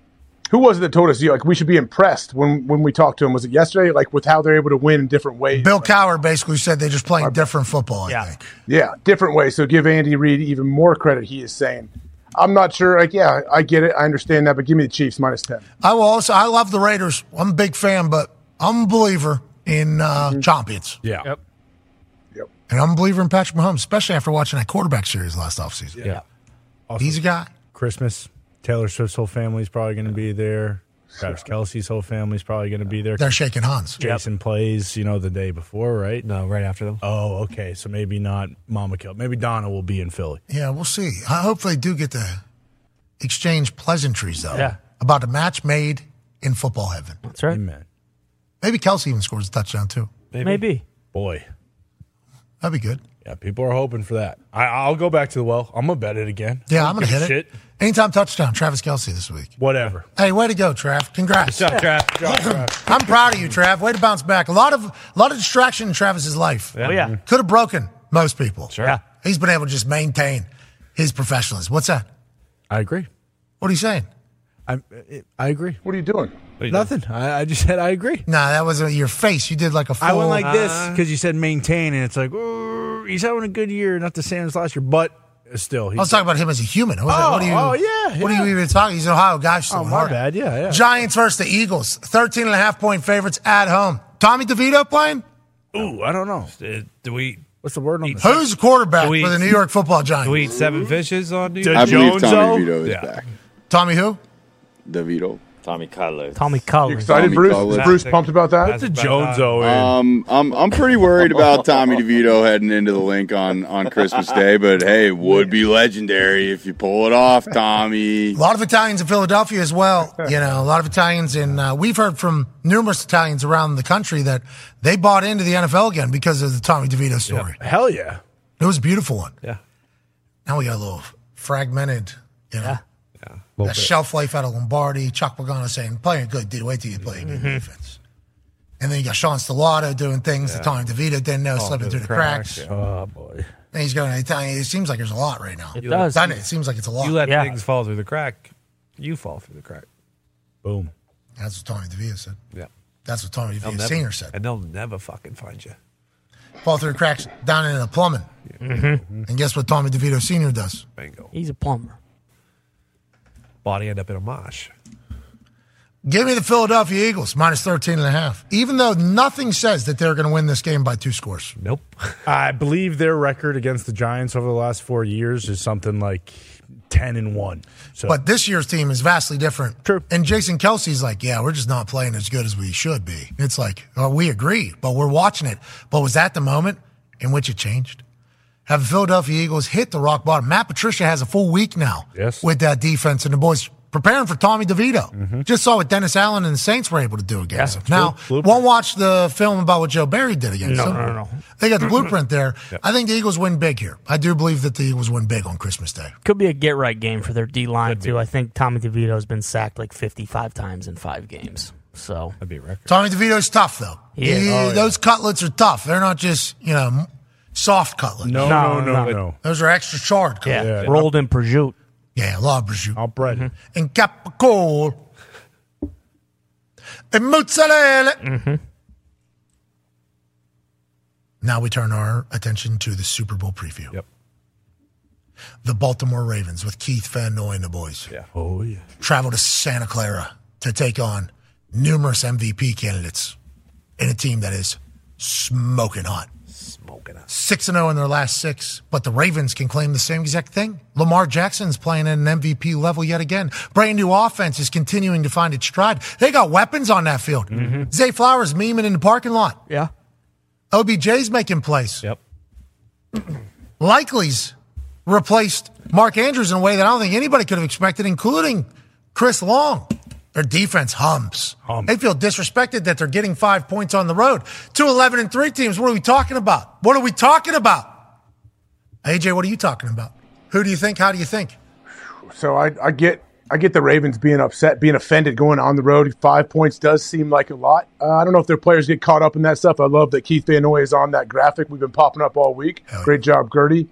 who was it that told us you like we should be impressed when when we talked to him. Was it yesterday? Like with how they're able to win in different ways. Bill Cowher basically said they're just playing different football, I Yeah. think. Yeah, different ways. So give Andy Reid even more credit. He is saying, I'm not sure. Like, yeah, I get it. I understand that, but give me the Chiefs minus ten. I will also, I love the Raiders. I'm a big fan, but I'm a believer in uh, Mm-hmm. champions. Yeah. Yep. And I'm a believer in Patrick Mahomes, especially after watching that quarterback series last offseason. Yeah. He's a guy. Christmas. Taylor Swift's whole family's probably going to be there. Travis Kelce's whole family's probably going to be there. They're shaking hands. Jason plays, you know, the day before, right? No, right after them. Oh, okay. So maybe not Mama Kill. Maybe Donna will be in Philly. Yeah, we'll see. I hope they do get to exchange pleasantries, though, Yeah. about a match made in football heaven. That's right. Amen. Maybe Kelce even scores a touchdown, too. Maybe. Boy. That'd be good. Yeah, people are hoping for that. I, I'll go back to the well. I'm going to bet it again. Yeah, I I'm going to give a hit it. Anytime touchdown, Travis Kelce this week. Whatever. Hey, way to go, Trav. Congrats. Good job, Trav. Good job, Trav. I'm proud of you, Trav. Way to bounce back. A lot of a lot of distraction in Travis's life. Oh, yeah. Mm-hmm. Could have broken most people. Sure. Yeah. He's been able to just maintain his professionalism. What's that? I agree. What are you saying? I I agree. What are you doing? Nothing. I, I just said I agree. Nah, that wasn't your face. You did like a full. I went like this because you said maintain, and it's like, he's having a good year, not the same as last year, but still. I was talking about him as a human. What, Oh, what are you, oh, yeah, What are you even talking? He's an Ohio guy. Oh, my hard. bad. Yeah, yeah. Giants versus the Eagles. 13 and a half point favorites at home. Tommy DeVito playing? Ooh, I don't know. Uh, do we? What's the word on this? Who's the quarterback we- for the New York football Giants? Do we eat seven fishes on New Did Year's? I believe Tommy Jones-o? DeVito is Yeah. back. Tommy who? DeVito. Tommy Cutlers. Tommy You excited, Tommy Bruce? Collins. Is Bruce pumped about that? That's a Jones-o in. Um, I'm I'm pretty worried about Tommy DeVito heading into the Linc on on Christmas Day, but hey, would be legendary if you pull it off, Tommy. A lot of Italians in Philadelphia as well. You know, a lot of Italians in. Uh, we've heard from numerous Italians around the country that they bought into the NFL again because of the Tommy DeVito story. Hell yeah. It was a beautiful one. Yeah. Now we got a little fragmented. You know, Yeah. That shelf life out of Lombardi. Chuck Pagano saying, "Playing good, dude. Wait till you play Mm-hmm. good defense." And then you got Sean Stellato doing things that Tommy DeVito didn't know, slipping through the cracks. Oh, boy. And he's going to Italian. It seems like there's a lot right now. It does. Doesn't it? It seems like it's a lot. You let Yeah. things fall through the crack, you fall through the crack. Boom. That's what Tommy DeVito said. Yeah. That's what Tommy They'll DeVito never, Senior said. and they'll never fucking find you. Fall through the cracks down into the plumbing. Mm-hmm. And guess what Tommy DeVito Senior does? Bingo. He's a plumber. Body end up in a mosh. Give me the Philadelphia Eagles minus 13 and a half. Even though nothing says that they're going to win this game by two scores. Nope. I believe their record against the Giants over the last four years is something like ten and one. So But this year's team is vastly different. True. And Jason Kelce's like, yeah, we're just not playing as good as we should be. It's like, oh, we agree, but we're watching it. But was that the moment in which it changed? Have the Philadelphia Eagles hit the rock bottom? Matt Patricia has a full week now Yes. with that defense, and the boys preparing for Tommy DeVito. Mm-hmm. Just saw what Dennis Allen and the Saints were able to do against him. Now, won't watch the film about what Joe Barry did against No, them. no, no. no. They got the blueprint there. I think the Eagles win big here. I do believe that the Eagles win big on Christmas Day. Could be a get right game for their D line too. I think Tommy DeVito's been sacked like 55 times in five games. So that'd be a record. Tommy DeVito's tough though. Yeah. He- Oh, yeah. Those cutlets are tough. They're not just you know m- soft cutlets. No, no, no, no. Those are extra charred. yeah, cutlets. rolled in prosciutto. Yeah, a lot of prosciutto. All bread. Mm-hmm. And capicola. And mozzarella. Mm-hmm. Now we turn our attention to the Super Bowl preview. Yep. The Baltimore Ravens with Keith Van Noy and the boys. Yeah. Oh yeah. travel to Santa Clara to take on numerous MVP candidates in a team that is smoking hot. Smoking hot. 6 0 in their last six, but the Ravens can claim the same exact thing. Lamar Jackson's playing at an MVP level yet again. Brand new offense is continuing to find its stride. They got weapons on that field. Mm-hmm. Zay Flowers memeing in the parking lot. Yeah. OBJ's making plays. Yep. Likely's replaced Mark Andrews in a way that I don't think anybody could have expected, including Chris Long. Their defense hums. They feel disrespected that they're getting five points on the road. Two 11 and 3 teams. What are we talking about? What are we talking about? AJ, what are you talking about? Who do you think? How do you think? So I, I get I get the Ravens being upset, being offended, going on the road. Five points does seem like a lot. Uh, I don't know if their players get caught up in that stuff. I love that Keith Van Noy is on that graphic. We've been popping up all week. Great job, Gertie.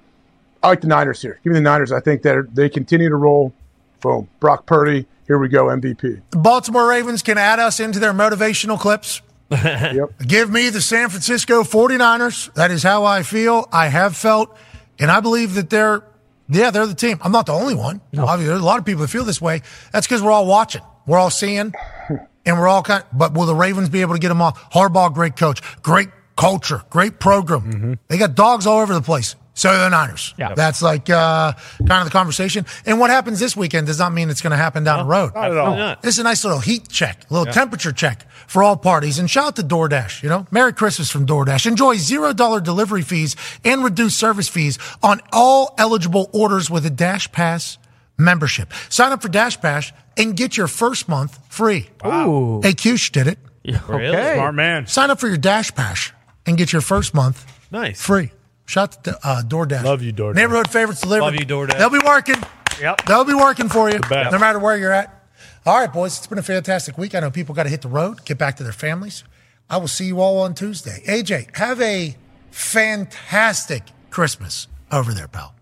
I like the Niners here. Give me the Niners. I think that they continue to roll. Boom. Brock Purdy. Here we go. MVP. The Baltimore Ravens can add us into their motivational clips. Yep. Give me the San Francisco 49ers. That is how I feel. I have felt, and I believe that they're, yeah, they're the team. I'm not the only one. Obviously, there's a lot of people that feel this way. That's because we're all watching. We're all seeing, and we're all kind but will the Ravens be able to get them off? Harbaugh, great coach, great culture, great program. Mm-hmm. They got dogs all over the place. So the Niners. Yeah. That's like uh, kind of the conversation. And what happens this weekend does not mean it's going to happen down the road. Not at all. Not. This is a nice little heat check, a little Yeah. temperature check for all parties. And shout out to DoorDash, you know? Merry Christmas from DoorDash. Enjoy $0 delivery fees and reduced service fees on all eligible orders with a Dash Pass membership. Sign up for Dash Pass and get your first month free. Ooh. Hey, Cush did it. Really? Okay. Smart man. Sign up for your Dash Pass and get your first month Nice. free. Shout out to uh, DoorDash. Love you, DoorDash. Neighborhood favorites delivered. Love you, DoorDash. They'll be working. Yep. They'll be working for you, no matter where you're at. All right, boys, it's been a fantastic week. I know people got to hit the road, get back to their families. I will see you all on Tuesday. AJ, have a fantastic Christmas over there, pal.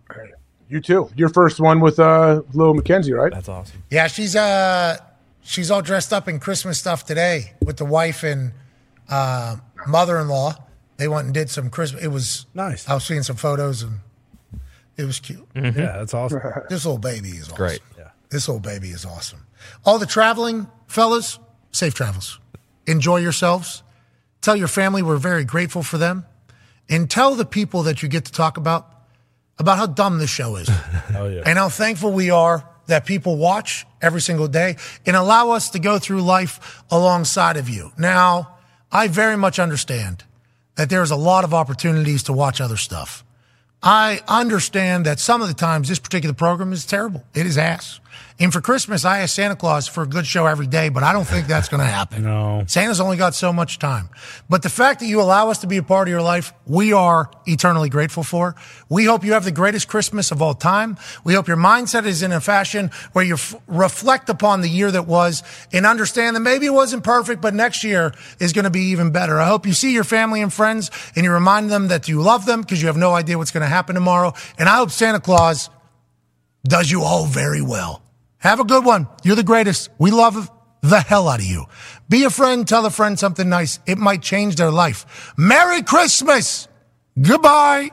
You too. Your first one with uh, Lil McKenzie, right? That's awesome. Yeah, she's uh she's all dressed up in Christmas stuff today with the wife and uh, mother-in-law. They went and did some Christmas. It was Nice. I was seeing some photos and it was cute. Mm-hmm. Yeah, that's awesome. This little baby is awesome. Great. Yeah. This little baby is awesome. All the traveling fellas, safe travels. Enjoy yourselves. Tell your family we're very grateful for them. And tell the people that you get to talk about about how dumb this show is. Oh yeah. and how thankful we are that people watch every single day and allow us to go through life alongside of you. Now, I very much understand that there's a lot of opportunities to watch other stuff. I understand that some of the times this particular program is terrible. It is ass. And for Christmas, I ask Santa Claus for a good show every day, but I don't think that's going to happen. No. Santa's only got so much time. But the fact that you allow us to be a part of your life, we are eternally grateful for. We hope you have the greatest Christmas of all time. We hope your mindset is in a fashion where you f- reflect upon the year that was and understand that maybe it wasn't perfect, but next year is going to be even better. I hope you see your family and friends and you remind them that you love them because you have no idea what's going to happen tomorrow. And I hope Santa Claus does you all very well. Have a good one. You're the greatest. We love the hell out of you. Be a friend. Tell a friend something nice. It might change their life. Merry Christmas. Goodbye.